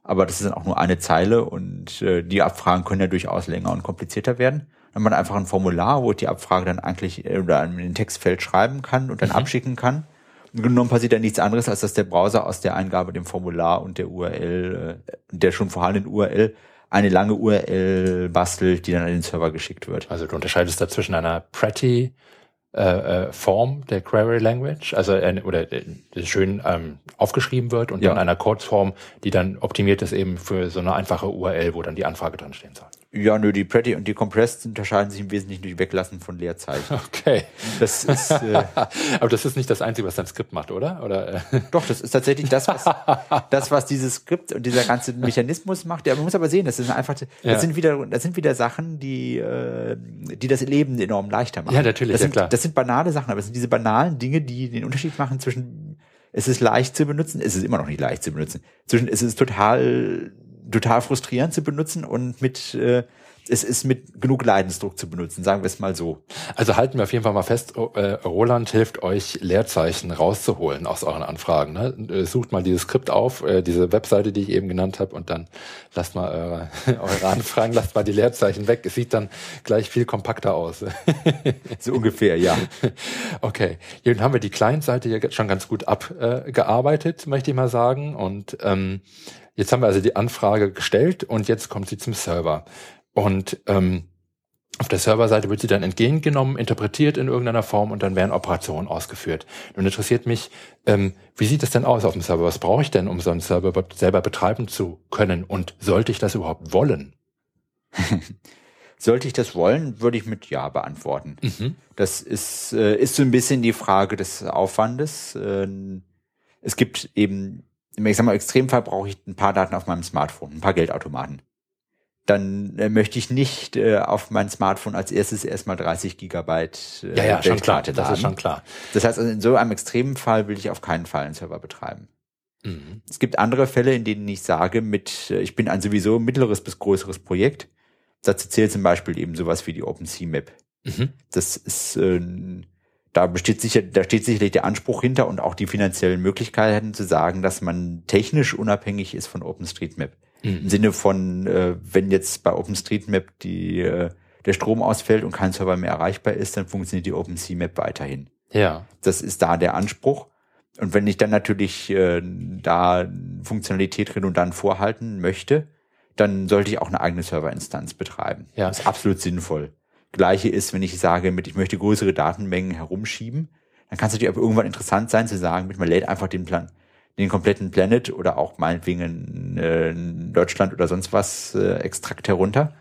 Aber das ist dann auch nur eine Zeile und äh, die Abfragen können ja durchaus länger und komplizierter werden wenn man einfach ein Formular, wo ich die Abfrage dann eigentlich äh, oder in den Textfeld schreiben kann und dann mhm. abschicken kann. Genommen passiert dann nichts anderes, als dass der Browser aus der Eingabe, dem Formular und der URL, äh, der schon vorhandenen URL, eine lange URL bastelt, die dann an den Server geschickt wird. Also du unterscheidest da zwischen einer Pretty äh, äh, Form der Query Language, also äh, oder äh, schön ähm, aufgeschrieben wird und ja. dann einer Codeform, die dann optimiert ist eben für so eine einfache URL, wo dann die Anfrage drin stehen soll. Ja, nö, die Pretty und die Compressed unterscheiden sich im Wesentlichen durch Weglassen von Leerzeichen. Okay. Das ist, äh, [LAUGHS] Aber das ist nicht das Einzige, was dein Skript macht, oder? oder? Äh? Doch, das ist tatsächlich das, was, [LAUGHS] das, was dieses Skript und dieser ganze Mechanismus macht. Ja, man muss aber sehen, das sind einfach, das ja. sind wieder, das sind wieder Sachen, die, äh, die das Leben enorm leichter machen. Ja, natürlich, das ja, sind, klar. Das sind banale Sachen, aber es sind diese banalen Dinge, die den Unterschied machen zwischen, es ist leicht zu benutzen, es ist immer noch nicht leicht zu benutzen, zwischen, es ist total, total frustrierend zu benutzen und mit, äh, es ist mit genug Leidensdruck zu benutzen, sagen wir es mal so. Also halten wir auf jeden Fall mal fest, äh, Roland hilft euch, Leerzeichen rauszuholen aus euren Anfragen. Ne? Äh, sucht mal dieses Skript auf, äh, diese Webseite, die ich eben genannt habe, und dann lasst mal eure, [LAUGHS] eure Anfragen, lasst mal die Leerzeichen weg. Es sieht dann gleich viel kompakter aus. [LAUGHS] so ungefähr, ja. Okay, hier haben wir die Client-Seite ja schon ganz gut abgearbeitet, möchte ich mal sagen. Und ähm, Jetzt haben wir also die Anfrage gestellt und jetzt kommt sie zum Server. Und ähm, auf der Serverseite wird sie dann entgegengenommen, interpretiert in irgendeiner Form und dann werden Operationen ausgeführt. Nun interessiert mich, ähm, wie sieht das denn aus auf dem Server? Was brauche ich denn, um so einen Server selber betreiben zu können? Und sollte ich das überhaupt wollen? [LAUGHS] Sollte ich das wollen, würde ich mit Ja beantworten. Mhm. Das ist, äh, ist so ein bisschen die Frage des Aufwandes. Äh, es gibt eben, ich sag mal, im Extremfall brauche ich ein paar Daten auf meinem Smartphone, ein paar Geldautomaten. Dann äh, möchte ich nicht äh, auf mein Smartphone als erstes erstmal 30 Gigabyte äh, ja, ja, schon klar, das ist schon klar. Das heißt, also in so einem extremen Fall will ich auf keinen Fall einen Server betreiben. Mhm. Es gibt andere Fälle, in denen ich sage, mit, äh, ich bin ein sowieso mittleres bis größeres Projekt Dazu zählt zum Beispiel eben sowas wie die OpenSea-Map. Mhm. Das ist, äh, da besteht sicher, da steht sicherlich der Anspruch hinter und auch die finanziellen Möglichkeiten zu sagen, dass man technisch unabhängig ist von OpenStreetMap. Mhm. Im Sinne von, äh, wenn jetzt bei OpenStreetMap die, äh, der Strom ausfällt und kein Server mehr erreichbar ist, dann funktioniert die OpenSea-Map weiterhin. Ja. Das ist da der Anspruch. Und wenn ich dann natürlich äh, da Funktionalität redundant vorhalten möchte, dann sollte ich auch eine eigene Serverinstanz betreiben. Ja. Das ist absolut sinnvoll. Gleiche ist, wenn ich sage, mit ich möchte größere Datenmengen herumschieben, dann kann es natürlich auch irgendwann interessant sein zu sagen, mit man lädt einfach den Plan, den kompletten Planet oder auch meinetwegen in, äh, Deutschland oder sonst was äh, Extrakt herunter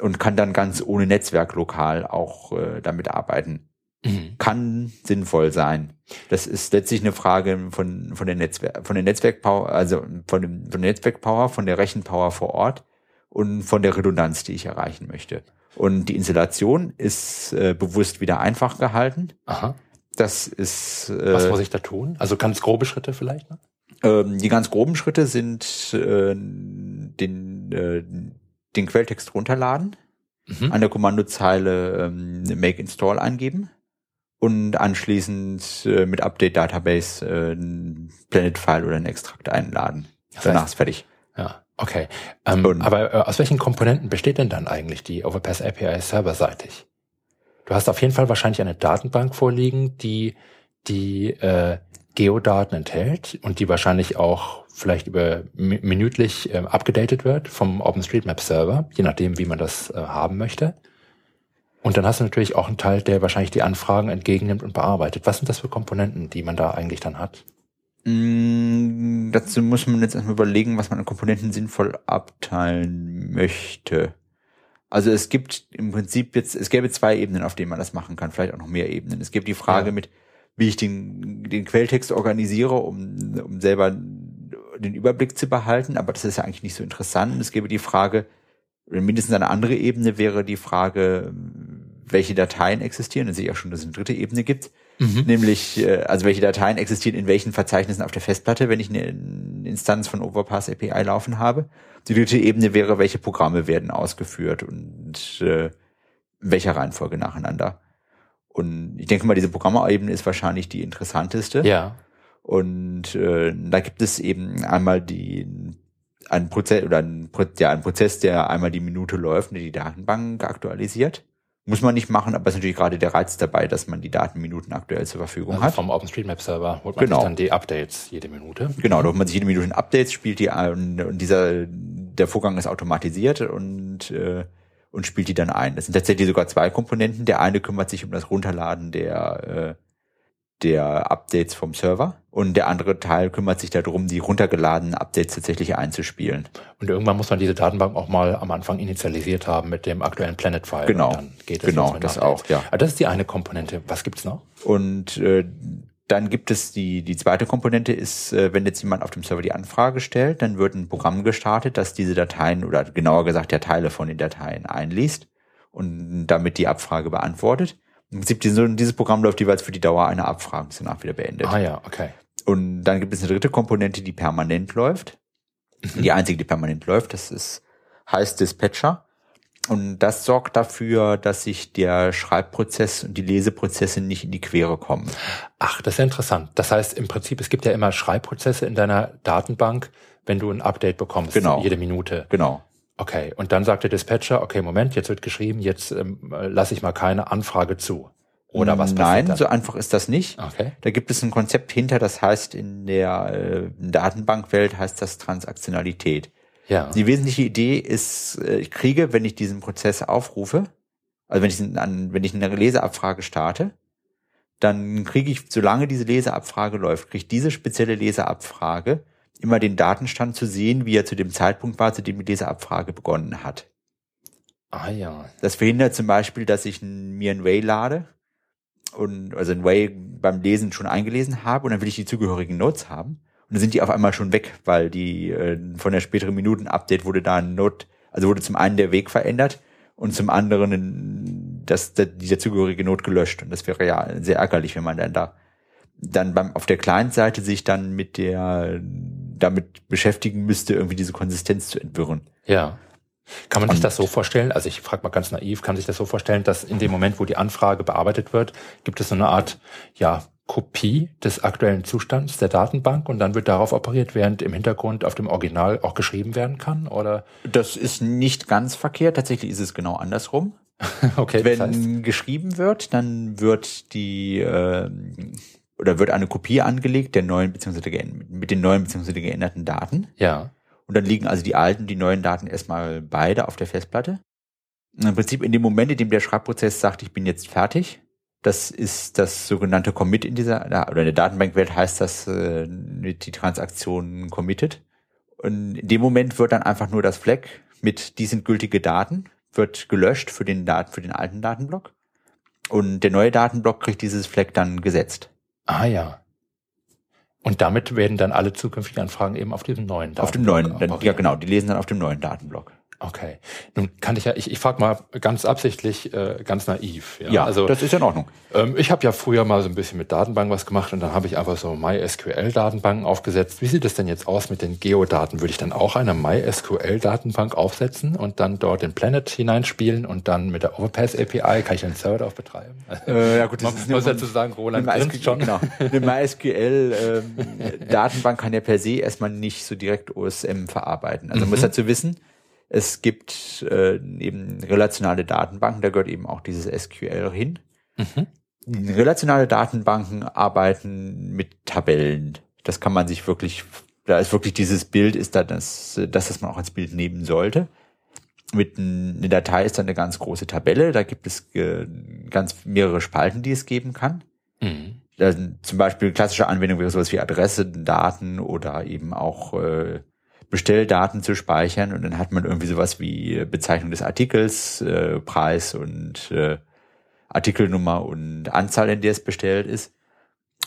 und kann dann ganz ohne Netzwerk lokal auch äh, damit arbeiten. Mhm. Kann sinnvoll sein. Das ist letztlich eine Frage von, von der Netzwerk, von der Netzwerkpower, also von dem, von der Netzwerkpower, von der Rechenpower vor Ort und von der Redundanz, die ich erreichen möchte. Und die Installation ist äh, bewusst wieder einfach gehalten. Aha. Das ist. Äh, Was muss ich da tun? Also ganz grobe Schritte vielleicht? Ne? Ähm, die ganz groben Schritte sind äh, den, äh, den Quelltext runterladen, mhm. an der Kommandozeile ähm, make install eingeben und anschließend äh, mit Update Database äh, ein Planet-File oder ein Extrakt einladen. Das Danach ist fertig. Ja, okay. Ähm, aber äh, aus welchen Komponenten besteht denn dann eigentlich die Overpass API serverseitig? Du hast auf jeden Fall wahrscheinlich eine Datenbank vorliegen, die die äh, Geodaten enthält und die wahrscheinlich auch vielleicht über minütlich äh, abgedatet wird vom OpenStreetMap Server, je nachdem, wie man das äh, haben möchte. Und dann hast du natürlich auch einen Teil, der wahrscheinlich die Anfragen entgegennimmt und bearbeitet. Was sind das für Komponenten, die man da eigentlich dann hat? Mm, dazu muss man jetzt erstmal überlegen, was man an Komponenten sinnvoll abteilen möchte. Also es gibt im Prinzip jetzt, es gäbe zwei Ebenen, auf denen man das machen kann, vielleicht auch noch mehr Ebenen. Es gibt die Frage ja. mit, wie ich den, den Quelltext organisiere, um, um selber den Überblick zu behalten, aber das ist ja eigentlich nicht so interessant. Es gäbe die Frage, mindestens eine andere Ebene wäre die Frage, welche Dateien existieren. Dann sehe ich auch schon, dass es eine dritte Ebene gibt. Mhm. Nämlich, äh, also welche Dateien existieren in welchen Verzeichnissen auf der Festplatte, wenn ich eine Instanz von Overpass API laufen habe. Die dritte Ebene wäre, welche Programme werden ausgeführt und äh, in welcher Reihenfolge nacheinander. Und ich denke mal, diese Programmebene ist wahrscheinlich die interessanteste. Ja. Und äh, da gibt es eben einmal die ein Prozess oder ein, ja, ein Prozess, der einmal die Minute läuft und die Datenbank aktualisiert. Muss man nicht machen, aber es ist natürlich gerade der Reiz dabei, dass man die Daten Minuten aktuell zur Verfügung also hat. Vom OpenStreetMap-Server holt man genau. sich dann die Updates jede Minute. Genau, da holt man sich jede Minute Updates, spielt die und dieser der Vorgang ist automatisiert und äh, und spielt die dann ein. Das sind tatsächlich sogar zwei Komponenten. Der eine kümmert sich um das Runterladen der äh, der Updates vom Server und der andere Teil kümmert sich darum, die runtergeladenen Updates tatsächlich einzuspielen. Und irgendwann muss man diese Datenbank auch mal am Anfang initialisiert haben mit dem aktuellen Planet-File. Genau, dann geht das genau, das auch, ja. Aber das ist die eine Komponente. Was gibt's noch? Und äh, dann gibt es die, die zweite Komponente ist, äh, wenn jetzt jemand auf dem Server die Anfrage stellt, dann wird ein Programm gestartet, das diese Dateien oder genauer gesagt der Teile von den Dateien einliest und damit die Abfrage beantwortet. Im Prinzip dieses Programm läuft jeweils für die Dauer einer Abfrage ist danach wieder beendet. Ah ja, okay. Und dann gibt es eine dritte Komponente, die permanent läuft. Mhm. Die einzige, die permanent läuft, das ist heißt Dispatcher. Und das sorgt dafür, dass sich der Schreibprozess und die Leseprozesse nicht in die Quere kommen. Ach, das ist ja interessant. Das heißt, im Prinzip, es gibt ja immer Schreibprozesse in deiner Datenbank, wenn du ein Update bekommst, genau. jede Minute. Genau. Okay, und dann sagt der Dispatcher, okay, Moment, jetzt wird geschrieben, jetzt ähm, lasse ich mal keine Anfrage zu. Oder was Nein, dann? so einfach ist das nicht. Okay. Da gibt es ein Konzept hinter, das heißt in der äh, Datenbankwelt heißt das Transaktionalität. Ja. Die wesentliche Idee ist, äh, ich kriege, wenn ich diesen Prozess aufrufe, also wenn ich, an, wenn ich eine Leseabfrage starte, dann kriege ich, solange diese Leseabfrage läuft, kriege ich diese spezielle Leseabfrage immer den Datenstand zu sehen, wie er zu dem Zeitpunkt war, zu dem die Leseabfrage begonnen hat. Ah ja. Das verhindert zum Beispiel, dass ich mir ein Way lade und also ein Way beim Lesen schon eingelesen habe und dann will ich die zugehörigen Notes haben. Und dann sind die auf einmal schon weg, weil die äh, von der späteren Minuten-Update wurde da ein Note, also wurde zum einen der Weg verändert und zum anderen das, das, die dazugehörige Not gelöscht. Und das wäre ja sehr ärgerlich, wenn man dann da dann beim auf der Client-Seite sich dann mit der damit beschäftigen müsste, irgendwie diese Konsistenz zu entwirren. Ja. Kann man sich das so vorstellen? Also ich frage mal ganz naiv, kann sich das so vorstellen, dass in dem Moment, wo die Anfrage bearbeitet wird, gibt es so eine Art, ja, Kopie des aktuellen Zustands der Datenbank und dann wird darauf operiert, während im Hintergrund auf dem Original auch geschrieben werden kann? Oder? Das ist nicht ganz verkehrt. Tatsächlich ist es genau andersrum. [LAUGHS] okay. Wenn das heißt. geschrieben wird, dann wird die äh, oder wird eine Kopie angelegt der neuen beziehungsweise mit den neuen beziehungsweise geänderten Daten. Ja. Und dann liegen also die alten, die neuen Daten erstmal beide auf der Festplatte. Und Im Prinzip in dem Moment, in dem der Schreibprozess sagt, ich bin jetzt fertig, das ist das sogenannte Commit in dieser, oder in der Datenbankwelt heißt das äh, die Transaktion committed. Und in dem Moment wird dann einfach nur das Flag mit, die sind gültige Daten, wird gelöscht für den Daten, für den alten Datenblock. Und der neue Datenblock kriegt dieses Flag dann gesetzt. Ah ja. Und damit werden dann alle zukünftigen Anfragen eben auf diesem neuen Datenblock. Auf dem neuen, dann, ja genau, die lesen dann auf dem neuen Datenblock. Okay. Nun kann ich ja, ich, ich frage mal ganz absichtlich, äh, ganz naiv. Ja, ja also, das ist ja in Ordnung. Ähm, ich habe ja früher mal so ein bisschen mit Datenbanken was gemacht und dann habe ich einfach so MySQL-Datenbanken aufgesetzt. Wie sieht es denn jetzt aus mit den Geodaten? Würde ich dann auch eine MySQL-Datenbank aufsetzen und dann dort den Planet hineinspielen und dann mit der Overpass API kann ich einen Server darauf betreiben? Äh, ja gut, das Man ist muss dazu sagen, Roland MySQL, schon. Genau. Eine MySQL-Datenbank ähm, kann ja per se erstmal nicht so direkt OSM verarbeiten. Also mhm. man muss dazu wissen, es gibt äh, eben relationale Datenbanken, da gehört eben auch dieses SQL hin. Mhm. Relationale Datenbanken arbeiten mit Tabellen. Das kann man sich wirklich, da ist wirklich dieses Bild, ist da das, das, das man auch als Bild nehmen sollte. Mit eine Datei ist dann eine ganz große Tabelle, da gibt es äh, ganz mehrere Spalten, die es geben kann. Mhm. Da, zum Beispiel klassische Anwendung wäre sowas wie Adresse, Daten oder eben auch äh, Bestelldaten zu speichern und dann hat man irgendwie sowas wie Bezeichnung des Artikels, äh, Preis und äh, Artikelnummer und Anzahl, in der es bestellt ist.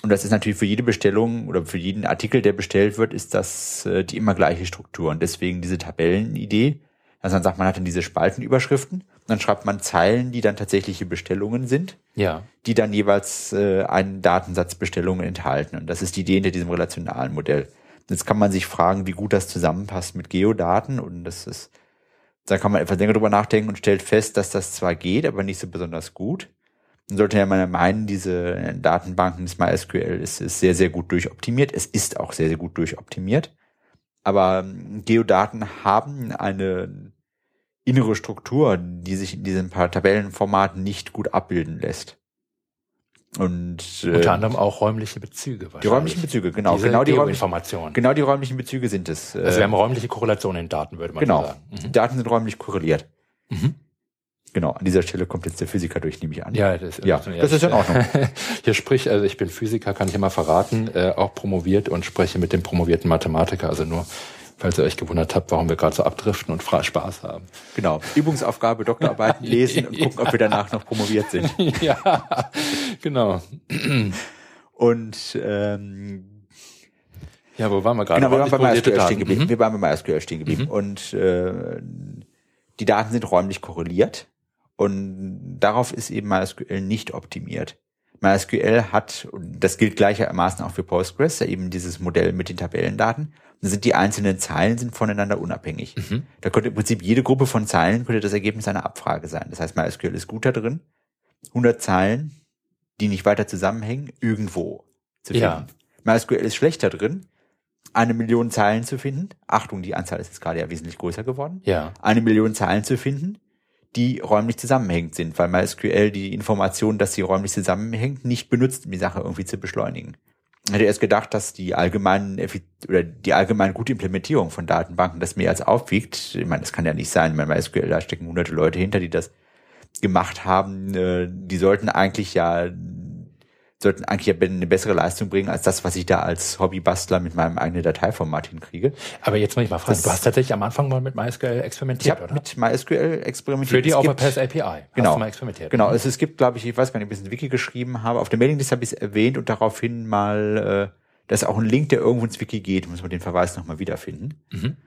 Und das ist natürlich für jede Bestellung oder für jeden Artikel, der bestellt wird, ist das äh, die immer gleiche Struktur. Und deswegen diese Tabellenidee. Also dann sagt man hat dann diese Spaltenüberschriften. Dann schreibt man Zeilen, die dann tatsächliche Bestellungen sind. Ja. Die dann jeweils äh, einen Datensatz Bestellungen enthalten. Und das ist die Idee hinter diesem relationalen Modell. Jetzt kann man sich fragen, wie gut das zusammenpasst mit Geodaten und das ist, da kann man etwas länger drüber nachdenken und stellt fest, dass das zwar geht, aber nicht so besonders gut. Man sollte ja mal meinen, diese Datenbanken des MySQL ist, ist sehr, sehr gut durchoptimiert. Es ist auch sehr, sehr gut durchoptimiert. Aber ähm, Geodaten haben eine innere Struktur, die sich in diesem paar Tabellenformat nicht gut abbilden lässt. Und äh, unter anderem auch räumliche Bezüge. Die räumlichen Bezüge, genau, Diese genau die Informationen. Genau die räumlichen Bezüge sind es. Also wir haben räumliche Korrelationen in Daten, würde man genau. sagen. Genau. Mhm. Daten sind räumlich korreliert. Mhm. Genau, an dieser Stelle kommt jetzt der Physiker durch, nehme ich an. Ja, das, ja, das ist in Ordnung. [LAUGHS] Hier sprich, also ich bin Physiker, kann ich immer verraten, äh, auch promoviert und spreche mit dem promovierten Mathematiker, also nur falls ihr euch gewundert habt, warum wir gerade so abdriften und Spaß haben. Genau. Übungsaufgabe, Doktorarbeiten lesen und gucken, ob wir danach noch promoviert sind. [LAUGHS] ja, genau. Und ähm, ja, wo waren wir gerade? Genau, wir waren bei MySQL stehen geblieben. Mhm. Wir waren bei MySQL stehen geblieben. Mhm. Und äh, die Daten sind räumlich korreliert. Und darauf ist eben MySQL nicht optimiert. MySQL hat, und das gilt gleichermaßen auch für Postgres, eben dieses Modell mit den Tabellendaten, sind die einzelnen Zeilen sind voneinander unabhängig. Mhm. Da könnte im Prinzip jede Gruppe von Zeilen könnte das Ergebnis einer Abfrage sein. Das heißt, MySQL ist gut da drin, 100 Zeilen, die nicht weiter zusammenhängen, irgendwo zu finden. Ja. MySQL ist schlechter drin, eine Million Zeilen zu finden. Achtung, die Anzahl ist jetzt gerade ja wesentlich größer geworden. Ja. Eine Million Zeilen zu finden, die räumlich zusammenhängend sind, weil MySQL die Information, dass sie räumlich zusammenhängt, nicht benutzt, um die Sache irgendwie zu beschleunigen hätte erst gedacht, dass die allgemeinen oder die allgemein gute Implementierung von Datenbanken das mehr als aufwiegt. Ich meine, das kann ja nicht sein. Ich meine, SQL, da stecken hunderte Leute hinter, die das gemacht haben. Äh, die sollten eigentlich ja sollten eigentlich ja eine bessere Leistung bringen als das, was ich da als Hobbybastler mit meinem eigenen Dateiformat hinkriege. Aber jetzt muss ich mal fragen, das du hast tatsächlich am Anfang mal mit MySQL experimentiert, ich oder? mit MySQL experimentiert. Für die Overpass API. Genau. Hast mal experimentiert. Genau. Es, es gibt, glaube ich, ich weiß gar nicht, ob ich ein Wiki geschrieben habe. Auf der Mailingliste habe ich es erwähnt und daraufhin mal, äh, da ist auch ein Link, der irgendwo ins Wiki geht, muss man den Verweis nochmal wiederfinden. Mhm.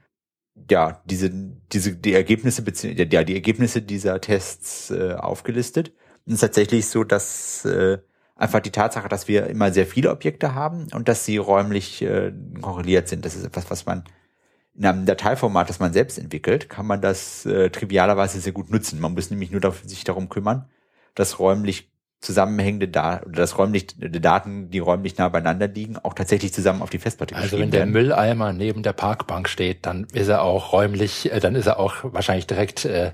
Ja, diese, diese, die Ergebnisse, ja, die Ergebnisse dieser Tests äh, aufgelistet. Und es ist tatsächlich so, dass äh, einfach die Tatsache, dass wir immer sehr viele Objekte haben und dass sie räumlich äh, korreliert sind. Das ist etwas, was man in einem Dateiformat, das man selbst entwickelt, kann man das äh, trivialerweise sehr gut nutzen. Man muss nämlich nur dafür, sich darum kümmern, dass räumlich zusammenhängende Daten oder dass räumlich die Daten, die räumlich nah beieinander liegen, auch tatsächlich zusammen auf die Festplatte Also wenn der werden. Mülleimer neben der Parkbank steht, dann ist er auch räumlich, äh, dann ist er auch wahrscheinlich direkt äh,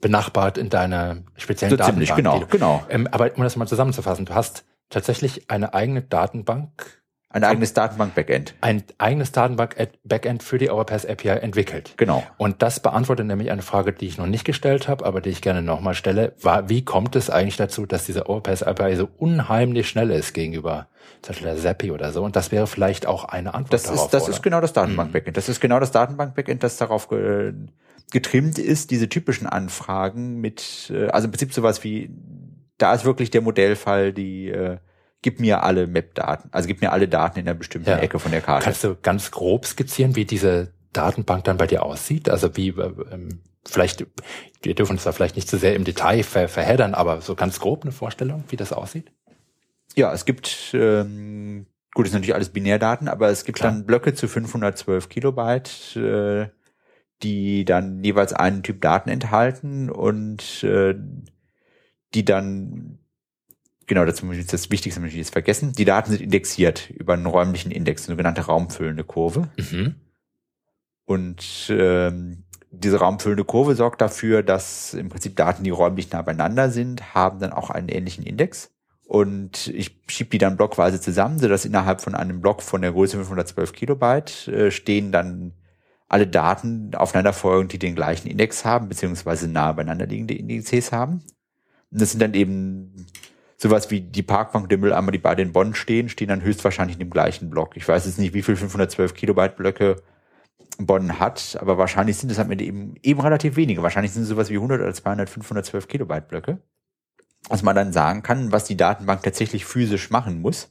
benachbart in deiner speziellen so Datenbank. Ziemlich, genau, genau. Ähm, aber um das mal zusammenzufassen, du hast tatsächlich eine eigene Datenbank. Ein eigenes Datenbank-Backend. Ein eigenes Datenbank-Backend für die Overpass API entwickelt. Genau. Und das beantwortet nämlich eine Frage, die ich noch nicht gestellt habe, aber die ich gerne nochmal stelle. War, wie kommt es eigentlich dazu, dass diese Overpass API so unheimlich schnell ist gegenüber zum Beispiel der Zappi oder so? Und das wäre vielleicht auch eine Antwort das darauf. Ist, das oder? ist genau das Datenbank-Backend. Das ist genau das Datenbank-Backend, das darauf ge getrimmt ist, diese typischen Anfragen mit, äh, also im Prinzip sowas wie, da ist wirklich der Modellfall, die äh, gib mir alle Map-Daten, also gib mir alle Daten in einer bestimmten ja. Ecke von der Karte. Kannst du ganz grob skizzieren, wie diese Datenbank dann bei dir aussieht? Also wie äh, ähm, vielleicht, wir dürfen uns da vielleicht nicht zu sehr im Detail ver verheddern, aber so ganz grob eine Vorstellung, wie das aussieht? Ja, es gibt ähm, gut, ist natürlich alles Binärdaten, aber es gibt Klar. dann Blöcke zu 512 Kilobyte, äh, die dann jeweils einen Typ Daten enthalten und äh, die dann genau, das ist das Wichtigste, ich jetzt vergessen. Die Daten sind indexiert über einen räumlichen Index, eine sogenannte raumfüllende Kurve. Mhm. Und ähm, diese raumfüllende Kurve sorgt dafür, dass im Prinzip Daten, die räumlich nah beieinander sind, haben dann auch einen ähnlichen Index. Und ich schiebe die dann blockweise zusammen, sodass innerhalb von einem Block von der Größe 512 Kilobyte äh, stehen dann alle Daten aufeinanderfolgend, die den gleichen Index haben, beziehungsweise nahe beieinander liegende Indizes haben. Und das sind dann eben sowas wie die Parkbank der Mülleimer, die beide in Bonn stehen, stehen dann höchstwahrscheinlich in dem gleichen Block. Ich weiß jetzt nicht, wie viel 512 Kilobyte Blöcke Bonn hat, aber wahrscheinlich sind es am Ende eben, eben relativ wenige. Wahrscheinlich sind es sowas wie 100 oder 200, 512 Kilobyte Blöcke. Was man dann sagen kann, was die Datenbank tatsächlich physisch machen muss,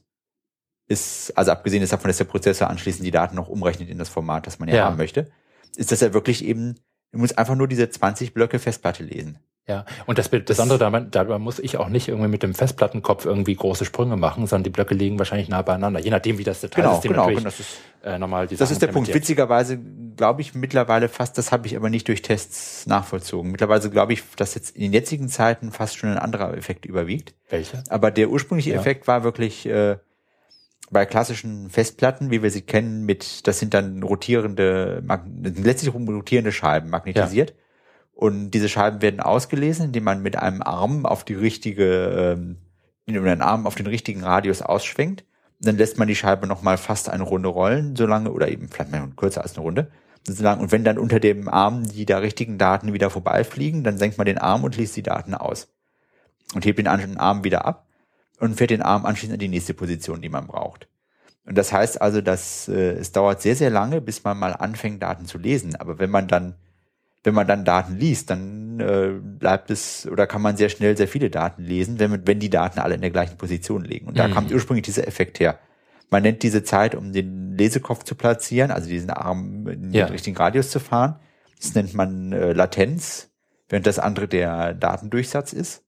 ist, also abgesehen davon, dass der Prozessor anschließend die Daten noch umrechnet in das Format, das man ja, ja. haben möchte, ist, dass er wirklich eben, er muss einfach nur diese 20 Blöcke Festplatte lesen. Ja, und das Besondere dabei, dabei muss ich auch nicht irgendwie mit dem Festplattenkopf irgendwie große Sprünge machen, sondern die Blöcke liegen wahrscheinlich nah beieinander, je nachdem, wie das Dateisystem genau, genau, das ist, äh, normal die Das ist der Punkt. Witzigerweise glaube ich mittlerweile fast, das habe ich aber nicht durch Tests nachvollzogen. Mittlerweile glaube ich, dass jetzt in den jetzigen Zeiten fast schon ein anderer Effekt überwiegt. Welcher? Aber der ursprüngliche ja. Effekt war wirklich äh, bei klassischen Festplatten, wie wir sie kennen, mit, das sind dann rotierende, letztlich rotierende Scheiben, magnetisiert. Ja und diese Scheiben werden ausgelesen, indem man mit einem Arm auf die richtige, ähm, mit einem Arm auf den richtigen Radius ausschwenkt. Dann lässt man die Scheibe nochmal fast eine Runde rollen, solange, oder eben vielleicht mal kürzer als eine Runde. Und wenn dann unter dem Arm die da richtigen Daten wieder vorbeifliegen, dann senkt man den Arm und liest die Daten aus. Und hebt den Arm wieder ab und fährt den Arm anschließend in die nächste Position, die man braucht. Und das heißt also, dass äh, es dauert sehr, sehr lange, bis man mal anfängt, Daten zu lesen. Aber wenn man dann wenn man dann Daten liest, dann äh, bleibt es oder kann man sehr schnell sehr viele Daten lesen, wenn, wenn die Daten alle in der gleichen Position liegen. Und da mhm. kommt ursprünglich dieser Effekt her. Man nennt diese Zeit, um den Lesekopf zu platzieren, also diesen Arm in ja. den richtigen Radius zu fahren. Das nennt man äh, Latenz, während das andere der Datendurchsatz ist.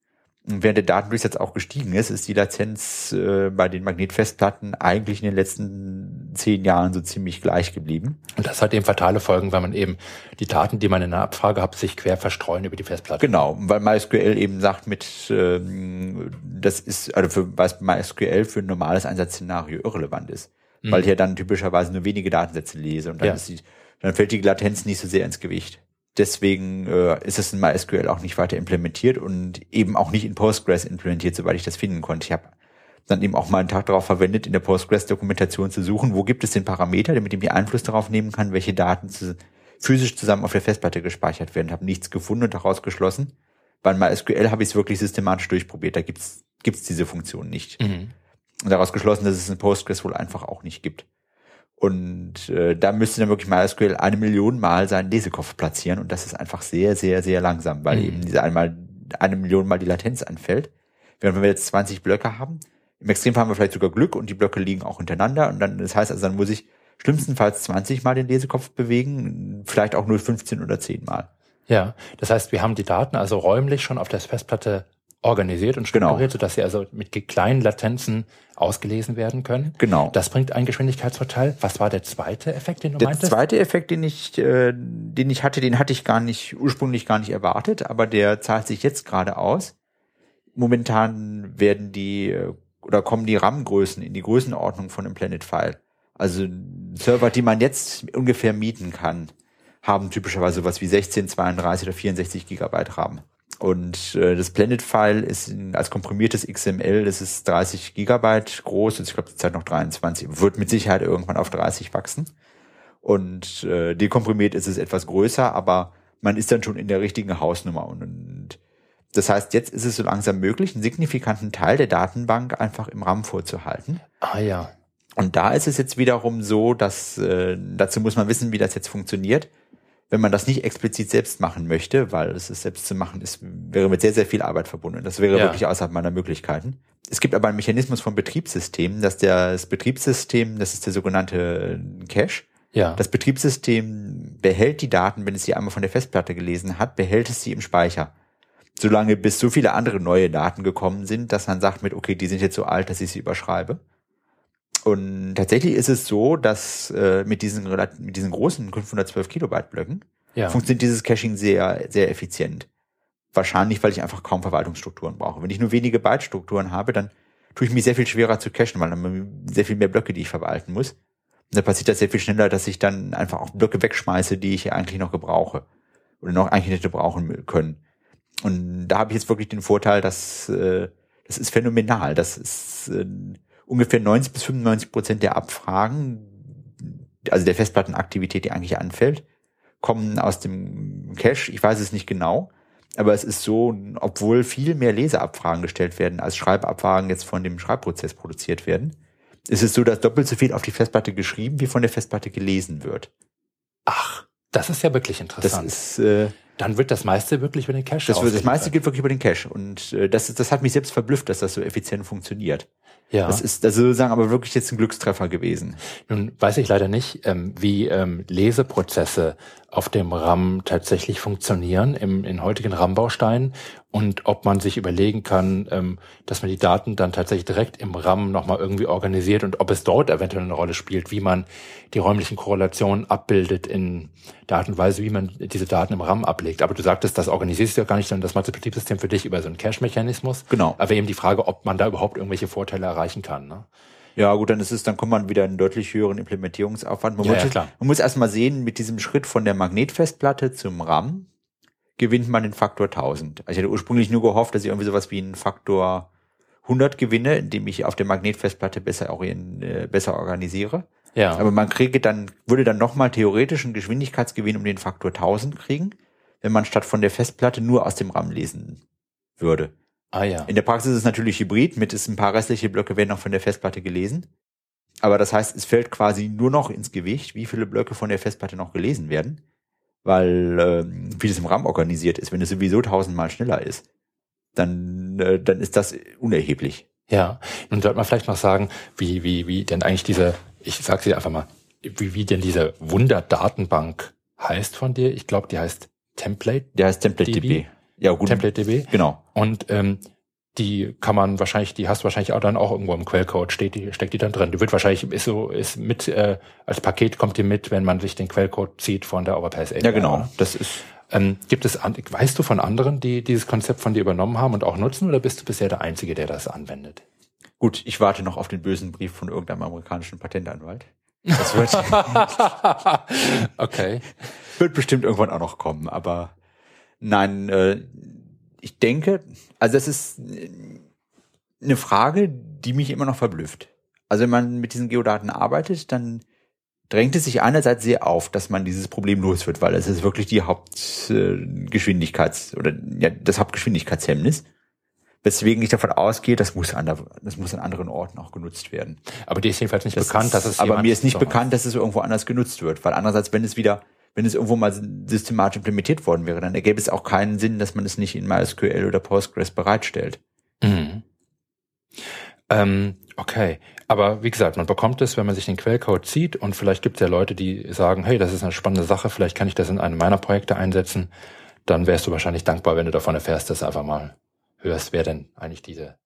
Und während der Datendurchsatz auch gestiegen ist, ist die Latenz äh, bei den Magnetfestplatten eigentlich in den letzten zehn Jahren so ziemlich gleich geblieben. Und das hat eben fatale Folgen, weil man eben die Daten, die man in der Abfrage hat, sich quer verstreuen über die Festplatte. Genau, weil MySQL eben sagt mit, ähm, das ist, also für was MySQL für ein normales Einsatzszenario irrelevant ist. Mhm. Weil ich ja dann typischerweise nur wenige Datensätze lese und dann, ja. ist die, dann fällt die Latenz nicht so sehr ins Gewicht. Deswegen äh, ist es in MySQL auch nicht weiter implementiert und eben auch nicht in Postgres implementiert, soweit ich das finden konnte. Ich habe dann eben auch mal einen Tag darauf verwendet, in der Postgres-Dokumentation zu suchen, wo gibt es den Parameter, mit dem ich Einfluss darauf nehmen kann, welche Daten zu, physisch zusammen auf der Festplatte gespeichert werden. Habe nichts gefunden und daraus geschlossen. Bei MySQL habe ich es wirklich systematisch durchprobiert. Da gibt's gibt's diese Funktion nicht. Mhm. Und daraus geschlossen, dass es in Postgres wohl einfach auch nicht gibt. Und äh, da müsste dann wirklich MySQL eine Million Mal seinen Lesekopf platzieren und das ist einfach sehr, sehr, sehr langsam, weil mhm. eben diese einmal eine Million Mal die Latenz anfällt. Während wenn wir jetzt 20 Blöcke haben, im Extremfall haben wir vielleicht sogar Glück und die Blöcke liegen auch hintereinander und dann, das heißt also, dann muss ich schlimmstenfalls 20 Mal den Lesekopf bewegen, vielleicht auch nur 15 oder 10 Mal. Ja, das heißt, wir haben die Daten also räumlich schon auf der Festplatte organisiert und strukturiert, genau. sodass sie also mit kleinen Latenzen ausgelesen werden können. Genau. Das bringt einen Geschwindigkeitsvorteil. Was war der zweite Effekt, den du der meintest? Der zweite Effekt, den ich, äh, den ich hatte, den hatte ich gar nicht, ursprünglich gar nicht erwartet, aber der zahlt sich jetzt gerade aus. Momentan werden die, äh, oder kommen die RAM-Größen in die Größenordnung von einem Planet-File. Also Server, die man jetzt ungefähr mieten kann, haben typischerweise was wie 16, 32 oder 64 Gigabyte RAM. Und äh, das Blended-File ist in, als komprimiertes XML, das ist 30 Gigabyte groß, und ich glaube zurzeit noch 23, wird mit Sicherheit irgendwann auf 30 wachsen. Und äh, dekomprimiert ist es etwas größer, aber man ist dann schon in der richtigen Hausnummer. Und, und das heißt, jetzt ist es so langsam möglich, einen signifikanten Teil der Datenbank einfach im RAM vorzuhalten. Ah ja. Und da ist es jetzt wiederum so, dass äh, dazu muss man wissen, wie das jetzt funktioniert wenn man das nicht explizit selbst machen möchte, weil es ist selbst zu machen ist, wäre mit sehr, sehr viel Arbeit verbunden. Das wäre ja. wirklich außerhalb meiner Möglichkeiten. Es gibt aber einen Mechanismus vom Betriebssystem, dass der, das Betriebssystem, das ist der sogenannte Cache, ja. Das Betriebssystem behält die Daten, wenn es sie einmal von der Festplatte gelesen hat, behält es sie im Speicher. Solange bis so viele andere neue Daten gekommen sind, dass man sagt mit, okay, die sind jetzt so alt, dass ich sie überschreibe. Und tatsächlich ist es so, dass äh, mit diesen mit diesen großen 512 Kilobyte Blöcken ja. funktioniert dieses Caching sehr sehr effizient. Wahrscheinlich, weil ich einfach kaum Verwaltungsstrukturen brauche. Wenn ich nur wenige Byte-Strukturen habe, dann tue ich mich sehr viel schwerer zu cachen, weil dann sehr viel mehr Blöcke, die ich verwalten muss. Und dann passiert das sehr viel schneller, dass ich dann einfach auch Blöcke wegschmeiße, die ich eigentlich noch gebrauche oder noch eigentlich hätte brauchen können. Und da habe ich jetzt wirklich den Vorteil, dass äh, das ist phänomenal. Das ist äh, ungefähr 90 bis 95 Prozent der Abfragen, also der Festplattenaktivität, die eigentlich anfällt, kommen aus dem Cache. Ich weiß es nicht genau, aber es ist so, obwohl viel mehr Leseabfragen gestellt werden, als Schreibabfragen jetzt von dem Schreibprozess produziert werden, ist es so, dass doppelt so viel auf die Festplatte geschrieben wie von der Festplatte gelesen wird. Ach, das ist ja wirklich interessant. Das ist, äh, dann wird das meiste wirklich über den Cache. Das, das meiste geht wirklich über den Cache. Und äh, das, das hat mich selbst verblüfft, dass das so effizient funktioniert. Ja. Das ist also sozusagen aber wirklich jetzt ein Glückstreffer gewesen. Nun weiß ich leider nicht, ähm, wie ähm, Leseprozesse auf dem RAM tatsächlich funktionieren im, in heutigen RAM-Bausteinen und ob man sich überlegen kann, ähm, dass man die Daten dann tatsächlich direkt im RAM nochmal irgendwie organisiert und ob es dort eventuell eine Rolle spielt, wie man die räumlichen Korrelationen abbildet in der Art und Weise, wie man diese Daten im RAM ablegt. Aber du sagtest, das organisierst du ja gar nicht, sondern das macht das Betriebssystem für dich über so einen Cache-Mechanismus. Genau. Aber eben die Frage, ob man da überhaupt irgendwelche Vorteile erreichen kann. Ne? Ja, gut, dann ist es, dann kommt man wieder in einen deutlich höheren Implementierungsaufwand. Man, ja, muss, ja, klar. man muss erstmal sehen, mit diesem Schritt von der Magnetfestplatte zum RAM gewinnt man den Faktor 1000. Also ich hatte ursprünglich nur gehofft, dass ich irgendwie sowas wie einen Faktor 100 gewinne, indem ich auf der Magnetfestplatte besser, orient, äh, besser organisiere. Ja. Aber man kriege dann, würde dann nochmal theoretisch einen Geschwindigkeitsgewinn um den Faktor 1000 kriegen, wenn man statt von der Festplatte nur aus dem RAM lesen würde. Ah ja. In der Praxis ist es natürlich hybrid, mit ist ein paar restliche Blöcke werden noch von der Festplatte gelesen. Aber das heißt, es fällt quasi nur noch ins Gewicht, wie viele Blöcke von der Festplatte noch gelesen werden, weil äh, vieles im RAM organisiert ist. Wenn es sowieso tausendmal schneller ist, dann, äh, dann ist das unerheblich. Ja, nun sollte man vielleicht noch sagen, wie, wie, wie denn eigentlich diese, ich sag sie einfach mal, wie, wie denn diese Wunderdatenbank heißt von dir. Ich glaube, die heißt Template. Der heißt Template DB. Ja, gut. Template DB. Genau. Und ähm, die kann man wahrscheinlich, die hast du wahrscheinlich auch dann auch irgendwo im Quellcode, steht die, steckt die dann drin. Die wird wahrscheinlich, ist so, ist mit, äh, als Paket kommt die mit, wenn man sich den Quellcode zieht von der Overpass API. Ja, genau. Das ist. Ähm, gibt es, weißt du von anderen, die dieses Konzept von dir übernommen haben und auch nutzen, oder bist du bisher der Einzige, der das anwendet? Gut, ich warte noch auf den bösen Brief von irgendeinem amerikanischen Patentanwalt. Das wird, [LAUGHS] okay. Wird bestimmt irgendwann auch noch kommen, aber nein, äh, ich denke, also das ist eine Frage, die mich immer noch verblüfft. Also wenn man mit diesen Geodaten arbeitet, dann drängt es sich einerseits sehr auf, dass man dieses Problem los wird, weil es ist wirklich die Hauptgeschwindigkeits- oder ja, das Hauptgeschwindigkeitshemmnis. Weswegen ich davon ausgehe, das muss an, der, das muss an anderen Orten auch genutzt werden. Aber dir ist jedenfalls nicht Das bekannt, dass es aber mir ist nicht bekannt, dass es irgendwo anders genutzt wird, weil andererseits, wenn es wieder, wenn es irgendwo mal systematisch implementiert worden wäre, dann ergäbe es auch keinen Sinn, dass man es nicht in MySQL oder Postgres bereitstellt. Mhm. Ähm, okay, aber wie gesagt, man bekommt es, wenn man sich den Quellcode zieht und vielleicht gibt es ja Leute, die sagen, hey, das ist eine spannende Sache, vielleicht kann ich das in einem meiner Projekte einsetzen, dann wärst du wahrscheinlich dankbar, wenn du davon erfährst, dass du einfach mal hörst, wer denn eigentlich diese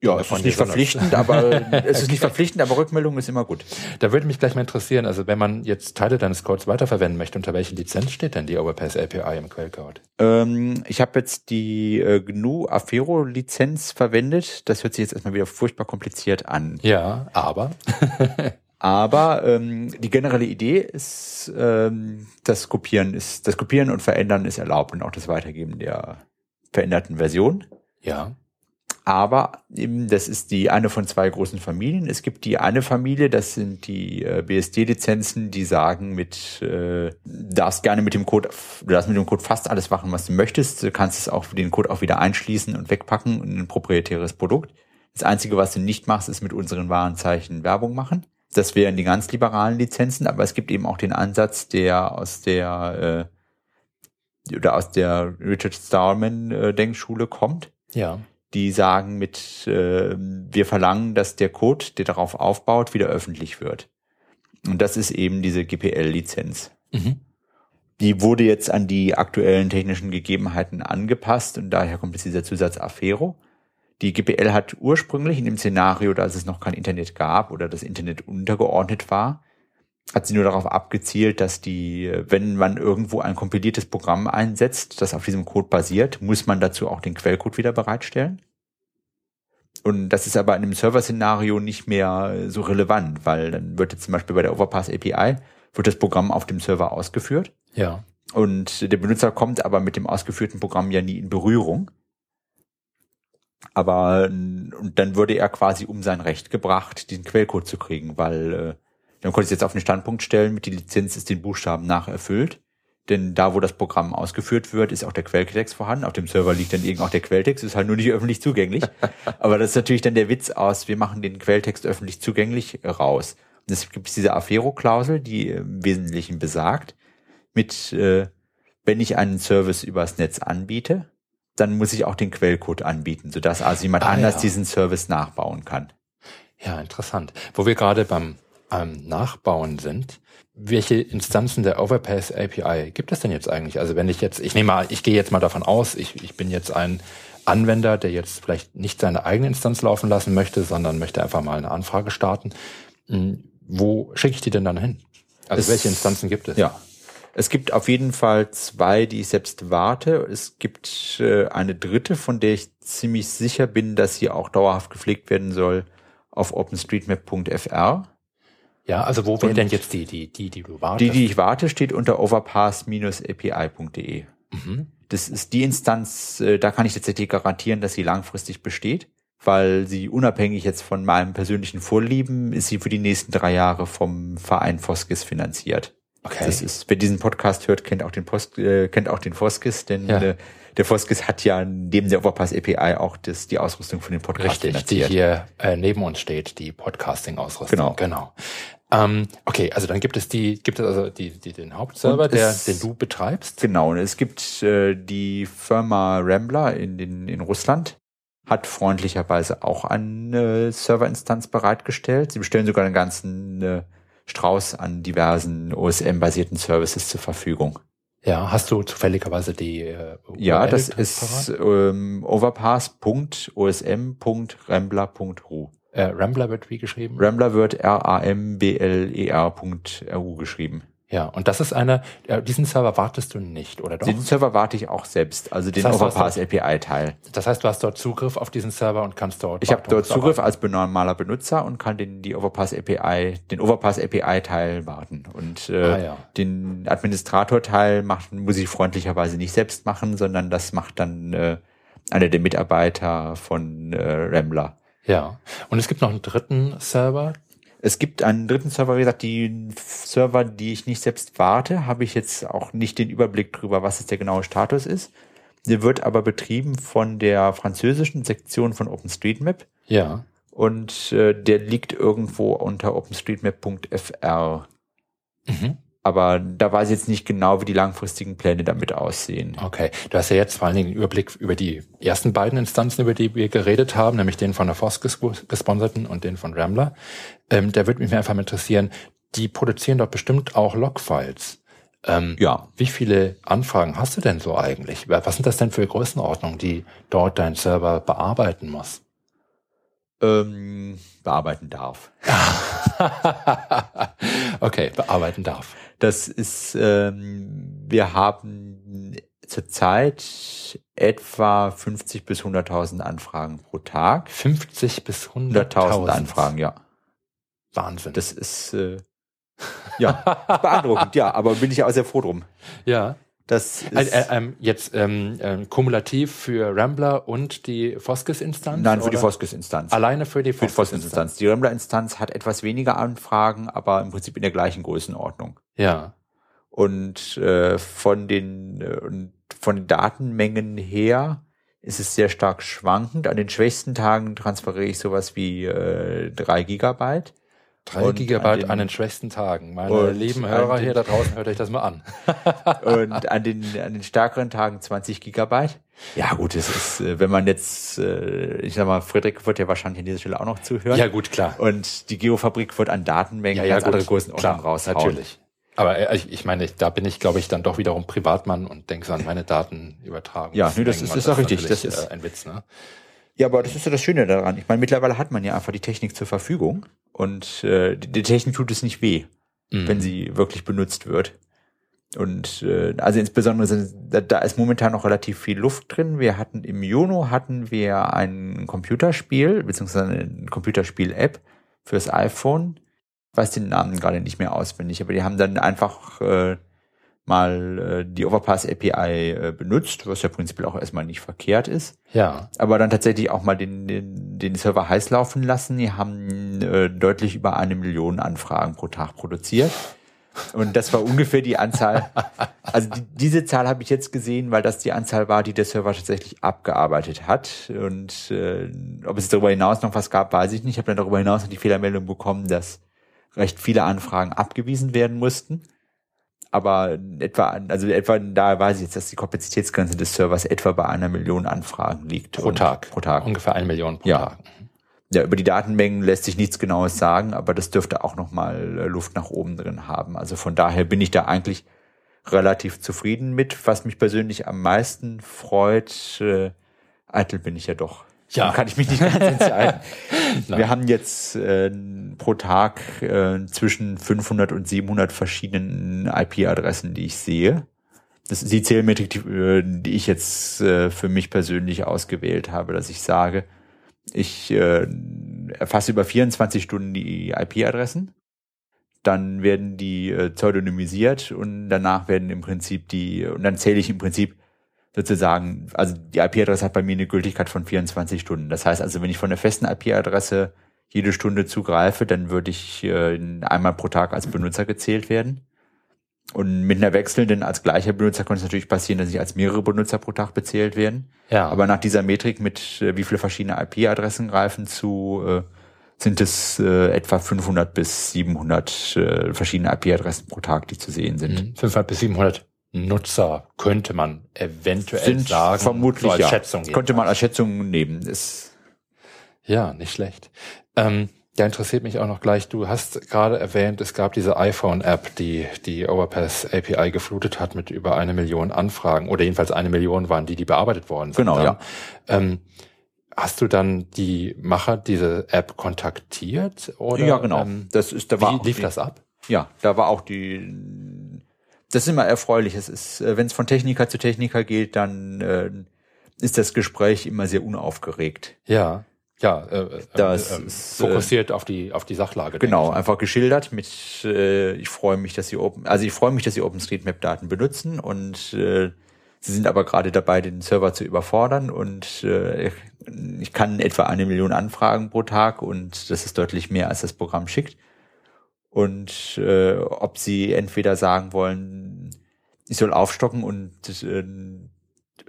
Ja, Dinge es ist nicht verpflichtend, aber es ist nicht verpflichtend, aber Rückmeldung ist immer gut. Da würde mich gleich mal interessieren, also wenn man jetzt Teile deines Codes weiterverwenden möchte, unter welcher Lizenz steht denn die Overpass API im Quellcode? Ähm, ich habe jetzt die äh, GNU Affero Lizenz verwendet. Das hört sich jetzt erstmal wieder furchtbar kompliziert an. Ja, aber [LAUGHS] Aber ähm, die generelle Idee ist, ähm, das Kopieren ist, das Kopieren und Verändern ist erlaubt und auch das Weitergeben der veränderten Version. ja, Aber eben, das ist die eine von zwei großen Familien. Es gibt die eine Familie, das sind die äh, BSD-Lizenzen, die sagen mit, äh, darfst gerne mit dem Code, du darfst mit dem Code fast alles machen, was du möchtest. Du kannst es auch den Code auch wieder einschließen und wegpacken in ein proprietäres Produkt. Das Einzige, was du nicht machst, ist mit unseren Warenzeichen Werbung machen. Das wären die ganz liberalen Lizenzen, aber es gibt eben auch den Ansatz, der aus der äh, oder aus der Richard Stallman äh, kommt ja, die sagen mit, äh, wir verlangen, dass der Code, der darauf aufbaut, wieder öffentlich wird. Und das ist eben diese GPL-Lizenz. mhm. Die wurde jetzt an die aktuellen technischen Gegebenheiten angepasst und daher kommt jetzt dieser Zusatz Affero. Die GPL hat ursprünglich in dem Szenario, dass es noch kein Internet gab oder das Internet untergeordnet war, hat sie nur darauf abgezielt, dass die, wenn man irgendwo ein kompiliertes Programm einsetzt, das auf diesem Code basiert, muss man dazu auch den Quellcode wieder bereitstellen. Und das ist aber in einem Server-Szenario nicht mehr so relevant, weil dann wird jetzt zum Beispiel bei der Overpass API wird das Programm auf dem Server ausgeführt ja, und der Benutzer kommt aber mit dem ausgeführten Programm ja nie in Berührung. Aber und dann würde er quasi um sein Recht gebracht, diesen Quellcode zu kriegen, weil äh, dann konnte ich es jetzt auf den Standpunkt stellen, mit die Lizenz ist den Buchstaben nach erfüllt. Denn da, wo das Programm ausgeführt wird, ist auch der Quelltext vorhanden. Auf dem Server liegt dann eben auch der Quelltext, ist halt nur nicht öffentlich zugänglich. [LAUGHS] Aber das ist natürlich dann der Witz aus, wir machen den Quelltext öffentlich zugänglich äh, raus. Und es gibt diese Affero-Klausel, die im Wesentlichen besagt, mit, äh, wenn ich einen Service übers Netz anbiete, dann muss ich auch den Quellcode anbieten, sodass also jemand Ah, anders ja. diesen Service nachbauen kann. ja, interessant. Wo wir gerade beim ähm, Nachbauen sind, welche Instanzen der Overpass API gibt es denn jetzt eigentlich? Also wenn ich jetzt, ich nehme mal, ich gehe jetzt mal davon aus, ich, ich bin jetzt ein Anwender, der jetzt vielleicht nicht seine eigene Instanz laufen lassen möchte, sondern möchte einfach mal eine Anfrage starten. Hm, Wo schicke ich die denn dann hin? Also Es- welche Instanzen gibt es? Ja. Es gibt auf jeden Fall zwei, die ich selbst warte. Es gibt äh, eine dritte, von der ich ziemlich sicher bin, dass sie auch dauerhaft gepflegt werden soll auf openstreetmap.fr. Ja, also wo wäre denn jetzt die, die, die, die du wartest? Die, die ich warte, steht unter overpass-api.de. Mhm. Das ist die Instanz, äh, da kann ich tatsächlich garantieren, dass sie langfristig besteht, weil sie unabhängig jetzt von meinem persönlichen Vorlieben ist sie für die nächsten drei Jahre vom Verein Foskis finanziert. Okay. Das ist, wer diesen Podcast hört, kennt auch den Post, äh, kennt auch den Foskis, denn Ja. äh, der Foskis hat ja neben der Overpass API auch das, die Ausrüstung für den Podcast Richtig, die finanziert. hier äh, neben uns steht, die Podcasting-Ausrüstung. Genau. genau. Ähm, okay, also dann gibt es die, gibt es also die, die den Hauptserver, der, den du betreibst. Genau, und es gibt äh, die Firma Rambler in, den, in Russland, hat freundlicherweise auch eine Serverinstanz bereitgestellt. Sie bestellen sogar einen ganzen äh, Strauß an diversen OSM-basierten Services zur Verfügung. Ja, hast du zufälligerweise die äh, Ja, das ist ähm, overpass.osm.rambler.ru. äh, Rambler wird wie geschrieben. Rambler wird R-A-M-B-L-E-R.ru geschrieben. ja, und das ist eine, äh, diesen Server wartest du nicht, oder doch? Den Server warte ich auch selbst, also den Das heißt, hast Overpass API-Teil. das heißt, du hast dort Zugriff auf diesen Server und kannst dort. Ich habe dort Zugriff als normaler Benutzer und kann den die Overpass API, den Overpass API Teil warten und äh, Ah, ja. den Administrator Teil macht muss ich freundlicherweise nicht selbst machen, sondern das macht dann äh, einer der Mitarbeiter von äh, Rambler. Ja. Und es gibt noch einen dritten Server. Es gibt einen dritten Server, wie gesagt, die Server, die ich nicht selbst warte, habe ich jetzt auch nicht den Überblick drüber, was jetzt der genaue Status ist. Der wird aber betrieben von der französischen Sektion von OpenStreetMap. Ja. Und äh, der liegt irgendwo unter openstreetmap.fr. Mhm. Aber da weiß ich jetzt nicht genau, wie die langfristigen Pläne damit aussehen. Okay. Du hast ja jetzt vor allen Dingen einen Überblick über die ersten beiden Instanzen, über die wir geredet haben, nämlich den von der FOSS gesponserten und den von Rambler. Ähm, da würde mich einfach mal interessieren, die produzieren doch bestimmt auch Logfiles. Ähm, ja. Wie viele Anfragen hast du denn so eigentlich? Was sind das denn für Größenordnungen, die dort dein Server bearbeiten muss? Ähm, bearbeiten darf. [LAUGHS] okay, bearbeiten darf. Das ist, ähm, wir haben zurzeit etwa 50 bis 100.000 Anfragen pro Tag. 50 bis 100.000 100 Anfragen, ja. Wahnsinn. Das ist, äh, ja, beeindruckend, ja, aber bin ich auch sehr froh drum. Ja. Das ist äh, äh, jetzt ähm, äh, kumulativ für Rambler und die Foskes-Instanz? Nein, für oder? die Foskes-Instanz. Alleine für die Foskes-Instanz. Die, die Rambler-Instanz hat etwas weniger Anfragen, aber im Prinzip in der gleichen Größenordnung. Ja. Und äh, von den äh, von den Datenmengen her ist es sehr stark schwankend. An den schwächsten Tagen transferiere ich sowas wie äh, drei Gigabyte. Drei Gigabyte an den, an den, schwächsten Tagen. Meine lieben Hörer hier da draußen, hört euch das mal an. [LAUGHS] und an den, an den stärkeren Tagen 20 Gigabyte. Ja gut, es ist, äh, wenn man jetzt, äh, ich sag mal, Friedrich wird ja wahrscheinlich an dieser Stelle auch noch zuhören. Ja gut, klar. Und die Geofabrik wird an Datenmengen ja, ja, ganz gut, andere Größenordnungen raushauen. Natürlich. Aber ich, ich meine, da bin ich, glaube ich, dann doch wiederum Privatmann und denke an meine Datenübertragung. Ja, nee, das ist, ist auch richtig. Das ist ein Witz, ne? Ja, aber das ist ja das Schöne daran. Ich meine, mittlerweile hat man ja einfach die Technik zur Verfügung und äh, die Technik tut es nicht weh, mhm. wenn sie wirklich benutzt wird. Und äh, also insbesondere sind, da, da ist momentan noch relativ viel Luft drin. Wir hatten im Juni hatten wir ein Computerspiel beziehungsweise eine Computerspiel-App fürs iPhone. Ich weiß den Namen gerade nicht mehr auswendig, aber die haben dann einfach äh, mal äh, die Overpass API äh, benutzt, was ja prinzipiell auch erstmal nicht verkehrt ist. Ja. Aber dann tatsächlich auch mal den, den, den Server heiß laufen lassen. Die haben äh, deutlich über eine Million Anfragen pro Tag produziert. Und das war ungefähr die Anzahl. [LAUGHS] Also die, diese Zahl habe ich jetzt gesehen, weil das die Anzahl war, die der Server tatsächlich abgearbeitet hat. Und äh, ob es darüber hinaus noch was gab, weiß ich nicht. Ich habe dann darüber hinaus noch die Fehlermeldung bekommen, dass recht viele Anfragen abgewiesen werden mussten aber etwa, also etwa da weiß ich jetzt, dass die Kapazitätsgrenze des Servers etwa bei einer Million Anfragen liegt. Pro Tag. Pro Tag. Ungefähr eine Million pro ja. Tag. Ja, über die Datenmengen lässt sich nichts Genaues sagen, aber das dürfte auch nochmal äh, Luft nach oben drin haben. Also von daher bin ich da eigentlich relativ zufrieden mit. Was mich persönlich am meisten freut, äh, eitel bin ich ja doch. Ja. kann ich mich nicht ganz entscheiden. [LAUGHS] Wir haben jetzt äh, pro Tag äh, zwischen 500 und 700 verschiedenen IP-Adressen, die ich sehe. Das ist die Zählmetrik, die, äh, die ich jetzt äh, für mich persönlich ausgewählt habe, dass ich sage, ich äh, erfasse über 24 Stunden die IP-Adressen. Dann werden die äh, pseudonymisiert und danach werden im Prinzip die, und dann zähle ich im Prinzip sozusagen, also die IP-Adresse hat bei mir eine Gültigkeit von 24 Stunden. Das heißt also, wenn ich von der festen IP-Adresse jede Stunde zugreife, dann würde ich äh, einmal pro Tag als Benutzer gezählt werden. Und mit einer wechselnden als gleicher Benutzer könnte es natürlich passieren, dass ich als mehrere Benutzer pro Tag bezählt werden. Ja. Aber nach dieser Metrik mit äh, wie viele verschiedene IP-Adressen greifen zu, äh, sind es äh, etwa 500 bis 700 äh, verschiedene IP-Adressen pro Tag, die zu sehen sind. 500 mhm. bis 700 Nutzer könnte man eventuell Sind sagen. Vermutlich, so ja. Schätzung könnte man als Schätzung nehmen. Ist ja, nicht schlecht. Ähm, da interessiert mich auch noch gleich, du hast gerade erwähnt, es gab diese iPhone-App, die die Overpass API geflutet hat mit über eine Million Anfragen oder jedenfalls eine Million waren die, die bearbeitet worden sind. Genau, dann. ja. Ähm, hast du dann die Macher diese App kontaktiert? Oder, ja, genau. Ähm, das ist, da war wie lief die, das ab? Ja, da war auch die das ist immer erfreulich. Es ist, äh, wenn es von Techniker zu Techniker geht, dann äh, ist das Gespräch immer sehr unaufgeregt. Ja. Ja, äh, äh das äh, ist, fokussiert äh, auf die auf die Sachlage. Genau, einfach geschildert mit. Äh, ich freue mich, dass sie Open, also ich freue mich, dass sie OpenStreetMap-Daten benutzen und äh, sie sind aber gerade dabei, den Server zu überfordern und äh, ich kann etwa eine Million Anfragen pro Tag und das ist deutlich mehr, als das Programm schickt und äh, ob sie entweder sagen wollen, ich soll aufstocken und äh,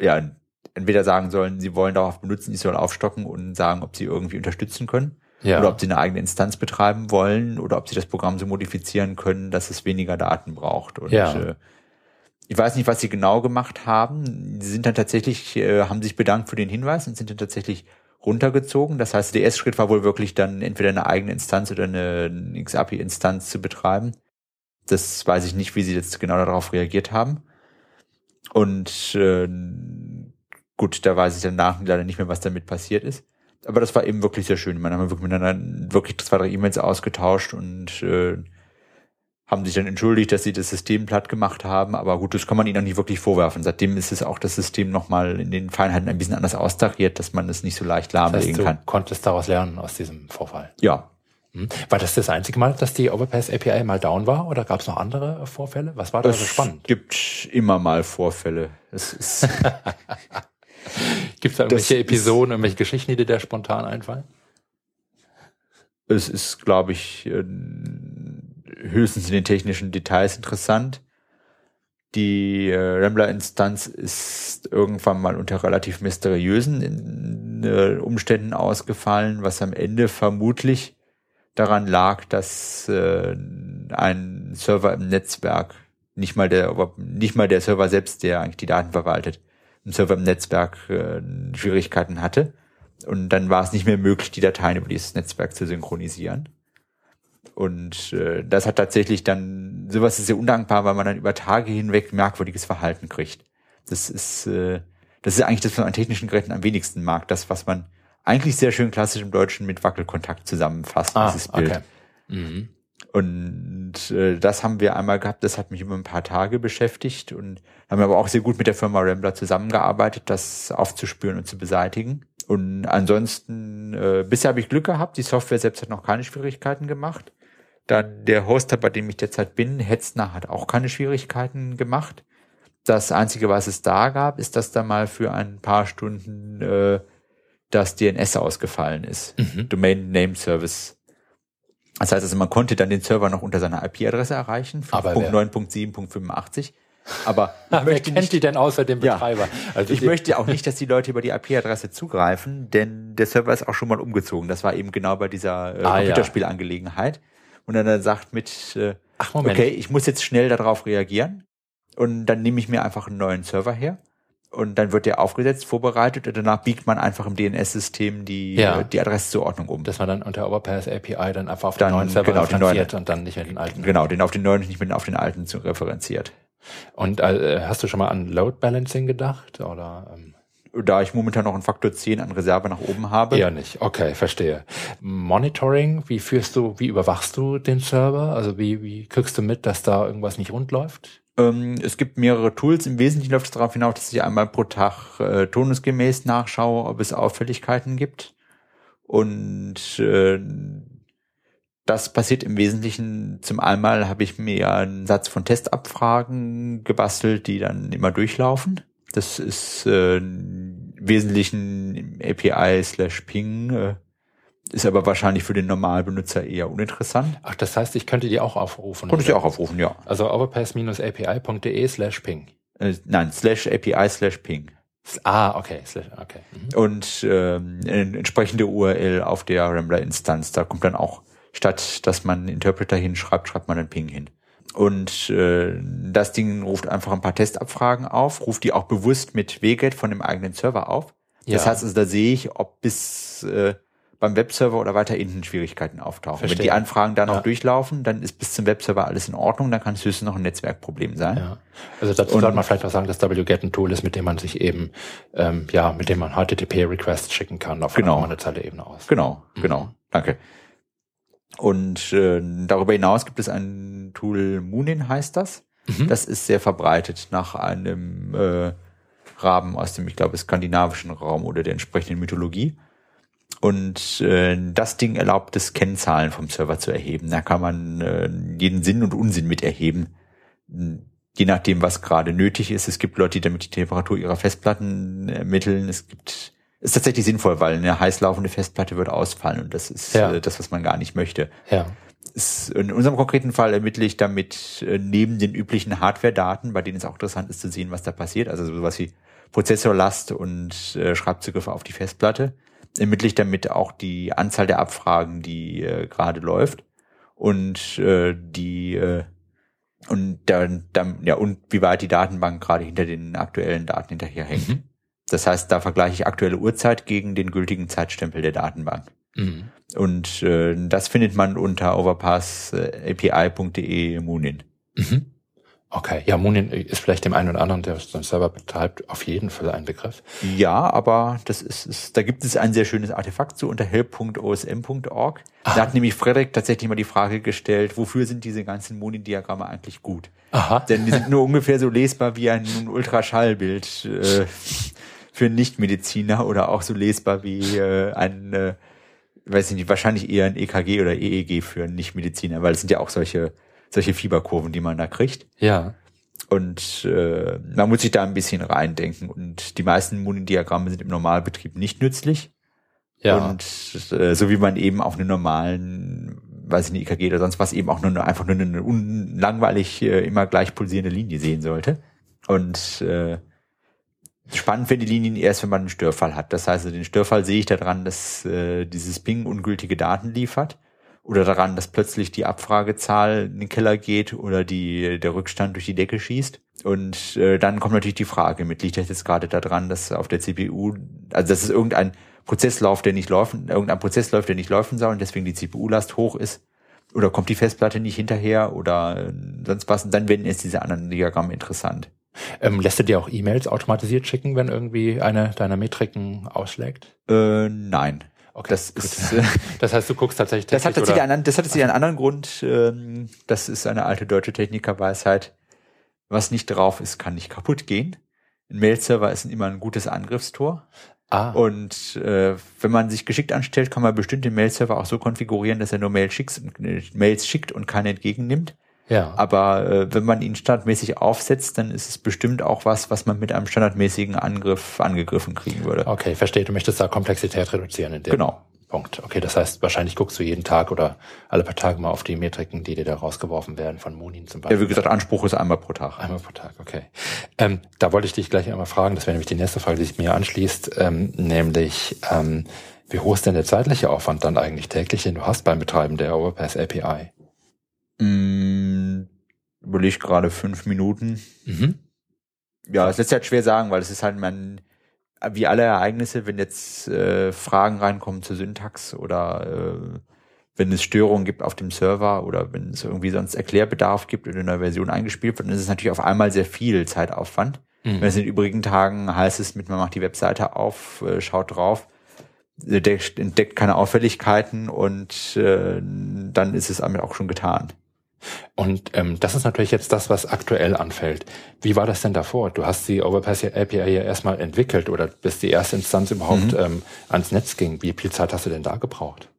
ja, entweder sagen sollen, sie wollen darauf benutzen, ich soll aufstocken und sagen, ob sie irgendwie unterstützen können. Ja. Oder ob sie eine eigene Instanz betreiben wollen oder ob sie das Programm so modifizieren können, dass es weniger Daten braucht. Und ja. äh, ich weiß nicht, was sie genau gemacht haben. Sie sind dann tatsächlich, äh, haben sich bedankt für den Hinweis und sind dann tatsächlich runtergezogen. Das heißt, der erste Schritt war wohl wirklich dann entweder eine eigene Instanz oder eine XAPI-Instanz zu betreiben. Das weiß ich nicht, wie sie jetzt genau darauf reagiert haben. Und äh, gut, da weiß ich danach leider nicht mehr, was damit passiert ist. Aber das war eben wirklich sehr schön. Man haben wirklich miteinander wirklich zwei, drei E-Mails ausgetauscht und äh, haben sich dann entschuldigt, dass sie das System platt gemacht haben. Aber gut, das kann man ihnen auch nicht wirklich vorwerfen. Seitdem ist es auch das System nochmal in den Feinheiten ein bisschen anders austariert, dass man es nicht so leicht lahmlegen das heißt, kann. konntest daraus lernen aus diesem Vorfall. Ja, hm? War das das einzige Mal, dass die Overpass API mal down war oder gab es noch andere Vorfälle? Was war da so spannend? Es gibt immer mal Vorfälle. Es ist [LAUGHS] Gibt es da irgendwelche Episoden, irgendwelche Geschichten, die dir da spontan einfallen? Es ist, glaube ich, äh, höchstens in den technischen Details interessant. Die äh, Rambler-Instanz ist irgendwann mal unter relativ mysteriösen äh, Umständen ausgefallen, was am Ende vermutlich daran lag, dass äh, ein Server im Netzwerk, nicht mal der, nicht mal der Server selbst, der eigentlich die Daten verwaltet, ein Server im Netzwerk äh, Schwierigkeiten hatte. Und dann war es nicht mehr möglich, die Dateien über dieses Netzwerk zu synchronisieren. Und äh, das hat tatsächlich dann, sowas ist sehr undankbar, weil man dann über Tage hinweg merkwürdiges Verhalten kriegt. Das ist, äh, das ist eigentlich das, was man an technischen Geräten am wenigsten mag. Das, was man eigentlich sehr schön klassisch im Deutschen mit Wackelkontakt zusammenfasst, ah, dieses Bild. Okay. Mhm. Und äh, das haben wir einmal gehabt, das hat mich über ein paar Tage beschäftigt und haben aber auch sehr gut mit der Firma Rambler zusammengearbeitet, das aufzuspüren und zu beseitigen. Und ansonsten, äh, bisher habe ich Glück gehabt, die Software selbst hat noch keine Schwierigkeiten gemacht. Dann der Hoster, bei dem ich derzeit bin, Hetzner, hat auch keine Schwierigkeiten gemacht. Das Einzige, was es da gab, ist, dass da mal für ein paar Stunden äh, das DNS ausgefallen ist. Mhm. Domain Name Service das heißt also, man konnte dann den Server noch unter seiner IP-Adresse erreichen, 5.9.7.85. Aber [LAUGHS] ich wer kennt nicht, die denn außer dem Betreiber? Ja, also ich möchte auch nicht, dass die Leute über die IP-Adresse [LAUGHS] zugreifen, denn der Server ist auch schon mal umgezogen. Das war eben genau bei dieser äh, ah, Computerspielangelegenheit. Ja. Und dann, dann sagt mit, äh, Ach, Moment. okay, ich muss jetzt schnell darauf reagieren und dann nehme ich mir einfach einen neuen Server her und dann wird der aufgesetzt, vorbereitet und danach biegt man einfach im DNS-System die, ja. die Adresszuordnung um. Dass man dann unter Overpass API dann einfach auf den neuen Server genau, referenziert und dann nicht mit den alten. Genau, den auf den neuen nicht mit auf den alten zu referenziert. Und äh, hast du schon mal an Load Balancing gedacht oder? Ähm? Da ich momentan noch einen Faktor 10 an Reserve nach oben habe. Eher nicht. Okay, verstehe. Monitoring, wie führst du, wie überwachst du den Server? Also wie, wie kriegst du mit, dass da irgendwas nicht rund läuft? Ähm, es gibt mehrere Tools. Im Wesentlichen läuft es darauf hinaus, dass ich einmal pro Tag äh, turnusgemäß nachschaue, ob es Auffälligkeiten gibt. Und äh, das passiert im Wesentlichen zum einmal habe ich mir einen Satz von Testabfragen gebastelt, die dann immer durchlaufen. Das ist äh, im Wesentlichen API slash Ping äh, ist aber wahrscheinlich für den Normalbenutzer eher uninteressant. Ach, das heißt, ich könnte die auch aufrufen? Könnte ich auch aufrufen, ja. Also overpass-api.de slash ping. Äh, nein, slash API slash ping. Ah, okay. Slash, okay. Mhm. Und ähm, eine entsprechende URL auf der Rambler-Instanz. Da kommt dann auch, statt dass man einen Interpreter hinschreibt, schreibt man einen Ping hin. Und äh, das Ding ruft einfach ein paar Testabfragen auf, ruft die auch bewusst mit WGET von dem eigenen Server auf. Das ja. heißt also, da sehe ich, ob bis äh, beim Webserver oder weiter hinten Schwierigkeiten auftauchen. Verstehe. Wenn die Anfragen da noch ja. durchlaufen, dann ist bis zum Webserver alles in Ordnung, dann kann es höchstens noch ein Netzwerkproblem sein. Ja. Also dazu sollte man vielleicht auch sagen, dass wget ein Tool ist, mit dem man sich eben, ähm, ja, mit dem man HTTP-Requests schicken kann auf genau. einer Zeile-Ebene aus. Genau, mhm. genau. Danke. Und äh, darüber hinaus gibt es ein Tool, Moonin heißt das. Mhm. Das ist sehr verbreitet nach einem äh, Raben aus dem, ich glaube, skandinavischen Raum oder der entsprechenden Mythologie. Und äh, das Ding erlaubt es, Kennzahlen vom Server zu erheben. Da kann man äh, jeden Sinn und Unsinn mit erheben. Je nachdem, was gerade nötig ist. Es gibt Leute, die damit die Temperatur ihrer Festplatten ermitteln. Es gibt ist tatsächlich sinnvoll, weil eine heiß laufende Festplatte wird ausfallen und das ist ja. äh, das, was man gar nicht möchte. Ja. Ist, in unserem konkreten Fall ermittle ich damit äh, neben den üblichen Hardware-Daten, bei denen es auch interessant ist zu sehen, was da passiert, also sowas wie Prozessorlast und äh, Schreibzugriffe auf die Festplatte, ermittle ich damit auch die Anzahl der Abfragen, die äh, gerade läuft und äh, die äh, und dann, dann ja und wie weit die Datenbank gerade hinter den aktuellen Daten hinterherhängt. Mhm. Das heißt, da vergleiche ich aktuelle Uhrzeit gegen den gültigen Zeitstempel der Datenbank. Mhm. Und äh, das findet man unter overpassapi.de äh, Moonin. Mhm. Okay, ja, Moonin ist vielleicht dem einen oder anderen, der so einen Server betreibt, auf jeden Fall ein Begriff. Ja, aber das ist, ist da gibt es ein sehr schönes Artefakt zu unter help.osm.org. Da hat nämlich Frederik tatsächlich mal die Frage gestellt, wofür sind diese ganzen Moonin-Diagramme eigentlich gut? Aha. Denn die sind nur ungefähr so lesbar wie ein Ultraschallbild äh, für Nichtmediziner oder auch so lesbar wie äh, ein äh, weiß nicht, wahrscheinlich eher ein EKG oder EEG für Nichtmediziner, weil es sind ja auch solche, solche Fieberkurven, die man da kriegt. Ja. Und äh, man muss sich da ein bisschen reindenken. Und die meisten Muni-Diagramme sind im Normalbetrieb nicht nützlich. Ja. Und äh, so wie man eben auch einen normalen, weiß ich nicht, EKG oder sonst was, eben auch nur einfach nur eine unlangweilig äh, immer gleich pulsierende Linie sehen sollte. Und äh, Spannend werden die Linien erst, wenn man einen Störfall hat. Das heißt, den Störfall sehe ich daran, dass äh, dieses Ping ungültige Daten liefert oder daran, dass plötzlich die Abfragezahl in den Keller geht oder die, der Rückstand durch die Decke schießt. Und äh, dann kommt natürlich die Frage mit, liegt das jetzt gerade daran, dass auf der CPU, also dass es irgendein Prozesslauf, der nicht laufen, irgendein Prozess läuft, der nicht laufen soll und deswegen die CPU-Last hoch ist, oder kommt die Festplatte nicht hinterher oder äh, sonst was, und dann werden jetzt diese anderen Diagramme interessant. Ähm, lässt du dir auch E-Mails automatisiert schicken, wenn irgendwie eine deiner Metriken ausschlägt? Äh, nein. Okay, das, ist, äh, [LAUGHS] das heißt, du guckst tatsächlich Das hat tatsächlich, einen, das hat tatsächlich einen anderen Grund. Ähm, das ist eine alte deutsche Technikerweisheit. Was nicht drauf ist, kann nicht kaputt gehen. Ein Mail-Server ist immer ein gutes Angriffstor. Ah. Und äh, wenn man sich geschickt anstellt, kann man bestimmt den Mail-Server auch so konfigurieren, dass er nur Mail schickt, äh, Mails schickt und keine entgegennimmt. Ja. Aber äh, wenn man ihn standardmäßig aufsetzt, dann ist es bestimmt auch was, was man mit einem standardmäßigen Angriff angegriffen kriegen würde. Okay, verstehe. Du möchtest da Komplexität reduzieren in dem genau. Punkt. Okay, das heißt, wahrscheinlich guckst du jeden Tag oder alle paar Tage mal auf die Metriken, die dir da rausgeworfen werden von Monin zum Beispiel. Ja, wie gesagt, Anspruch ist einmal pro Tag. Einmal pro Tag, okay. Ähm, da wollte ich dich gleich einmal fragen, das wäre nämlich die nächste Frage, die sich mir anschließt, ähm, nämlich ähm, wie hoch ist denn der zeitliche Aufwand dann eigentlich täglich, den du hast beim Betreiben der Overpass API? Mm, überlege gerade fünf Minuten. Mhm. Ja, das lässt sich halt schwer sagen, weil es ist halt man wie alle Ereignisse, wenn jetzt äh, Fragen reinkommen zur Syntax oder äh, wenn es Störungen gibt auf dem Server oder wenn es irgendwie sonst Erklärbedarf gibt oder eine Version eingespielt wird, dann ist es natürlich auf einmal sehr viel Zeitaufwand. Mhm. Wenn es in den übrigen Tagen heißt es mit, man macht die Webseite auf, äh, schaut drauf, entdeckt keine Auffälligkeiten und äh, dann ist es damit auch schon getan. Und ähm, das ist natürlich jetzt das, was aktuell anfällt. Wie war das denn davor? Du hast die Overpass API ja erstmal entwickelt oder bis die erste Instanz überhaupt mhm. ähm, ans Netz ging. Wie viel Zeit hast du denn da gebraucht?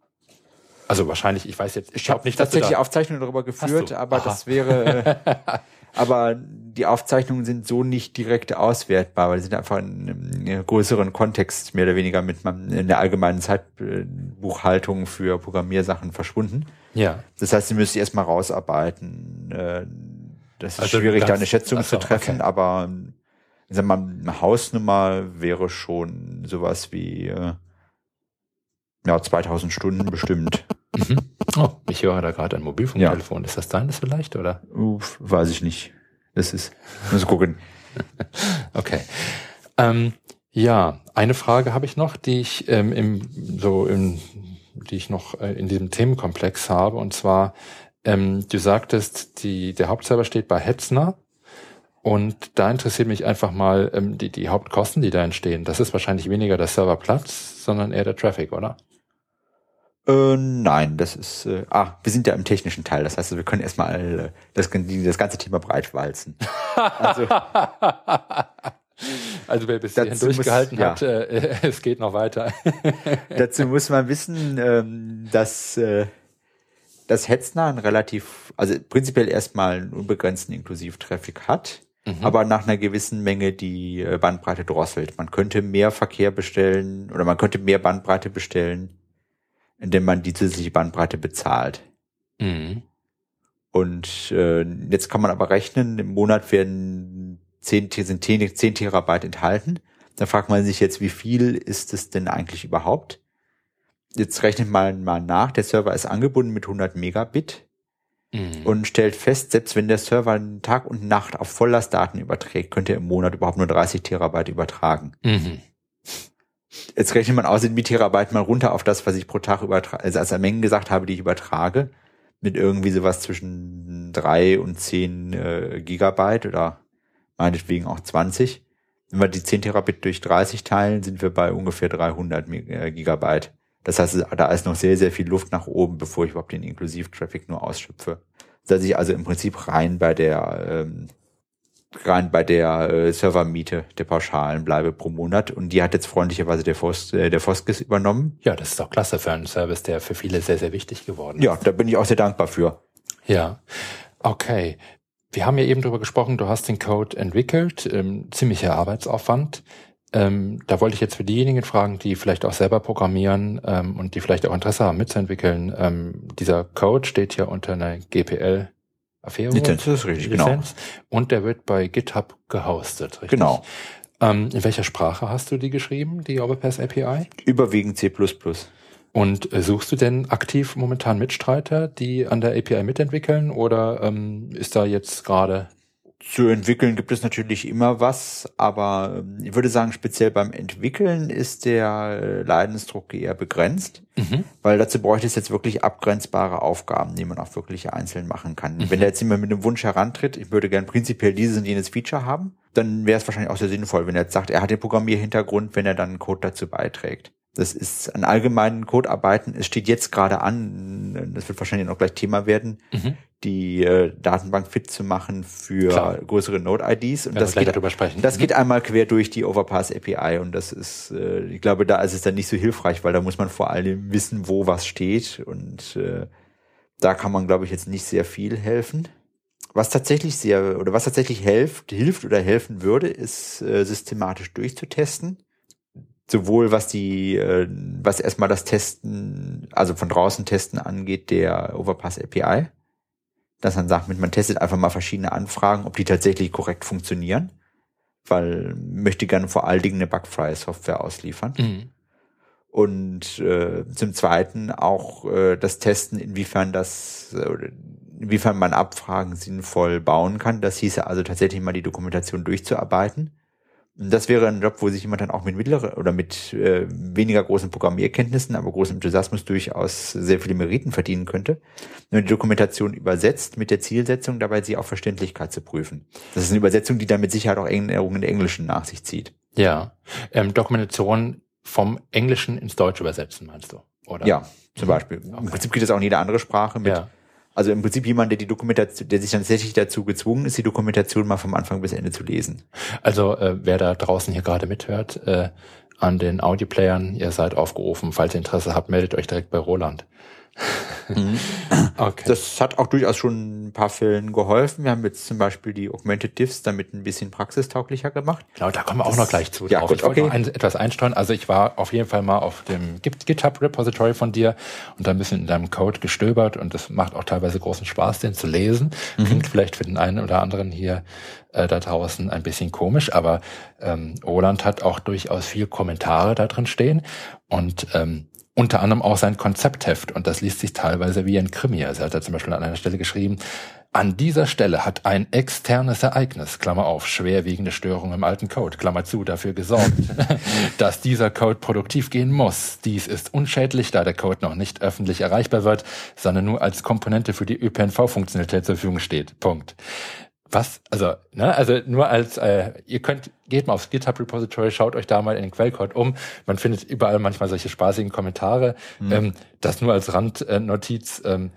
Also wahrscheinlich, ich weiß jetzt, ich habe nicht tatsächlich da Aufzeichnungen darüber geführt, aber Aha. das wäre, äh, [LAUGHS] aber die Aufzeichnungen sind so nicht direkt auswertbar, weil sie sind einfach in einem größeren Kontext mehr oder weniger mit in der allgemeinen Zeitbuchhaltung für Programmiersachen verschwunden. Ja. Das heißt, sie müssen erstmal rausarbeiten. Äh, das ist also schwierig, da eine Schätzung also, zu treffen, okay. aber ich sag mal, eine Hausnummer wäre schon sowas wie äh, ja, 2000 Stunden bestimmt. Mhm. Oh, ich höre da gerade ein Mobilfunktelefon. Ja. Ist das deines vielleicht, oder? Uff, weiß ich nicht. Das ist, muss gucken. [LAUGHS] okay. Ähm, ja, eine Frage habe ich noch, die ich ähm, im, so im die ich noch äh, in diesem Themenkomplex habe. Und zwar, ähm, du sagtest, die, der Hauptserver steht bei Hetzner. Und da interessiert mich einfach mal ähm, die, die Hauptkosten, die da entstehen. Das ist wahrscheinlich weniger der Serverplatz, sondern eher der Traffic, oder? Äh, nein, das ist. Äh, ah, wir sind ja im technischen Teil. Das heißt, wir können erstmal äh, das, das ganze Thema breitwalzen. [LAUGHS] Also, Also wer bis hierhin durchgehalten muss, hat, ja. äh, [LAUGHS] es geht noch weiter. [LAUGHS] dazu muss man wissen, ähm, dass äh, das Hetzner ein relativ, also prinzipiell erstmal einen unbegrenzten Inklusivtraffic hat, mhm. aber nach einer gewissen Menge die äh, Bandbreite drosselt. Man könnte mehr Verkehr bestellen oder man könnte mehr Bandbreite bestellen, indem man die zusätzliche Bandbreite bezahlt. Mhm. Und äh, jetzt kann man aber rechnen, im Monat werden 10, sind 10, 10 Terabyte enthalten. Da fragt man sich jetzt, wie viel ist es denn eigentlich überhaupt? Jetzt rechnet man mal nach, der Server ist angebunden mit 100 Megabit mhm. und stellt fest, selbst wenn der Server Tag und Nacht auf Volllastdaten überträgt, könnte er im Monat überhaupt nur 30 Terabyte übertragen. Mhm. Jetzt rechnet man außerdem wie Terabyte mal runter auf das, was ich pro Tag übertrage, also als Mengen gesagt habe, die ich übertrage, mit irgendwie sowas zwischen drei und zehn äh, Gigabyte oder meinetwegen auch 20. Wenn wir die 10 Terabit durch 30 teilen, sind wir bei ungefähr 300 äh, Gigabyte. Das heißt, da ist noch sehr, sehr viel Luft nach oben, bevor ich überhaupt den Inklusiv-Traffic nur ausschöpfe. Dass ich also im Prinzip rein bei der ähm, rein bei der äh, Servermiete der Pauschalen bleibe pro Monat und die hat jetzt freundlicherweise der, Fos, äh, der Foskis übernommen. Ja, das ist doch klasse für einen Service, der für viele sehr, sehr wichtig geworden ist. Ja, da bin ich auch sehr dankbar für. Ja, okay. Wir haben ja eben darüber gesprochen, du hast den Code entwickelt, ähm, ziemlicher Arbeitsaufwand. Ähm, da wollte ich jetzt für diejenigen fragen, die vielleicht auch selber programmieren ähm, und die vielleicht auch Interesse haben mitzuentwickeln. Ähm, dieser Code steht ja unter einer GPL Affäre. Lizenz ist richtig, genau. Lizenz, genau. Und der wird bei GitHub gehostet, richtig? Genau. Ähm, in welcher Sprache hast du die geschrieben, die Overpass API? Überwiegend C++. Und äh, suchst du denn aktiv momentan Mitstreiter, die an der API mitentwickeln oder ähm, ist da jetzt gerade zu entwickeln gibt es natürlich immer was, aber ähm, ich würde sagen, speziell beim Entwickeln ist der Leidensdruck eher begrenzt, mhm. weil dazu bräuchte es jetzt wirklich abgrenzbare Aufgaben, die man auch wirklich einzeln machen kann. Mhm. Wenn da jetzt jemand mit einem Wunsch herantritt, ich würde gern prinzipiell dieses und jenes Feature haben, dann wäre es wahrscheinlich auch sehr sinnvoll, wenn er jetzt sagt, er hat den Programmierhintergrund, wenn er dann Code dazu beiträgt. Das ist an allgemeinen Codearbeiten. Es steht jetzt gerade an, das wird wahrscheinlich noch gleich Thema werden, mhm. die äh, Datenbank fit zu machen für Klar. größere Node-IDs. Und das, geht, das mhm. geht einmal quer durch die Overpass API und das ist, äh, ich glaube, da ist es dann nicht so hilfreich, weil da muss man vor allem wissen, wo was steht und äh, da kann man, glaube ich, jetzt nicht sehr viel helfen. Was tatsächlich sehr oder was tatsächlich hilft, hilft oder helfen würde, ist äh, systematisch durchzutesten sowohl was die, äh, was erstmal das Testen, also von draußen Testen angeht, der Overpass API, dass man sagt, man testet einfach mal verschiedene Anfragen, ob die tatsächlich korrekt funktionieren, weil möchte gerne vor allen Dingen eine bugfreie Software ausliefern. Mhm. Und äh, zum Zweiten auch äh, das Testen, inwiefern das, äh, inwiefern man Abfragen sinnvoll bauen kann. Das hieße also tatsächlich mal die Dokumentation durchzuarbeiten das wäre ein Job, wo sich jemand dann auch mit mittlerer oder mit äh, weniger großen Programmierkenntnissen, aber großem Enthusiasmus durchaus sehr viele Meriten verdienen könnte. Wenn die Dokumentation übersetzt mit der Zielsetzung, dabei sie auf Verständlichkeit zu prüfen. Das ist eine Übersetzung, die dann mit Sicherheit auch Änderungen in Englischen nach sich zieht. Ja, ähm, Dokumentation vom Englischen ins Deutsche übersetzen, meinst du? Oder? Ja, zum Beispiel. Okay. Im Prinzip geht das auch in jede andere Sprache mit. Ja also im Prinzip jemand, der die Dokumentation, der sich dann tatsächlich dazu gezwungen ist, die Dokumentation mal vom Anfang bis Ende zu lesen. Also äh, wer da draußen hier gerade mithört, äh, an den Audioplayern, ihr seid aufgerufen. Falls ihr Interesse habt, meldet euch direkt bei Roland. Mhm. okay. Das hat auch durchaus schon ein paar Fällen geholfen. Wir haben jetzt zum Beispiel die Augmented Diffs damit ein bisschen praxistauglicher gemacht. Genau, da kommen wir das, auch noch gleich zu. Ja, gut, ich wollte okay. noch ein, etwas einsteuern. Also ich war auf jeden Fall mal auf dem GitHub Repository von dir und da ein bisschen in deinem Code gestöbert und das macht auch teilweise großen Spaß, den zu lesen. Mhm. Klingt vielleicht für den einen oder anderen hier äh, da draußen ein bisschen komisch, aber ähm, Roland hat auch durchaus viel Kommentare da drin stehen und ähm, unter anderem auch sein Konzeptheft und das liest sich teilweise wie ein Krimi. Also er hat da zum Beispiel an einer Stelle geschrieben, an dieser Stelle hat ein externes Ereignis, Klammer auf, schwerwiegende Störung im alten Code, Klammer zu, dafür gesorgt, [LAUGHS] dass dieser Code produktiv gehen muss. Dies ist unschädlich, da der Code noch nicht öffentlich erreichbar wird, sondern nur als Komponente für die ÖPNV-Funktionalität zur Verfügung steht. Punkt was, also, ne, also nur als, äh, ihr könnt, geht mal aufs GitHub Repository, schaut euch da mal in den Quellcode um. Man findet überall manchmal solche spaßigen Kommentare. Mhm. Ähm, das nur als Randnotiz. Ähm,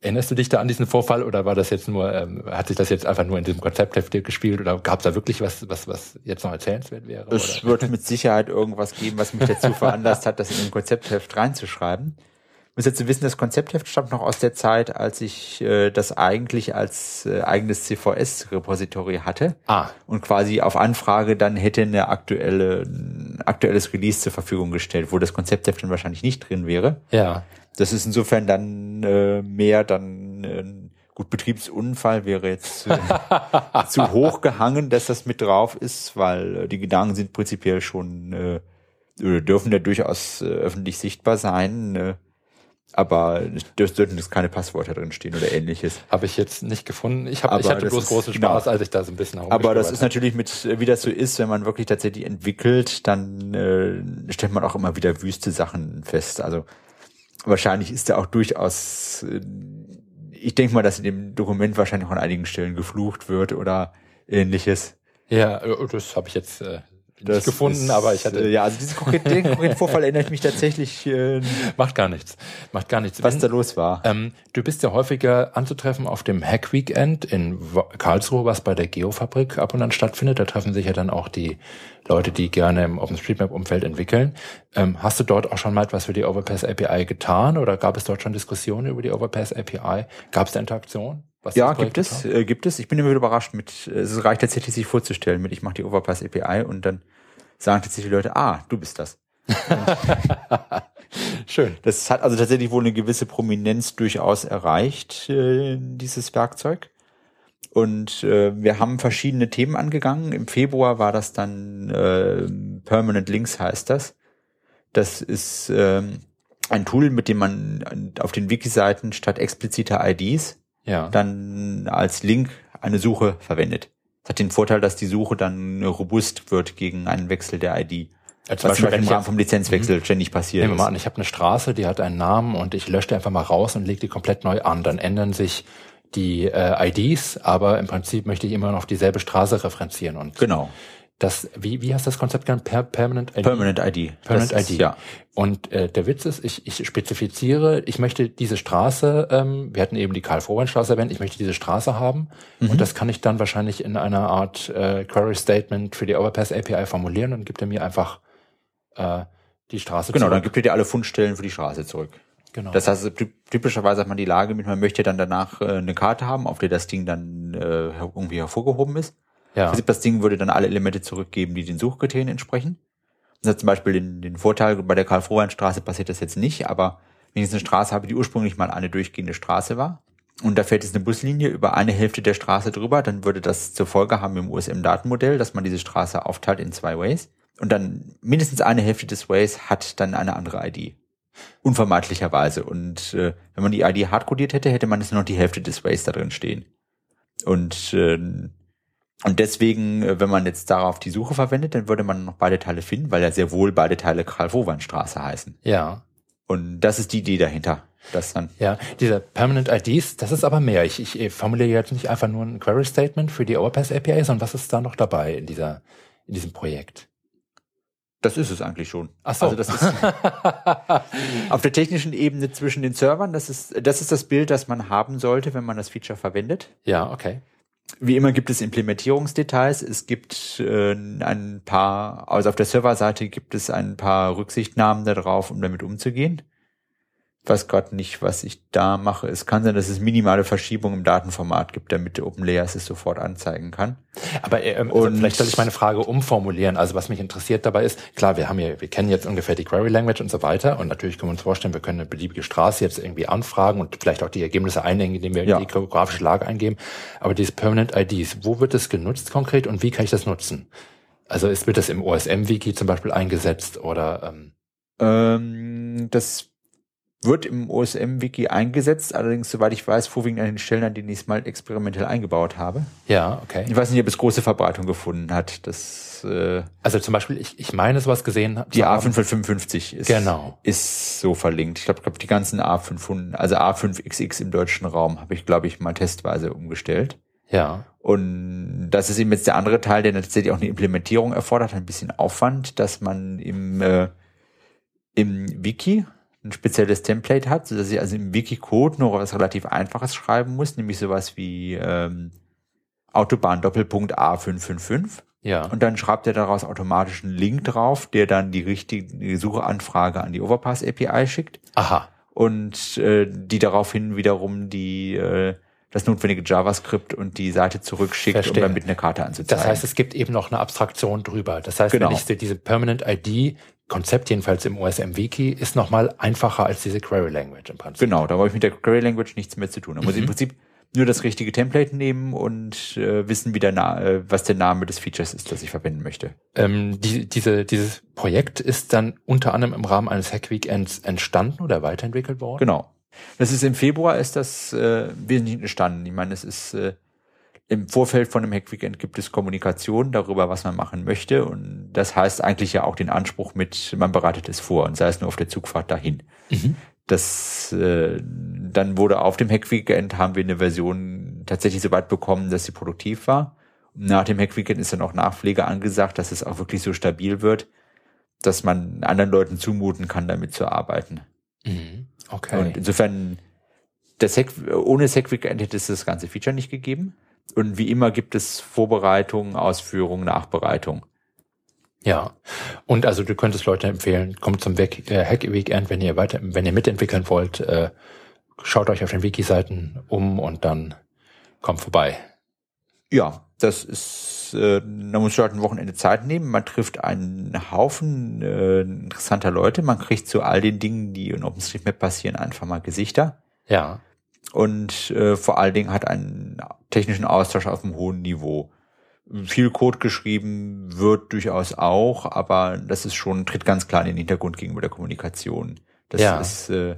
erinnerst du dich da an diesen Vorfall oder war das jetzt nur, ähm, hat sich das jetzt einfach nur in diesem Konzeptheft gespielt oder gab es da wirklich was, was, was jetzt noch erzählenswert wäre? Es oder? wird mit Sicherheit irgendwas geben, was mich dazu veranlasst hat, das in den Konzeptheft reinzuschreiben muss jetzt wissen, das Konzeptheft stammt noch aus der Zeit, als ich äh, das eigentlich als äh, eigenes CVS-Repository hatte. Ah. Und quasi auf Anfrage dann hätte eine aktuelle ein aktuelles Release zur Verfügung gestellt, wo das Konzeptheft dann wahrscheinlich nicht drin wäre. Ja. Das ist insofern dann äh, mehr dann äh, gut Betriebsunfall wäre jetzt äh, [LAUGHS] zu hoch gehangen, dass das mit drauf ist, weil äh, die Gedanken sind prinzipiell schon äh, dürfen ja durchaus äh, öffentlich sichtbar sein. Aber es jetzt keine Passwörter drin stehen oder ähnliches. Habe ich jetzt nicht gefunden. Ich, hab, Aber ich hatte bloß ist- großen genau. Spaß, als ich da so ein bisschen Aber das ist natürlich mit, wie das so ist, wenn man wirklich tatsächlich entwickelt, dann äh, stellt man auch immer wieder wüste Sachen fest. Also wahrscheinlich ist da auch durchaus, äh, ich denke mal, dass in dem Dokument wahrscheinlich auch an einigen Stellen geflucht wird oder ähnliches. Ja, äh, das habe ich jetzt äh, nicht Das gefunden, ist, aber ich hatte. äh, Ja, also diesen konkreten, Vorfall erinnert mich tatsächlich, äh, Macht gar nichts. Macht gar nichts. was Wenn- da los war. Ähm, du bist ja häufiger anzutreffen auf dem Hack Weekend in Karlsruhe, was bei der Geofabrik ab und an stattfindet. Da treffen sich ja dann auch die Leute, die gerne im OpenStreetMap-Umfeld entwickeln. Ähm, hast du dort auch schon mal etwas für die Overpass API getan oder gab es dort schon Diskussionen über die Overpass API? Gab es da Interaktion? Was Ja, gibt es, äh, gibt es. Ich bin immer wieder überrascht mit, äh, es reicht tatsächlich, sich vorzustellen mit, ich mache die Overpass API und dann sagen tatsächlich die Leute, ah, du bist das. [LAUGHS] Schön. Das hat also tatsächlich wohl eine gewisse Prominenz durchaus erreicht, äh, dieses Werkzeug. Und äh, wir haben verschiedene Themen angegangen. Im Februar war das dann äh, Permanent Links heißt das. Das ist ähm, ein Tool, mit dem man auf den Wiki-Seiten statt expliziter IDs Ja. dann als Link eine Suche verwendet. Das hat den Vorteil, dass die Suche dann robust wird gegen einen Wechsel der ID. Also Was zum Beispiel wenn im ich Rahmen jetzt- vom Lizenzwechsel ständig passiert Nehmen wir mal an, ich habe eine Straße, die hat einen Namen und ich lösche die einfach mal raus und lege die komplett neu an. Dann ändern sich die äh, IDs, aber im Prinzip möchte ich immer noch dieselbe Straße referenzieren. Und Genau. Das, wie, wie heißt das Konzept genannt? Per Permanent ID? Permanent ID. Permanent Das ist- ID. Ja. Und äh, der Witz ist, ich, ich spezifiziere, ich möchte diese Straße, ähm, wir hatten eben die Karl-Vorwein-Straße erwähnt, ich möchte diese Straße haben Mhm. und das kann ich dann wahrscheinlich in einer Art äh, Query-Statement für die Overpass API formulieren und gibt er mir einfach äh, die Straße Genau, dann zurück. gibt ihr dir alle Fundstellen für die Straße zurück. Genau. Das heißt, typ- typischerweise hat man die Lage mit, man möchte dann danach äh, eine Karte haben, auf der das Ding dann äh, irgendwie hervorgehoben ist. Ja. Prinzip das Ding würde dann alle Elemente zurückgeben, die den Suchkriterien entsprechen. Das hat zum Beispiel den, den Vorteil, bei der Karl-Frohwein-Straße passiert das jetzt nicht, aber wenn ich eine Straße habe, die ursprünglich mal eine durchgehende Straße war, und da fährt jetzt eine Buslinie über eine Hälfte der Straße drüber, dann würde das zur Folge haben im USM-Datenmodell, dass man diese Straße aufteilt in zwei Ways. Und dann mindestens eine Hälfte des Ways hat dann eine andere ID. Unvermeidlicherweise. Und äh, wenn man die ID hardcodiert hätte, hätte man jetzt nur noch die Hälfte des Ways da drin stehen. Und äh, und deswegen, äh, wenn man jetzt darauf die Suche verwendet, dann würde man noch beide Teile finden, weil ja sehr wohl beide Teile Karl-Wowan-Straße heißen. ja. Und das ist die Idee dahinter. Das dann, Ja, diese Permanent IDs, das ist aber mehr. Ich, ich formuliere jetzt nicht einfach nur ein Query Statement für die Overpass API, sondern was ist da noch dabei in dieser, in diesem Projekt? das ist es eigentlich schon. Ach so. Also das ist [LAUGHS] auf der technischen Ebene zwischen den Servern, das ist, das ist das Bild, das man haben sollte, wenn man das Feature verwendet. ja, okay. Wie immer gibt es Implementierungsdetails. Es gibt äh, ein paar, also auf der Serverseite gibt es ein paar Rücksichtnahmen darauf, um damit umzugehen. Ich weiß gerade nicht, was ich da mache. Es kann sein, dass es minimale Verschiebungen im Datenformat gibt, damit OpenLayers es sofort anzeigen kann. Aber äh, ähm, also vielleicht soll ich meine Frage umformulieren. Also was mich interessiert dabei ist, klar, wir haben ja, wir kennen jetzt ungefähr die Query Language und so weiter. Und natürlich können wir uns vorstellen, wir können eine beliebige Straße jetzt irgendwie anfragen und vielleicht auch die Ergebnisse einlegen, indem wir Ja. die geografische Lage eingeben. Aber diese Permanent IDs, wo wird es genutzt konkret und wie kann ich das nutzen? Also ist, wird das im OSM-Wiki zum Beispiel eingesetzt oder ähm, Ähm, das wird im OSM-Wiki eingesetzt, allerdings, soweit ich weiß, vorwiegend an den Stellen, an denen ich es mal experimentell eingebaut habe. ja, okay. Ich weiß nicht, ob es große Verbreitung gefunden hat. Das äh, Also zum Beispiel, ich, ich meine sowas gesehen. Die zu haben. A555 ist, Genau. ist so verlinkt. Ich glaube, glaub, die ganzen A500, also A5XX im deutschen Raum habe ich, glaube ich, mal testweise umgestellt. Ja, Und das ist eben jetzt der andere Teil, der tatsächlich auch eine Implementierung erfordert, ein bisschen Aufwand, dass man im, äh, im Wiki ein spezielles Template hat, sodass ich also im Wiki-Code nur was relativ Einfaches schreiben muss, nämlich sowas wie ähm, Autobahn Doppelpunkt A555. ja. Und dann schreibt er daraus automatisch einen Link drauf, der dann die richtige die Suchanfrage an die Overpass API schickt Aha. und äh, die daraufhin wiederum die äh, das notwendige JavaScript und die Seite zurückschickt, Verstehe. um dann mit einer Karte anzuzeigen. Das heißt, es gibt eben noch eine Abstraktion drüber. Das heißt, Genau. wenn ich se- diese Permanent ID Konzept jedenfalls im OSM-Wiki ist nochmal einfacher als diese Query Language im Prinzip. Genau, da brauche ich mit der Query Language nichts mehr zu tun. Da muss ich im Mhm. Prinzip nur das richtige Template nehmen und äh, wissen, wie der Na äh, was der Name des Features ist, das ich verwenden möchte. Ähm, die, diese, dieses Projekt ist dann unter anderem im Rahmen eines Hack-Weekends entstanden oder weiterentwickelt worden? Genau. Das ist im Februar ist das äh, wesentlich entstanden. Ich meine, es ist äh, im Vorfeld von einem Hack-Weekend gibt es Kommunikation darüber, was man machen möchte. Und das heißt eigentlich ja auch den Anspruch mit, man bereitet es vor und sei es nur auf der Zugfahrt dahin. Mhm. Das äh, dann wurde auf dem Hack-Weekend haben wir eine Version tatsächlich so weit bekommen, dass sie produktiv war. Nach dem Hack-Weekend ist dann auch Nachpflege angesagt, dass es auch wirklich so stabil wird, dass man anderen Leuten zumuten kann, damit zu arbeiten. Mhm. Okay. Und insofern, das Hack, ohne das Hack-Weekend hätte es das ganze Feature nicht gegeben. Und wie immer gibt es Vorbereitung, Ausführung, Nachbereitung. Ja, und also du könntest Leute empfehlen, kommt zum Weg, äh, Hack Weekend, wenn ihr weiter, wenn ihr mitentwickeln wollt, äh, schaut euch auf den Wiki-Seiten um und dann kommt vorbei. Ja, das ist, äh, da muss halt ein Wochenende Zeit nehmen. Man trifft einen Haufen äh, interessanter Leute. Man kriegt zu all den Dingen, die in OpenStreetMap passieren, einfach mal Gesichter. Ja, Und äh, vor allen Dingen hat einen technischen Austausch auf einem hohen Niveau. Viel Code geschrieben wird durchaus auch, aber das ist schon, tritt ganz klar in den Hintergrund gegenüber der Kommunikation. Das Ja. ist, äh,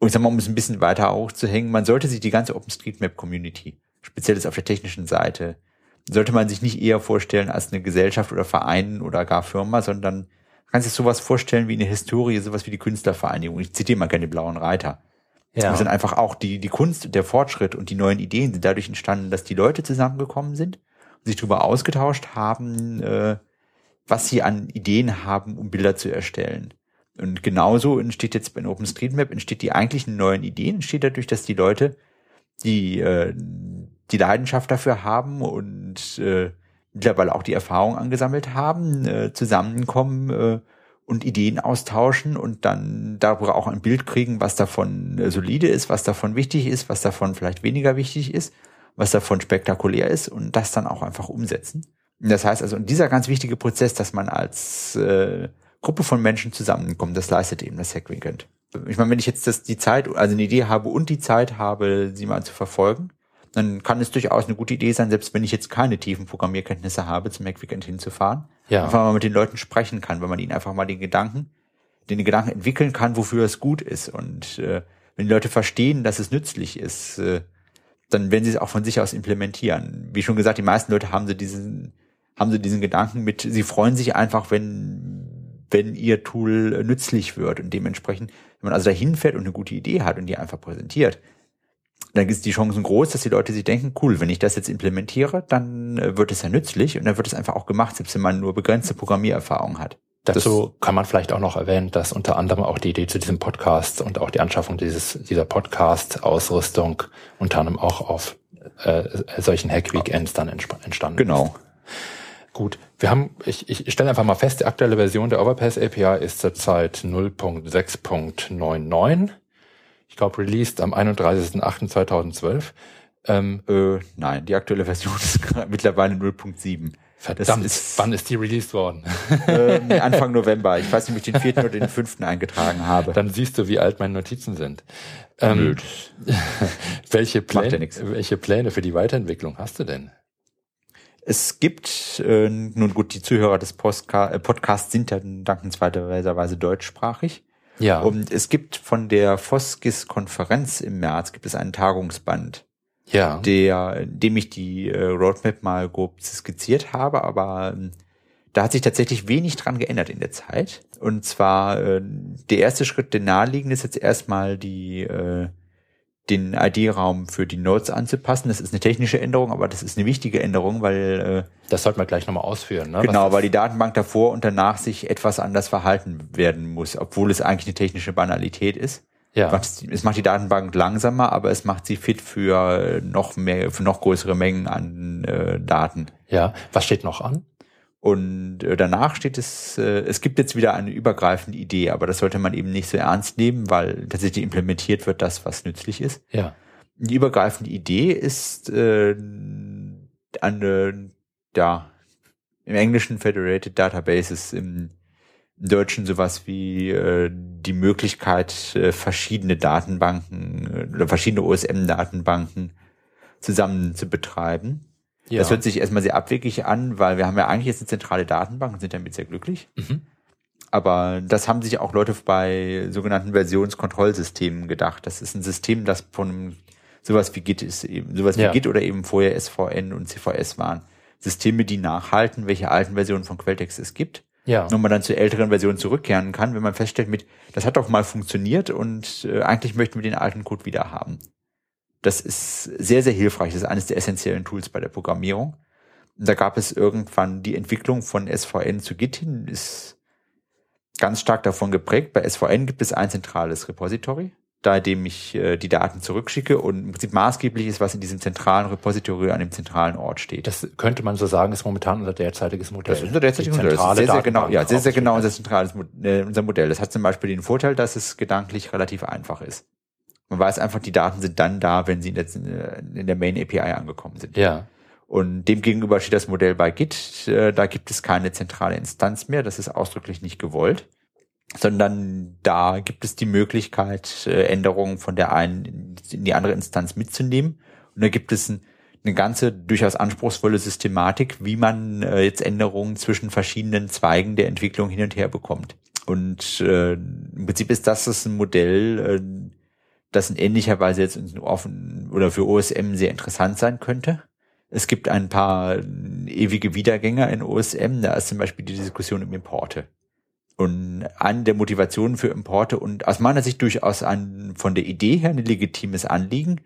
und ich sag mal, um es ein bisschen weiter aufzuhängen, man sollte sich die ganze OpenStreetMap-Community, speziell jetzt auf der technischen Seite, sollte man sich nicht eher vorstellen als eine Gesellschaft oder Verein oder gar Firma, sondern kann sich sowas vorstellen wie eine Historie, sowas wie die Künstlervereinigung. Ich zitiere mal gerne die Blauen Reiter. Ja, Wir sind einfach auch die, die Kunst, der Fortschritt und die neuen Ideen sind dadurch entstanden, dass die Leute zusammengekommen sind und sich darüber ausgetauscht haben, äh, was sie an Ideen haben, um Bilder zu erstellen. Und genauso entsteht jetzt bei OpenStreetMap, entsteht die eigentlichen neuen Ideen, entsteht dadurch, dass die Leute, die äh, die Leidenschaft dafür haben und äh, mittlerweile auch die Erfahrung angesammelt haben, äh, zusammenkommen äh, und Ideen austauschen und dann darüber auch ein Bild kriegen, was davon äh, solide ist, was davon wichtig ist, was davon vielleicht weniger wichtig ist, was davon spektakulär ist und das dann auch einfach umsetzen. Das heißt also, und dieser ganz wichtige Prozess, dass man als äh, Gruppe von Menschen zusammenkommt, das leistet eben das Hack. Ich meine, wenn ich jetzt das, die Zeit, also eine Idee habe und die Zeit habe, sie mal zu verfolgen, dann kann es durchaus eine gute Idee sein, selbst wenn ich jetzt keine tiefen Programmierkenntnisse habe, zum Hack Weekend hinzufahren. Ja. Einfach mal mit den Leuten sprechen kann, weil man ihnen einfach mal den Gedanken, den Gedanken entwickeln kann, wofür es gut ist. Und äh, wenn die Leute verstehen, dass es nützlich ist, äh, dann werden sie es auch von sich aus implementieren. Wie schon gesagt, die meisten Leute haben so diesen, haben so diesen Gedanken mit, sie freuen sich einfach, wenn, wenn ihr Tool nützlich wird. Und dementsprechend, wenn man also dahin fährt und eine gute Idee hat und die einfach präsentiert, dann ist die Chancen groß, dass die Leute sich denken, cool, wenn ich das jetzt implementiere, dann äh, wird es ja nützlich und dann wird es einfach auch gemacht, selbst wenn man nur begrenzte Programmiererfahrung hat. Dazu kann man vielleicht auch noch erwähnen, dass unter anderem auch die Idee zu diesem Podcast und auch die Anschaffung dieses, dieser Podcast-Ausrüstung unter anderem auch auf äh, solchen Hack-Weekends dann entstanden Genau. Gut, wir haben, ich, ich stelle einfach mal fest, die aktuelle Version der Overpass API ist zurzeit 0.6.99. Ich glaube, released am 31.08.2012. Ähm, Äh, nein, die aktuelle Version ist [LAUGHS] mittlerweile 0.7. verdammt, ist- wann ist die released worden? [LAUGHS] Ähm, Anfang November. Ich weiß nicht, ob ich den vierten oder den fünften eingetragen habe. Dann siehst du, wie alt meine Notizen sind. Ähm, [LAUGHS] welche, Pläne, welche Pläne für die Weiterentwicklung hast du denn? Es gibt, äh, nun gut, die Zuhörer des Postka äh, Podcasts sind ja dankenswerterweise deutschsprachig. Ja, Und es gibt von der Foskis-Konferenz im März gibt es einen Tagungsband, ja, der, in dem ich die äh, Roadmap mal grob skizziert habe, aber ähm, da hat sich tatsächlich wenig dran geändert in der Zeit. Und zwar äh, der erste Schritt, der naheliegend ist jetzt erstmal die äh, den ID-Raum für die Nodes anzupassen. Das ist eine technische Änderung, aber das ist eine wichtige Änderung, weil äh, das sollten wir gleich nochmal ausführen. Ne? genau, weil die Datenbank davor und danach sich etwas anders verhalten werden muss, obwohl es eigentlich eine technische Banalität ist. ja, Es macht die Datenbank langsamer, aber es macht sie fit für noch mehr, für noch größere Mengen an äh, Daten. ja, was steht noch an? Und äh, danach steht es, äh, es gibt jetzt wieder eine übergreifende Idee, aber das sollte man eben nicht so ernst nehmen, weil tatsächlich implementiert wird das, was nützlich ist. Ja, Die übergreifende Idee ist äh, eine, ja, im Englischen Federated Databases, im, im Deutschen sowas wie äh, die Möglichkeit, äh, verschiedene Datenbanken äh, oder verschiedene OSM-Datenbanken zusammen zu betreiben. Ja. Das hört sich erstmal sehr abwegig an, weil wir haben ja eigentlich jetzt eine zentrale Datenbank und sind damit sehr glücklich. Mhm. Aber das haben sich auch Leute bei sogenannten Versionskontrollsystemen gedacht. Das ist ein System, das von sowas wie Git ist eben, sowas ja. wie Git oder eben vorher SVN und CVS waren. Systeme, die nachhalten, welche alten Versionen von Quelltext es gibt. Ja. Und man dann zu älteren Versionen zurückkehren kann, wenn man feststellt mit, das hat doch mal funktioniert und äh, eigentlich möchten wir den alten Code wieder haben. Das ist sehr, sehr hilfreich. Das ist eines der essentiellen Tools bei der Programmierung. Und da gab es irgendwann die Entwicklung von SVN zu Git hin, ist ganz stark davon geprägt. Bei SVN gibt es ein zentrales Repository, da dem ich äh, die Daten zurückschicke und im Prinzip maßgeblich ist, was in diesem zentralen Repository an dem zentralen Ort steht. Das könnte man so sagen, ist momentan unser derzeitiges Modell. Das ist unser derzeitiges Modell. Das ist sehr, sehr genau, ja, sehr, sehr genau unser zentrales äh, unser Modell. Das hat zum Beispiel den Vorteil, dass es gedanklich relativ einfach ist. Man weiß einfach, die Daten sind dann da, wenn sie in der, in der Main API angekommen sind. Ja. Und demgegenüber steht das Modell bei Git. Äh, da gibt es keine zentrale Instanz mehr. Das ist ausdrücklich nicht gewollt sondern da gibt es die Möglichkeit, äh, Änderungen von der einen in die andere Instanz mitzunehmen. Und da gibt es ein, eine ganze durchaus anspruchsvolle Systematik, wie man äh, jetzt Änderungen zwischen verschiedenen Zweigen der Entwicklung hin und her bekommt. Und äh, im Prinzip ist das, das ein Modell, äh, das in ähnlicher Weise jetzt offen oder für OSM sehr interessant sein könnte. Es gibt ein paar ewige Wiedergänger in OSM, da ist zum Beispiel die Diskussion um Importe. Und eine der Motivationen für Importe und aus meiner Sicht durchaus ein von der Idee her ein legitimes Anliegen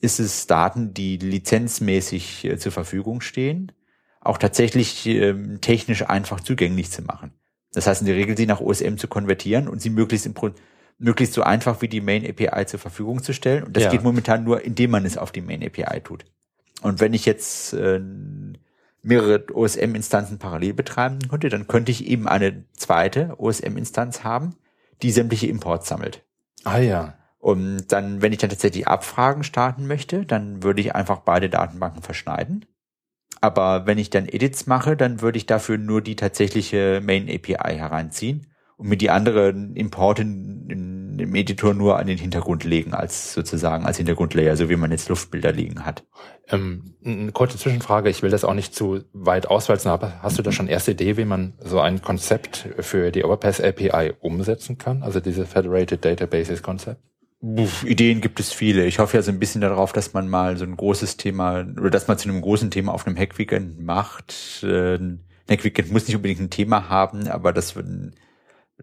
ist es, Daten, die lizenzmäßig äh, zur Verfügung stehen, auch tatsächlich ähm, technisch einfach zugänglich zu machen. Das heißt in der Regel sie nach OSM zu konvertieren und sie möglichst im möglichst so einfach wie die Main API zur Verfügung zu stellen. Und das ja. geht momentan nur, indem man es auf die Main API tut. Und wenn ich jetzt äh, mehrere OSM-Instanzen parallel betreiben könnte, dann könnte ich eben eine zweite OSM-Instanz haben, die sämtliche Imports sammelt. Ah ja. Und dann, wenn ich dann tatsächlich Abfragen starten möchte, dann würde ich einfach beide Datenbanken verschneiden. Aber wenn ich dann Edits mache, dann würde ich dafür nur die tatsächliche Main API hereinziehen und mir die anderen Importe im Editor nur an den Hintergrund legen, als sozusagen als Hintergrundlayer, so wie man jetzt Luftbilder liegen hat. Ähm, eine kurze Zwischenfrage, ich will das auch nicht zu weit auswalzen, aber hast du da schon erste Idee, wie man so ein Konzept für die Overpass API umsetzen kann? Also diese Federated Databases Konzept? Ideen gibt es viele. Ich hoffe ja so ein bisschen darauf, dass man mal so ein großes Thema oder dass man zu einem großen Thema auf einem Hackweekend macht. Äh, ein Hackweekend muss nicht unbedingt ein Thema haben, aber das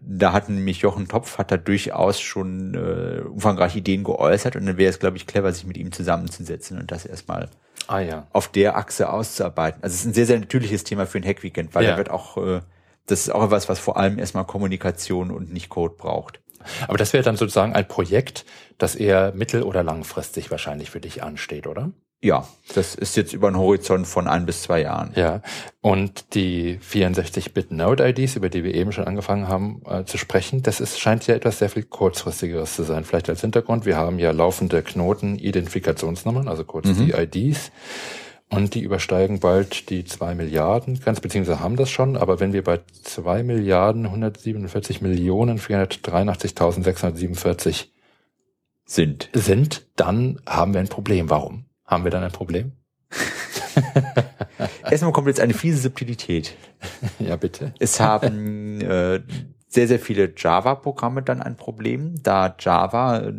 da hat nämlich Jochen Topf hat da durchaus schon äh, umfangreiche Ideen geäußert und dann wäre es, glaube ich, clever, sich mit ihm zusammenzusetzen und das erstmal ah, ja. auf der Achse auszuarbeiten. Also es ist ein sehr, sehr natürliches Thema für ein Hackweekend, weil ja. da wird auch, äh, das ist auch etwas, was vor allem erstmal Kommunikation und nicht Code braucht. Aber das wäre dann sozusagen ein Projekt, das eher mittel- oder langfristig wahrscheinlich für dich ansteht, oder? Ja, das ist jetzt über einen Horizont von ein bis zwei Jahren. Ja, und die 64-Bit Node-IDs, über die wir eben schon angefangen haben äh, zu sprechen, das ist, scheint ja etwas sehr viel kurzfristigeres zu sein. Vielleicht als Hintergrund, wir haben ja laufende Knoten-Identifikationsnummern, also kurz mhm. die IDs, und die übersteigen bald die zwei Milliarden, ganz beziehungsweise haben das schon, aber wenn wir bei zwei Milliarden 147 Millionen 483.647 sind. sind, dann haben wir ein Problem. Warum? Haben wir dann ein Problem? [LAUGHS] Erstmal kommt jetzt eine fiese Subtilität. ja, bitte. Es haben äh, sehr, sehr viele Java-Programme dann ein Problem, da Java äh,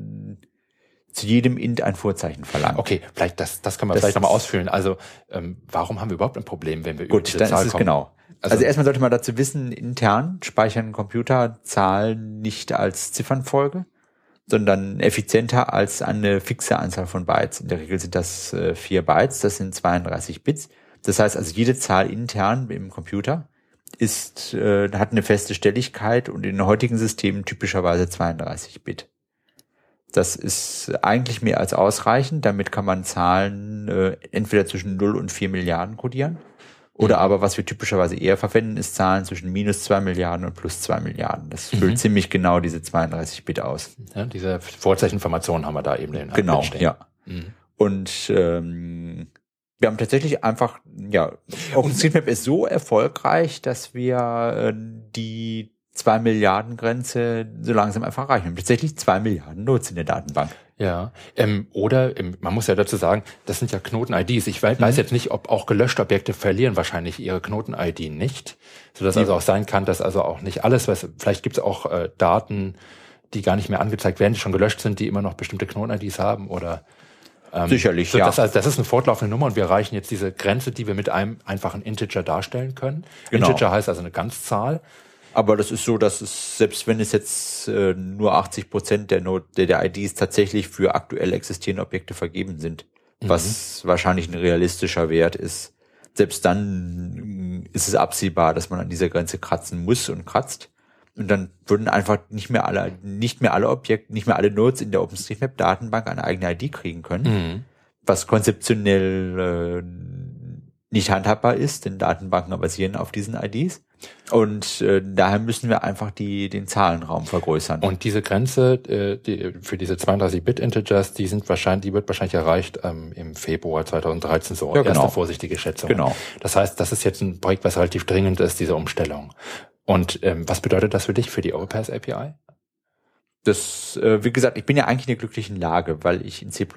zu jedem int ein Vorzeichen verlangt. Okay, vielleicht das, das kann man das vielleicht nochmal ausführen. Also ähm, warum haben wir überhaupt ein Problem, wenn wir gut, über diese dann Zahl ist es kommen? genau. Also, also erstmal sollte man dazu wissen, intern speichern Computer Zahlen nicht als Ziffernfolge, sondern effizienter als eine fixe Anzahl von Bytes. In der Regel sind das äh, vier Bytes, das sind 32 Bits. Das heißt also, jede Zahl intern im Computer ist, äh, hat eine feste Stelligkeit und in heutigen Systemen typischerweise 32 Bit. Das ist eigentlich mehr als ausreichend. Damit kann man Zahlen äh, entweder zwischen 0 und 4 Milliarden codieren oder mhm. aber was wir typischerweise eher verwenden, ist Zahlen zwischen minus zwei Milliarden und plus zwei Milliarden. Das füllt mhm. ziemlich genau diese 32 Bit aus. Ja, diese Vorzeichenformationen haben wir da eben den Genau, ja. Mhm. Und ähm, wir haben tatsächlich einfach, ja, OpenStreetMap ist so erfolgreich, dass wir äh, die zwei Milliarden Grenze so langsam einfach erreichen. Wir haben tatsächlich zwei Milliarden Nodes in der Datenbank. Ja, ähm, oder ähm, man muss ja dazu sagen, das sind ja Knoten-IDs. Ich weiß, mhm. weiß jetzt nicht, ob auch gelöschte Objekte verlieren wahrscheinlich ihre Knoten-ID nicht, sodass also auch sein kann, dass also auch nicht alles, was vielleicht gibt es auch äh, Daten, die gar nicht mehr angezeigt werden, die schon gelöscht sind, die immer noch bestimmte Knoten-IDs haben oder ähm, Sicherlich, so, ja. Das, also, das ist eine fortlaufende Nummer und wir erreichen jetzt diese Grenze, die wir mit einem einfachen Integer darstellen können. Genau. Integer heißt also eine Ganzzahl. Aber das ist so, dass es, selbst wenn es jetzt äh, nur 80 Prozent der, Not, der, der IDs tatsächlich für aktuell existierende Objekte vergeben sind, mhm. was wahrscheinlich ein realistischer Wert ist, selbst dann ist es absehbar, dass man an dieser Grenze kratzen muss und kratzt. Und dann würden einfach nicht mehr alle, nicht mehr alle Objekte, nicht mehr alle Nodes in der OpenStreetMap Datenbank eine eigene ID kriegen können, mhm. was konzeptionell äh, nicht handhabbar ist, denn Datenbanken basieren auf diesen IDs. Und äh, daher müssen wir einfach die, den Zahlenraum vergrößern. Und diese Grenze äh, die, für diese 32-Bit-Integers, die sind wahrscheinlich, die wird wahrscheinlich erreicht ähm, im Februar 2013, so ja, genau. erste vorsichtige Schätzung. Genau. Das heißt, das ist jetzt ein Projekt, was relativ dringend ist, diese Umstellung. Und ähm, was bedeutet das für dich, für die Overpass API? Das, äh, wie gesagt, ich bin ja eigentlich in der glücklichen Lage, weil ich in C++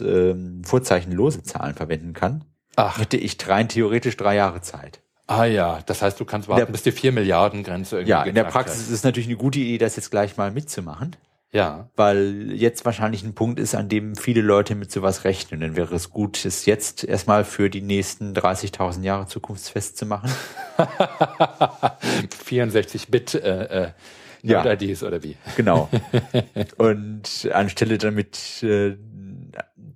ähm, vorzeichenlose Zahlen verwenden kann. Ach. Hätte ich rein theoretisch drei Jahre Zeit. Ah ja, das heißt, du kannst warten, der, bis die 4 Milliarden Grenze irgendwie Ja, in der Praxis ist es natürlich eine gute Idee, das jetzt gleich mal mitzumachen. Ja. Weil jetzt wahrscheinlich ein Punkt ist, an dem viele Leute mit sowas rechnen. Dann wäre es gut, es jetzt erstmal für die nächsten 30.000 Jahre zukunftsfest zu machen. 64-Bit [LAUGHS] äh, äh, ja. IDs oder wie? Genau. [LAUGHS] Und anstelle damit äh,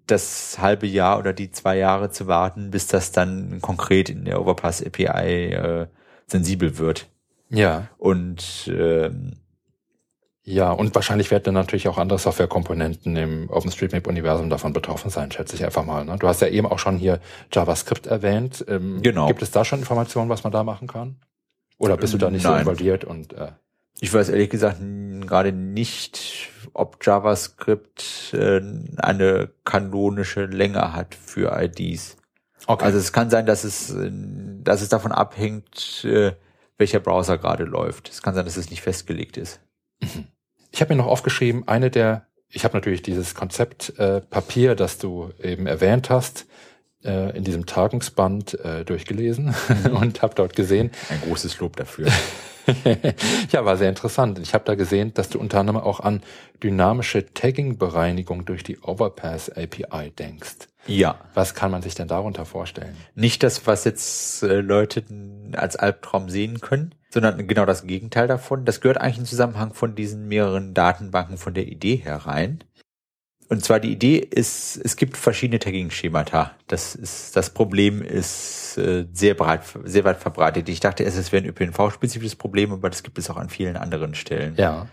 das halbe Jahr oder die zwei Jahre zu warten, bis das dann konkret in der Overpass API äh, sensibel wird. Ja. Und ähm, ja, und wahrscheinlich werden dann natürlich auch andere Softwarekomponenten im OpenStreetMap-Universum davon betroffen sein, schätze ich einfach mal. Ne? Du hast ja eben auch schon hier JavaScript erwähnt. Ähm, genau. Gibt es da schon Informationen, was man da machen kann? Oder bist du da nicht Nein. so involviert und äh, ich weiß ehrlich gesagt gerade nicht, ob JavaScript äh, eine kanonische Länge hat für IDs. Okay. Also es kann sein, dass es, dass es davon abhängt, äh, welcher Browser gerade läuft. Es kann sein, dass es nicht festgelegt ist. Mhm. Ich habe mir noch aufgeschrieben, eine der, ich habe natürlich dieses Konzept äh, Papier, das du eben erwähnt hast, äh, in diesem Tagungsband äh, durchgelesen [LAUGHS] und habe dort gesehen. Ein großes Lob dafür. [LAUGHS] ja, war sehr interessant. Ich habe da gesehen, dass du unter anderem auch an dynamische Tagging-Bereinigung durch die Overpass API denkst. Ja. Was kann man sich denn darunter vorstellen? Nicht das, was jetzt äh, Leute als Albtraum sehen können, sondern genau das Gegenteil davon. Das gehört eigentlich im Zusammenhang von diesen mehreren Datenbanken von der Idee herein. Und zwar die Idee ist, es gibt verschiedene Tagging-Schemata. Das ist, das Problem ist äh, sehr breit, sehr weit verbreitet. Ich dachte erst, es wäre ein ÖPNV-spezifisches Problem, aber das gibt es auch an vielen anderen Stellen. Ja.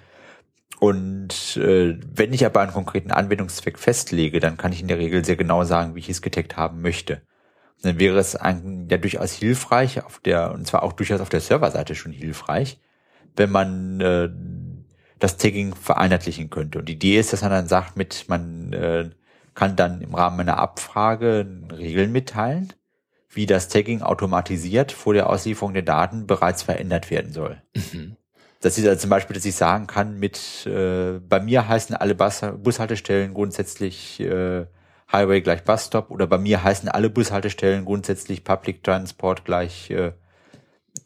Und äh, wenn ich aber einen konkreten Anwendungszweck festlege, dann kann ich in der Regel sehr genau sagen, wie ich es getaggt haben möchte. Und dann wäre es ein, ja durchaus hilfreich, auf der, und zwar auch durchaus auf der Serverseite schon hilfreich, wenn man äh, das Tagging vereinheitlichen könnte. Und die Idee ist, dass man dann sagt, mit man äh, kann dann im Rahmen einer Abfrage Regeln mitteilen, wie das Tagging automatisiert vor der Auslieferung der Daten bereits verändert werden soll. Mhm. Das ist also zum Beispiel, dass ich sagen kann, mit äh, bei mir heißen alle Bus Bushaltestellen grundsätzlich äh, Highway gleich Busstop oder bei mir heißen alle Bushaltestellen grundsätzlich Public Transport gleich äh,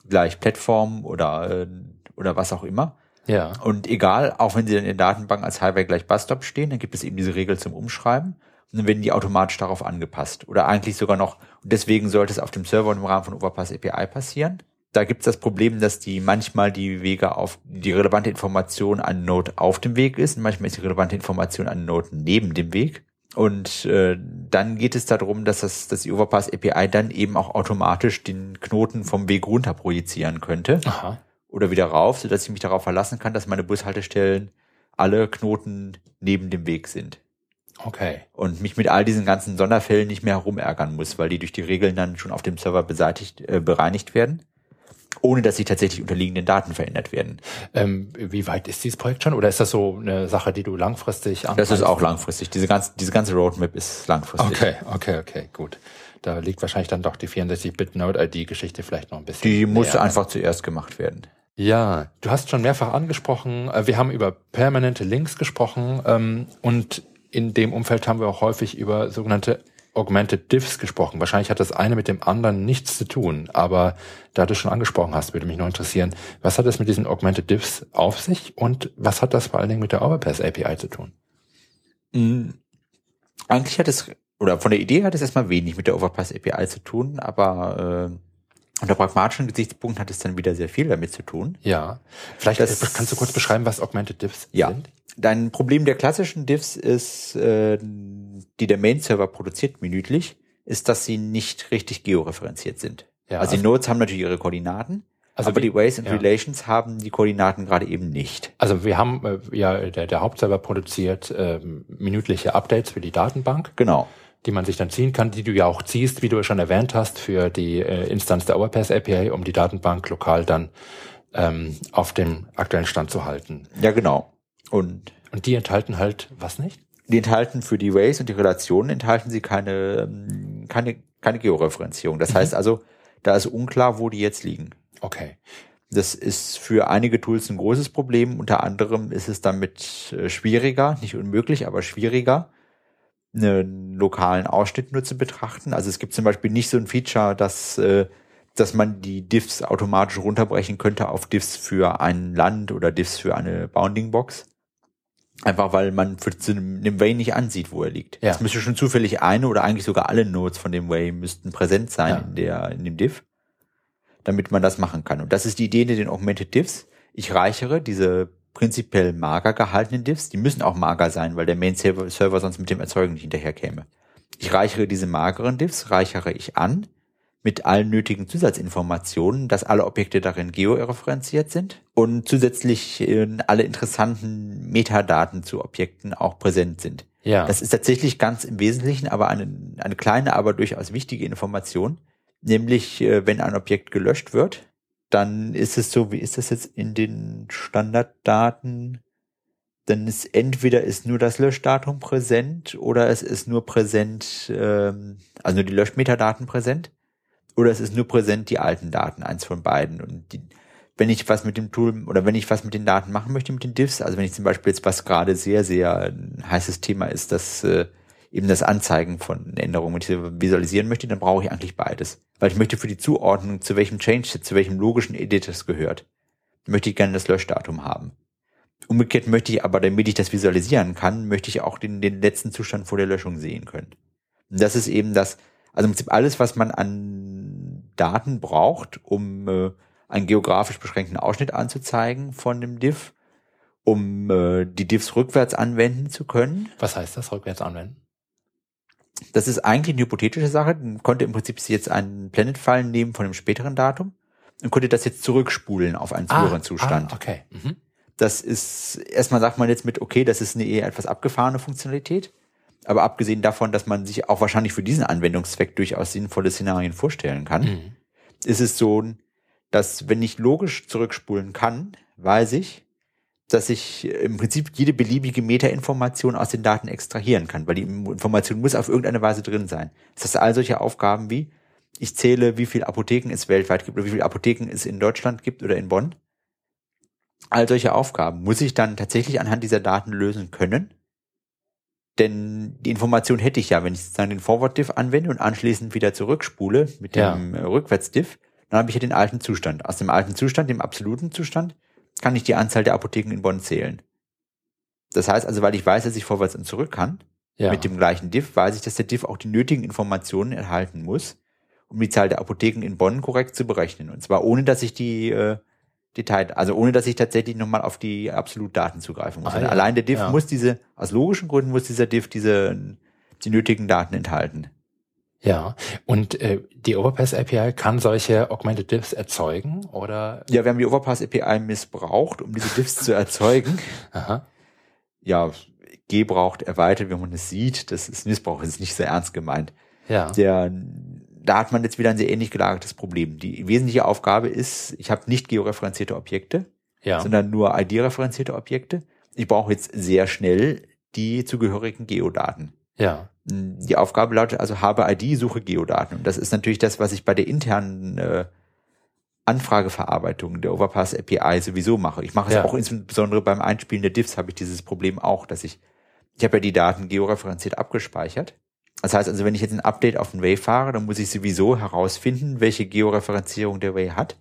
gleich Plattform oder äh, oder was auch immer. Ja. Und egal, auch wenn sie dann in der Datenbank als Highway gleich Busstop stehen, dann gibt es eben diese Regel zum Umschreiben und dann werden die automatisch darauf angepasst. Oder eigentlich sogar noch, und deswegen sollte es auf dem Server und im Rahmen von Overpass API passieren. Da gibt es das Problem, dass die manchmal die Wege auf die relevante Information an Node auf dem Weg ist und manchmal ist die relevante Information an Node neben dem Weg. Und äh, dann geht es darum, dass das dass die Overpass API dann eben auch automatisch den Knoten vom Weg runter projizieren könnte. Aha oder wieder rauf, sodass ich mich darauf verlassen kann, dass meine Bushaltestellen alle Knoten neben dem Weg sind. Okay. Und mich mit all diesen ganzen Sonderfällen nicht mehr herumärgern muss, weil die durch die Regeln dann schon auf dem Server beseitigt, äh, bereinigt werden. ohne dass die tatsächlich unterliegenden Daten verändert werden. Ähm, wie weit ist dieses Projekt schon? Oder ist das so eine Sache, die du langfristig anplanst? Das ist auch langfristig. Diese ganze, diese ganze Roadmap ist langfristig. Okay, okay, okay, gut. Da liegt wahrscheinlich dann doch die 64-Bit-Node-ID-Geschichte vielleicht noch ein bisschen. Die musste einfach zuerst gemacht werden. Ja, du hast schon mehrfach angesprochen, äh, wir haben über permanente Links gesprochen ähm, und in dem Umfeld haben wir auch häufig über sogenannte Augmented Diffs gesprochen. Wahrscheinlich hat das eine mit dem anderen nichts zu tun, aber da du schon angesprochen hast, würde mich noch interessieren, was hat es mit diesen Augmented Diffs auf sich und was hat das vor allen Dingen mit der Overpass API zu tun? Mhm. Eigentlich hat es, oder von der Idee hat es erstmal wenig mit der Overpass API zu tun, aber äh, unter pragmatischen Gesichtspunkten hat es dann wieder sehr viel damit zu tun. Ja. Vielleicht das, kannst du kurz beschreiben, was Augmented Diffs ja. sind? Dein Problem der klassischen Diffs ist, äh, die der Main-Server produziert minütlich, ist, dass sie nicht richtig georeferenziert sind. Ja, also, die Nodes haben natürlich ihre Koordinaten, also aber die, die Ways and ja. Relations haben die Koordinaten gerade eben nicht. Also wir haben äh, ja der, der Hauptserver produziert äh, minütliche Updates für die Datenbank. Genau die man sich dann ziehen kann, die du ja auch ziehst, wie du schon erwähnt hast, für die äh, Instanz der Overpass API, um die Datenbank lokal dann ähm, auf dem aktuellen Stand zu halten. Ja, genau. Und, und die enthalten halt was nicht? Die enthalten für die Ways und die Relationen enthalten sie keine, ähm, keine, keine Georeferenzierung. Das mhm. heißt also, da ist unklar, wo die jetzt liegen. Okay. Das ist für einige Tools ein großes Problem. Unter anderem ist es damit äh, schwieriger, nicht unmöglich, aber schwieriger, einen lokalen Ausschnitt nur zu betrachten. Also es gibt zum Beispiel nicht so ein Feature, dass, äh, dass man die Diffs automatisch runterbrechen könnte auf Diffs für ein Land oder Diffs für eine Bounding Box. Einfach weil man für dem Way nicht ansieht, wo er liegt. Ja. Es müsste schon zufällig eine oder eigentlich sogar alle Nodes von dem Way müssten präsent sein ja. in der, in dem Diff, damit man das machen kann. Und das ist die Idee in den Augmented Diffs. Ich reichere diese prinzipiell mager gehaltenen Diffs. Die müssen auch mager sein, weil der Main-Server sonst mit dem Erzeugen nicht hinterherkäme. Ich reichere diese mageren Diffs, reichere ich an mit allen nötigen Zusatzinformationen, dass alle Objekte darin georeferenziert sind und zusätzlich alle interessanten Metadaten zu Objekten auch präsent sind. Ja. Das ist tatsächlich ganz im Wesentlichen aber eine, eine kleine, aber durchaus wichtige Information, nämlich äh, wenn ein Objekt gelöscht wird, dann ist es so, wie ist das jetzt in den Standarddaten? Dann ist entweder ist nur das Löschdatum präsent oder es ist nur präsent, ähm, also nur die Löschmetadaten präsent oder es ist nur präsent die alten Daten, eins von beiden. Und die, wenn ich was mit dem Tool oder wenn ich was mit den Daten machen möchte mit den Diffs, also wenn ich zum Beispiel jetzt was gerade sehr, sehr ein heißes Thema ist, das äh, eben das Anzeigen von Änderungen, wenn ich sie visualisieren möchte, dann brauche ich eigentlich beides. Weil ich möchte für die Zuordnung, zu welchem Change, zu welchem logischen Edit es gehört, möchte ich gerne das Löschdatum haben. Umgekehrt möchte ich aber, damit ich das visualisieren kann, möchte ich auch den, den letzten Zustand vor der Löschung sehen können. Und das ist eben das, also im Prinzip alles, was man an Daten braucht, um äh, einen geografisch beschränkten Ausschnitt anzuzeigen von dem Diff, um äh, die Diffs rückwärts anwenden zu können. Was heißt das, rückwärts anwenden? Das ist eigentlich eine hypothetische Sache. Man konnte im Prinzip jetzt einen Planet-File nehmen von einem späteren Datum und konnte das jetzt zurückspulen auf einen früheren ah, Zustand. Ah, okay. Mhm. Das ist, erstmal sagt man jetzt mit, okay, das ist eine eher etwas abgefahrene Funktionalität. Aber abgesehen davon, dass man sich auch wahrscheinlich für diesen Anwendungszweck durchaus sinnvolle Szenarien vorstellen kann, mhm. ist es so, dass wenn ich logisch zurückspulen kann, weiß ich, dass ich im Prinzip jede beliebige Metainformation aus den Daten extrahieren kann, weil die Information muss auf irgendeine Weise drin sein. Das heißt, all solche Aufgaben wie, ich zähle, wie viele Apotheken es weltweit gibt oder wie viele Apotheken es in Deutschland gibt oder in Bonn. All solche Aufgaben muss ich dann tatsächlich anhand dieser Daten lösen können. Denn die Information hätte ich ja, wenn ich sozusagen den Forward-Diff anwende und anschließend wieder zurückspule mit dem ja. Rückwärts-Diff, dann habe ich ja den alten Zustand. Aus dem alten Zustand, dem absoluten Zustand, kann ich die Anzahl der Apotheken in Bonn zählen. Das heißt also, weil ich weiß, dass ich vorwärts und zurück kann, ja. mit dem gleichen Diff, weiß ich, dass der Diff auch die nötigen Informationen enthalten muss, um die Zahl der Apotheken in Bonn korrekt zu berechnen. Und zwar ohne, dass ich die äh, Detail, also ohne, dass ich tatsächlich nochmal auf die Absolutdaten zugreifen muss. Ah, ja. Allein der Diff ja. muss diese, aus logischen Gründen muss dieser Diff diese, die nötigen Daten enthalten. Ja, und äh, die Overpass API kann solche Augmented Diffs erzeugen oder? Ja, wir haben die Overpass API missbraucht, um diese Diffs zu erzeugen. [LAUGHS] Aha. Ja, gebraucht, erweitert, wie man es sieht. Das ist Missbrauch, das ist nicht sehr ernst gemeint. Ja. Der da hat man jetzt wieder ein sehr ähnlich gelagertes Problem. Die wesentliche Aufgabe ist, ich habe nicht georeferenzierte Objekte, ja. sondern nur ID-referenzierte Objekte. Ich brauche jetzt sehr schnell die zugehörigen Geodaten. Ja. Die Aufgabe lautet also, habe ID, suche Geodaten. Und das ist natürlich das, was ich bei der internen äh, Anfrageverarbeitung der Overpass API sowieso mache. Ich mache es ja. auch insbesondere beim Einspielen der Diffs habe ich dieses Problem auch, dass ich, ich habe ja die Daten georeferenziert abgespeichert. Das heißt also, wenn ich jetzt ein Update auf den Way fahre, dann muss ich sowieso herausfinden, welche Georeferenzierung der Way hat,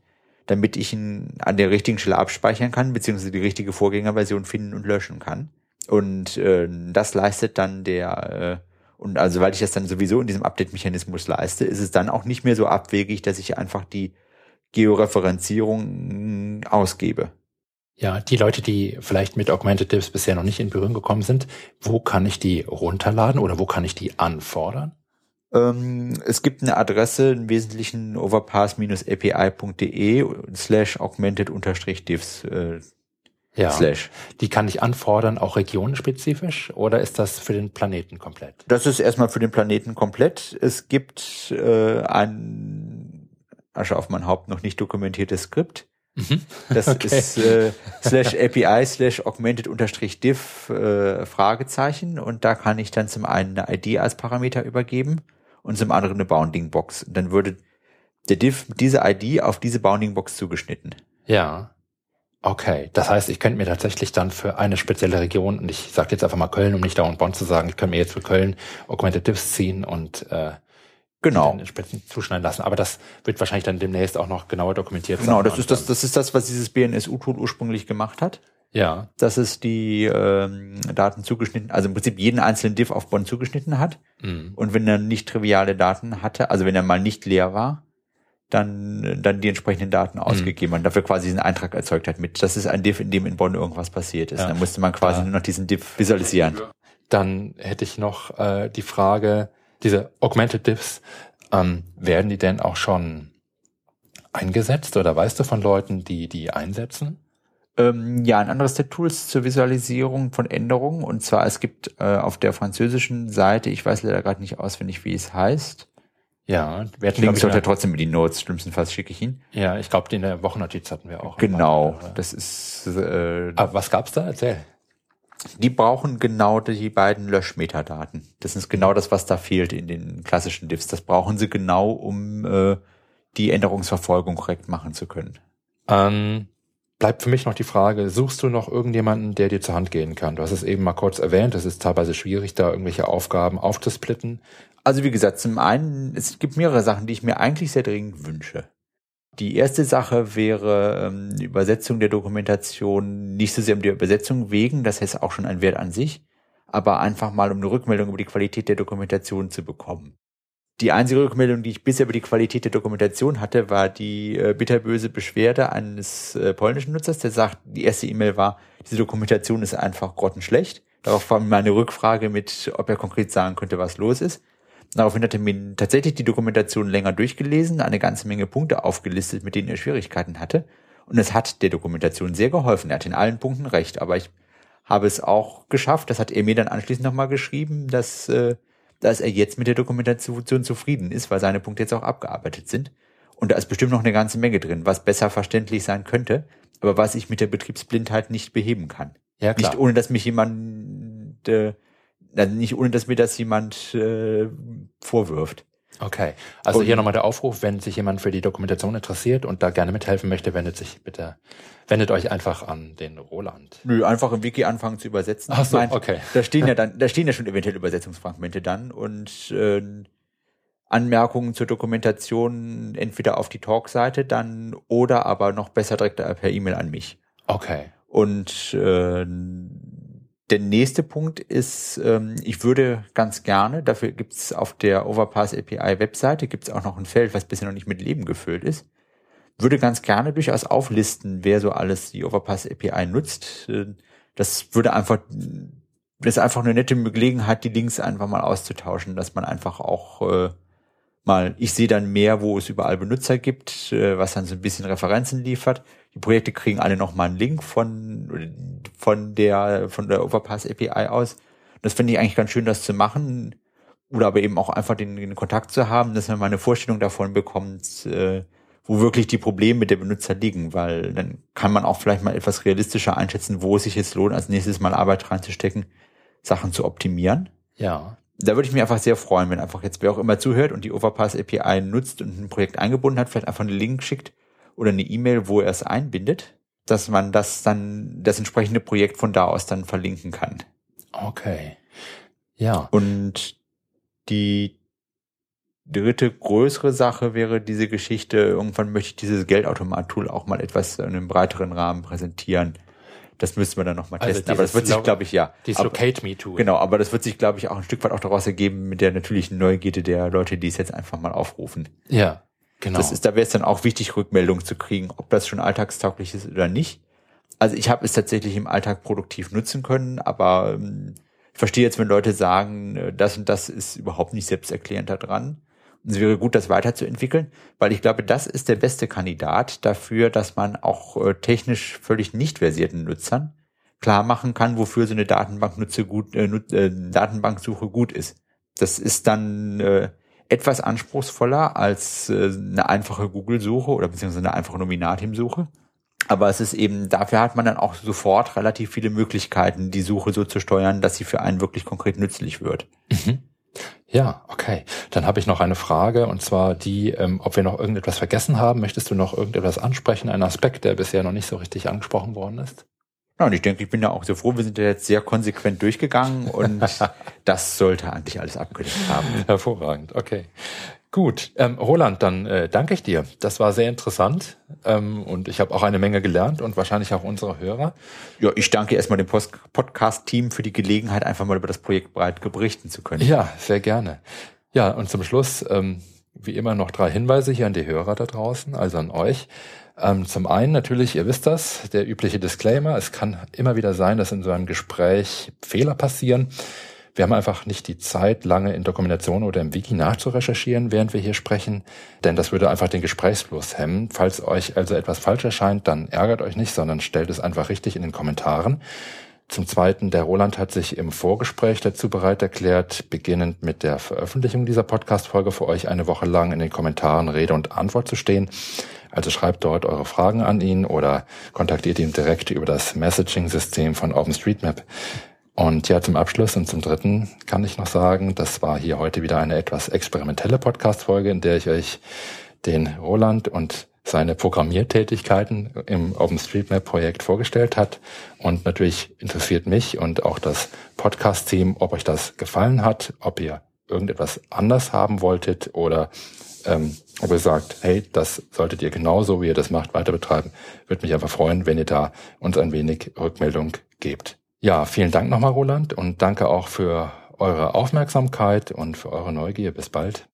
damit ich ihn an der richtigen Stelle abspeichern kann, beziehungsweise die richtige Vorgängerversion finden und löschen kann. Und äh, das leistet dann der, äh, und also weil ich das dann sowieso in diesem Update-Mechanismus leiste, ist es dann auch nicht mehr so abwegig, dass ich einfach die Georeferenzierung ausgebe. Ja, die Leute, die vielleicht mit Augmented Dips bisher noch nicht in Berührung gekommen sind, wo kann ich die runterladen oder wo kann ich die anfordern? Ähm, es gibt eine Adresse, im Wesentlichen overpass-api.de slash augmented-diffs. Ja, slash. die kann ich anfordern, auch regionenspezifisch, oder ist das für den Planeten komplett? Das ist erstmal für den Planeten komplett. Es gibt äh, ein Asche auf mein Haupt noch nicht dokumentiertes Skript. Mhm. Das [LAUGHS] okay. ist äh, slash API slash augmented unterstrich diff äh, Fragezeichen und da kann ich dann zum einen eine ID als Parameter übergeben und zum anderen eine Bounding Box. Und dann würde der Diff diese ID auf diese Bounding Box zugeschnitten. Ja. Okay, das heißt, ich könnte mir tatsächlich dann für eine spezielle Region, und ich sage jetzt einfach mal Köln, um nicht dauernd Bonn zu sagen, ich könnte mir jetzt für Köln Augmented Diffs ziehen und äh, genau. entsprechend zuschneiden lassen. Aber das wird wahrscheinlich dann demnächst auch noch genauer dokumentiert genau, sein. Genau, das ist das, das ist das, was dieses BNSU-Tool ursprünglich gemacht hat. Ja. Dass es die ähm, Daten zugeschnitten, also im Prinzip jeden einzelnen Diff auf Bonn zugeschnitten hat. Mhm. Und wenn er nicht triviale Daten hatte, also wenn er mal nicht leer war, dann, dann die entsprechenden Daten mhm. ausgegeben und dafür quasi diesen Eintrag erzeugt hat mit, das ist ein Diff, in dem in Bonn irgendwas passiert ist. Ja. Dann musste man quasi ja. nur noch diesen Diff visualisieren. Dann hätte ich noch äh, die Frage, diese Augmented Diffs, ähm, werden die denn auch schon eingesetzt oder weißt du von Leuten, die die einsetzen? Ähm, ja, ein anderes der Tools zur Visualisierung von Änderungen. Und zwar, es gibt äh, auf der französischen Seite, ich weiß leider gerade nicht auswendig, wie es heißt. Ja, wir hatten, Links sollte trotzdem in die Notes, schlimmstenfalls schicke ich ihn. Ja, ich glaube, in der Wochennotiz hatten wir auch. Genau, das ist. Äh, Aber was gab's da? Erzähl. Die brauchen genau die beiden Löschmetadaten. Das ist genau das, was da fehlt in den klassischen Diffs. Das brauchen sie genau, um äh, die Änderungsverfolgung korrekt machen zu können. Ähm, bleibt für mich noch die Frage, suchst du noch irgendjemanden, der dir zur Hand gehen kann? Du hast es eben mal kurz erwähnt, es ist teilweise schwierig, da irgendwelche Aufgaben aufzusplitten. Also wie gesagt, zum einen, es gibt mehrere Sachen, die ich mir eigentlich sehr dringend wünsche. Die erste Sache wäre ähm, die Übersetzung der Dokumentation, nicht so sehr um die Übersetzung wegen, das heißt auch schon ein Wert an sich, aber einfach mal um eine Rückmeldung über die Qualität der Dokumentation zu bekommen. Die einzige Rückmeldung, die ich bisher über die Qualität der Dokumentation hatte, war die äh, bitterböse Beschwerde eines äh, polnischen Nutzers, der sagt, die erste E-Mail war, diese Dokumentation ist einfach grottenschlecht. Darauf war meine Rückfrage mit, ob er konkret sagen könnte, was los ist. Daraufhin hat er mir tatsächlich die Dokumentation länger durchgelesen, eine ganze Menge Punkte aufgelistet, mit denen er Schwierigkeiten hatte. Und es hat der Dokumentation sehr geholfen. Er hat in allen Punkten recht. Aber ich habe es auch geschafft, das hat er mir dann anschließend nochmal geschrieben, dass, äh, dass er jetzt mit der Dokumentation zufrieden ist, weil seine Punkte jetzt auch abgearbeitet sind. Und da ist bestimmt noch eine ganze Menge drin, was besser verständlich sein könnte, aber was ich mit der Betriebsblindheit nicht beheben kann. Ja, klar. Nicht ohne, dass mich jemand äh, also nicht ohne, dass mir das jemand äh, vorwirft. Okay. Also und, hier nochmal der Aufruf, wenn sich jemand für die Dokumentation interessiert und da gerne mithelfen möchte, wendet sich bitte, wendet euch einfach an den Roland. Nö, einfach im Wiki anfangen zu übersetzen. Ach so, okay. Da stehen ja [LAUGHS] dann, da stehen ja schon eventuell Übersetzungsfragmente dann und äh, Anmerkungen zur Dokumentation entweder auf die Talk-Seite dann oder aber noch besser direkt per E-Mail an mich. Okay. Und äh, der nächste Punkt ist, ähm, ich würde ganz gerne, dafür gibt's auf der Overpass API Webseite, gibt's auch noch ein Feld, was bisher noch nicht mit Leben gefüllt ist, würde ganz gerne durchaus auflisten, wer so alles die Overpass API nutzt. Äh, das würde einfach, das ist einfach eine nette Gelegenheit, die Links einfach mal auszutauschen, dass man einfach auch äh, mal, ich sehe dann mehr, wo es überall Benutzer gibt, äh, was dann so ein bisschen Referenzen liefert. Die Projekte kriegen alle nochmal einen Link von, von der, von der Overpass API aus. Das finde ich eigentlich ganz schön, das zu machen. oder aber eben auch einfach den, den Kontakt zu haben, dass man mal eine Vorstellung davon bekommt, äh, wo wirklich die Probleme der Benutzer liegen, weil dann kann man auch vielleicht mal etwas realistischer einschätzen, wo es sich jetzt lohnt, als nächstes Mal Arbeit reinzustecken, Sachen zu optimieren. Ja. Da würde ich mich einfach sehr freuen, wenn einfach jetzt wer auch immer zuhört und die Overpass API nutzt und ein Projekt eingebunden hat, vielleicht einfach einen Link schickt oder eine E-Mail, wo er es einbindet, dass man das dann, das entsprechende Projekt von da aus dann verlinken kann. Okay. Ja. Und die dritte größere Sache wäre diese Geschichte, irgendwann möchte ich dieses Geldautomat-Tool auch mal etwas in einem breiteren Rahmen präsentieren. Das müssen wir dann nochmal Also testen. aber das wird sich, glaube ich, ja. Dieses aber, Locate Me Tool. Genau, aber das wird sich, glaube ich, auch ein Stück weit auch daraus ergeben mit der natürlichen Neugierde der Leute, die es jetzt einfach mal aufrufen. Ja, genau. Das ist, da wäre es dann auch wichtig, Rückmeldung zu kriegen, ob das schon alltagstauglich ist oder nicht. Also ich habe es tatsächlich im Alltag produktiv nutzen können, aber ähm, ich verstehe jetzt, wenn Leute sagen, äh, das und das ist überhaupt nicht selbsterklärend da dran. Und es wäre gut, das weiterzuentwickeln, weil ich glaube, das ist der beste Kandidat dafür, dass man auch äh, technisch völlig nicht versierten Nutzern klar machen kann, wofür so eine Datenbanknutze gut, äh, äh, Datenbanksuche gut ist. Das ist dann äh, etwas anspruchsvoller als äh, eine einfache Google-Suche oder beziehungsweise eine einfache Nominatim-Suche. Aber es ist eben, dafür hat man dann auch sofort relativ viele Möglichkeiten, die Suche so zu steuern, dass sie für einen wirklich konkret nützlich wird. Mhm. Ja, okay. Dann habe ich noch eine Frage und zwar die, ähm, ob wir noch irgendetwas vergessen haben. Möchtest du noch irgendetwas ansprechen, einen Aspekt, der bisher noch nicht so richtig angesprochen worden ist? Ja, und ich denke, ich bin da auch sehr froh. Wir sind ja jetzt sehr konsequent durchgegangen und [LAUGHS] das sollte eigentlich alles abgedeckt haben. Hervorragend, okay. Gut, ähm, Roland, dann äh, danke ich dir. Das war sehr interessant ähm, und ich habe auch eine Menge gelernt und wahrscheinlich auch unsere Hörer. Ja, ich danke erstmal dem Podcast-Team für die Gelegenheit, einfach mal über das Projekt breit berichten zu können. Ja, sehr gerne. Ja, und zum Schluss, ähm, wie immer, noch drei Hinweise hier an die Hörer da draußen, also an euch. Ähm, zum einen natürlich, ihr wisst das, der übliche Disclaimer. Es kann immer wieder sein, dass in so einem Gespräch Fehler passieren. Wir haben einfach nicht die Zeit, lange in Dokumentation oder im Wiki nachzurecherchieren, während wir hier sprechen, denn das würde einfach den Gesprächsfluss hemmen. Falls euch also etwas falsch erscheint, dann ärgert euch nicht, sondern stellt es einfach richtig in den Kommentaren. Zum Zweiten, der Roland hat sich im Vorgespräch dazu bereit erklärt, beginnend mit der Veröffentlichung dieser Podcast-Folge für euch eine Woche lang in den Kommentaren Rede und Antwort zu stehen. Also schreibt dort eure Fragen an ihn oder kontaktiert ihn direkt über das Messaging-System von OpenStreetMap. Und ja, zum Abschluss und zum Dritten kann ich noch sagen, das war hier heute wieder eine etwas experimentelle Podcast-Folge, in der ich euch den Roland und seine Programmiertätigkeiten im OpenStreetMap-Projekt vorgestellt hat. Und natürlich interessiert mich und auch das Podcast-Team, ob euch das gefallen hat, ob ihr irgendetwas anders haben wolltet oder ähm, ihr sagt, hey, das solltet ihr genauso, wie ihr das macht, weiter betreiben. Würde mich einfach freuen, wenn ihr da uns ein wenig Rückmeldung gebt. Ja, vielen Dank nochmal, Roland, und danke auch für eure Aufmerksamkeit und für eure Neugier. Bis bald.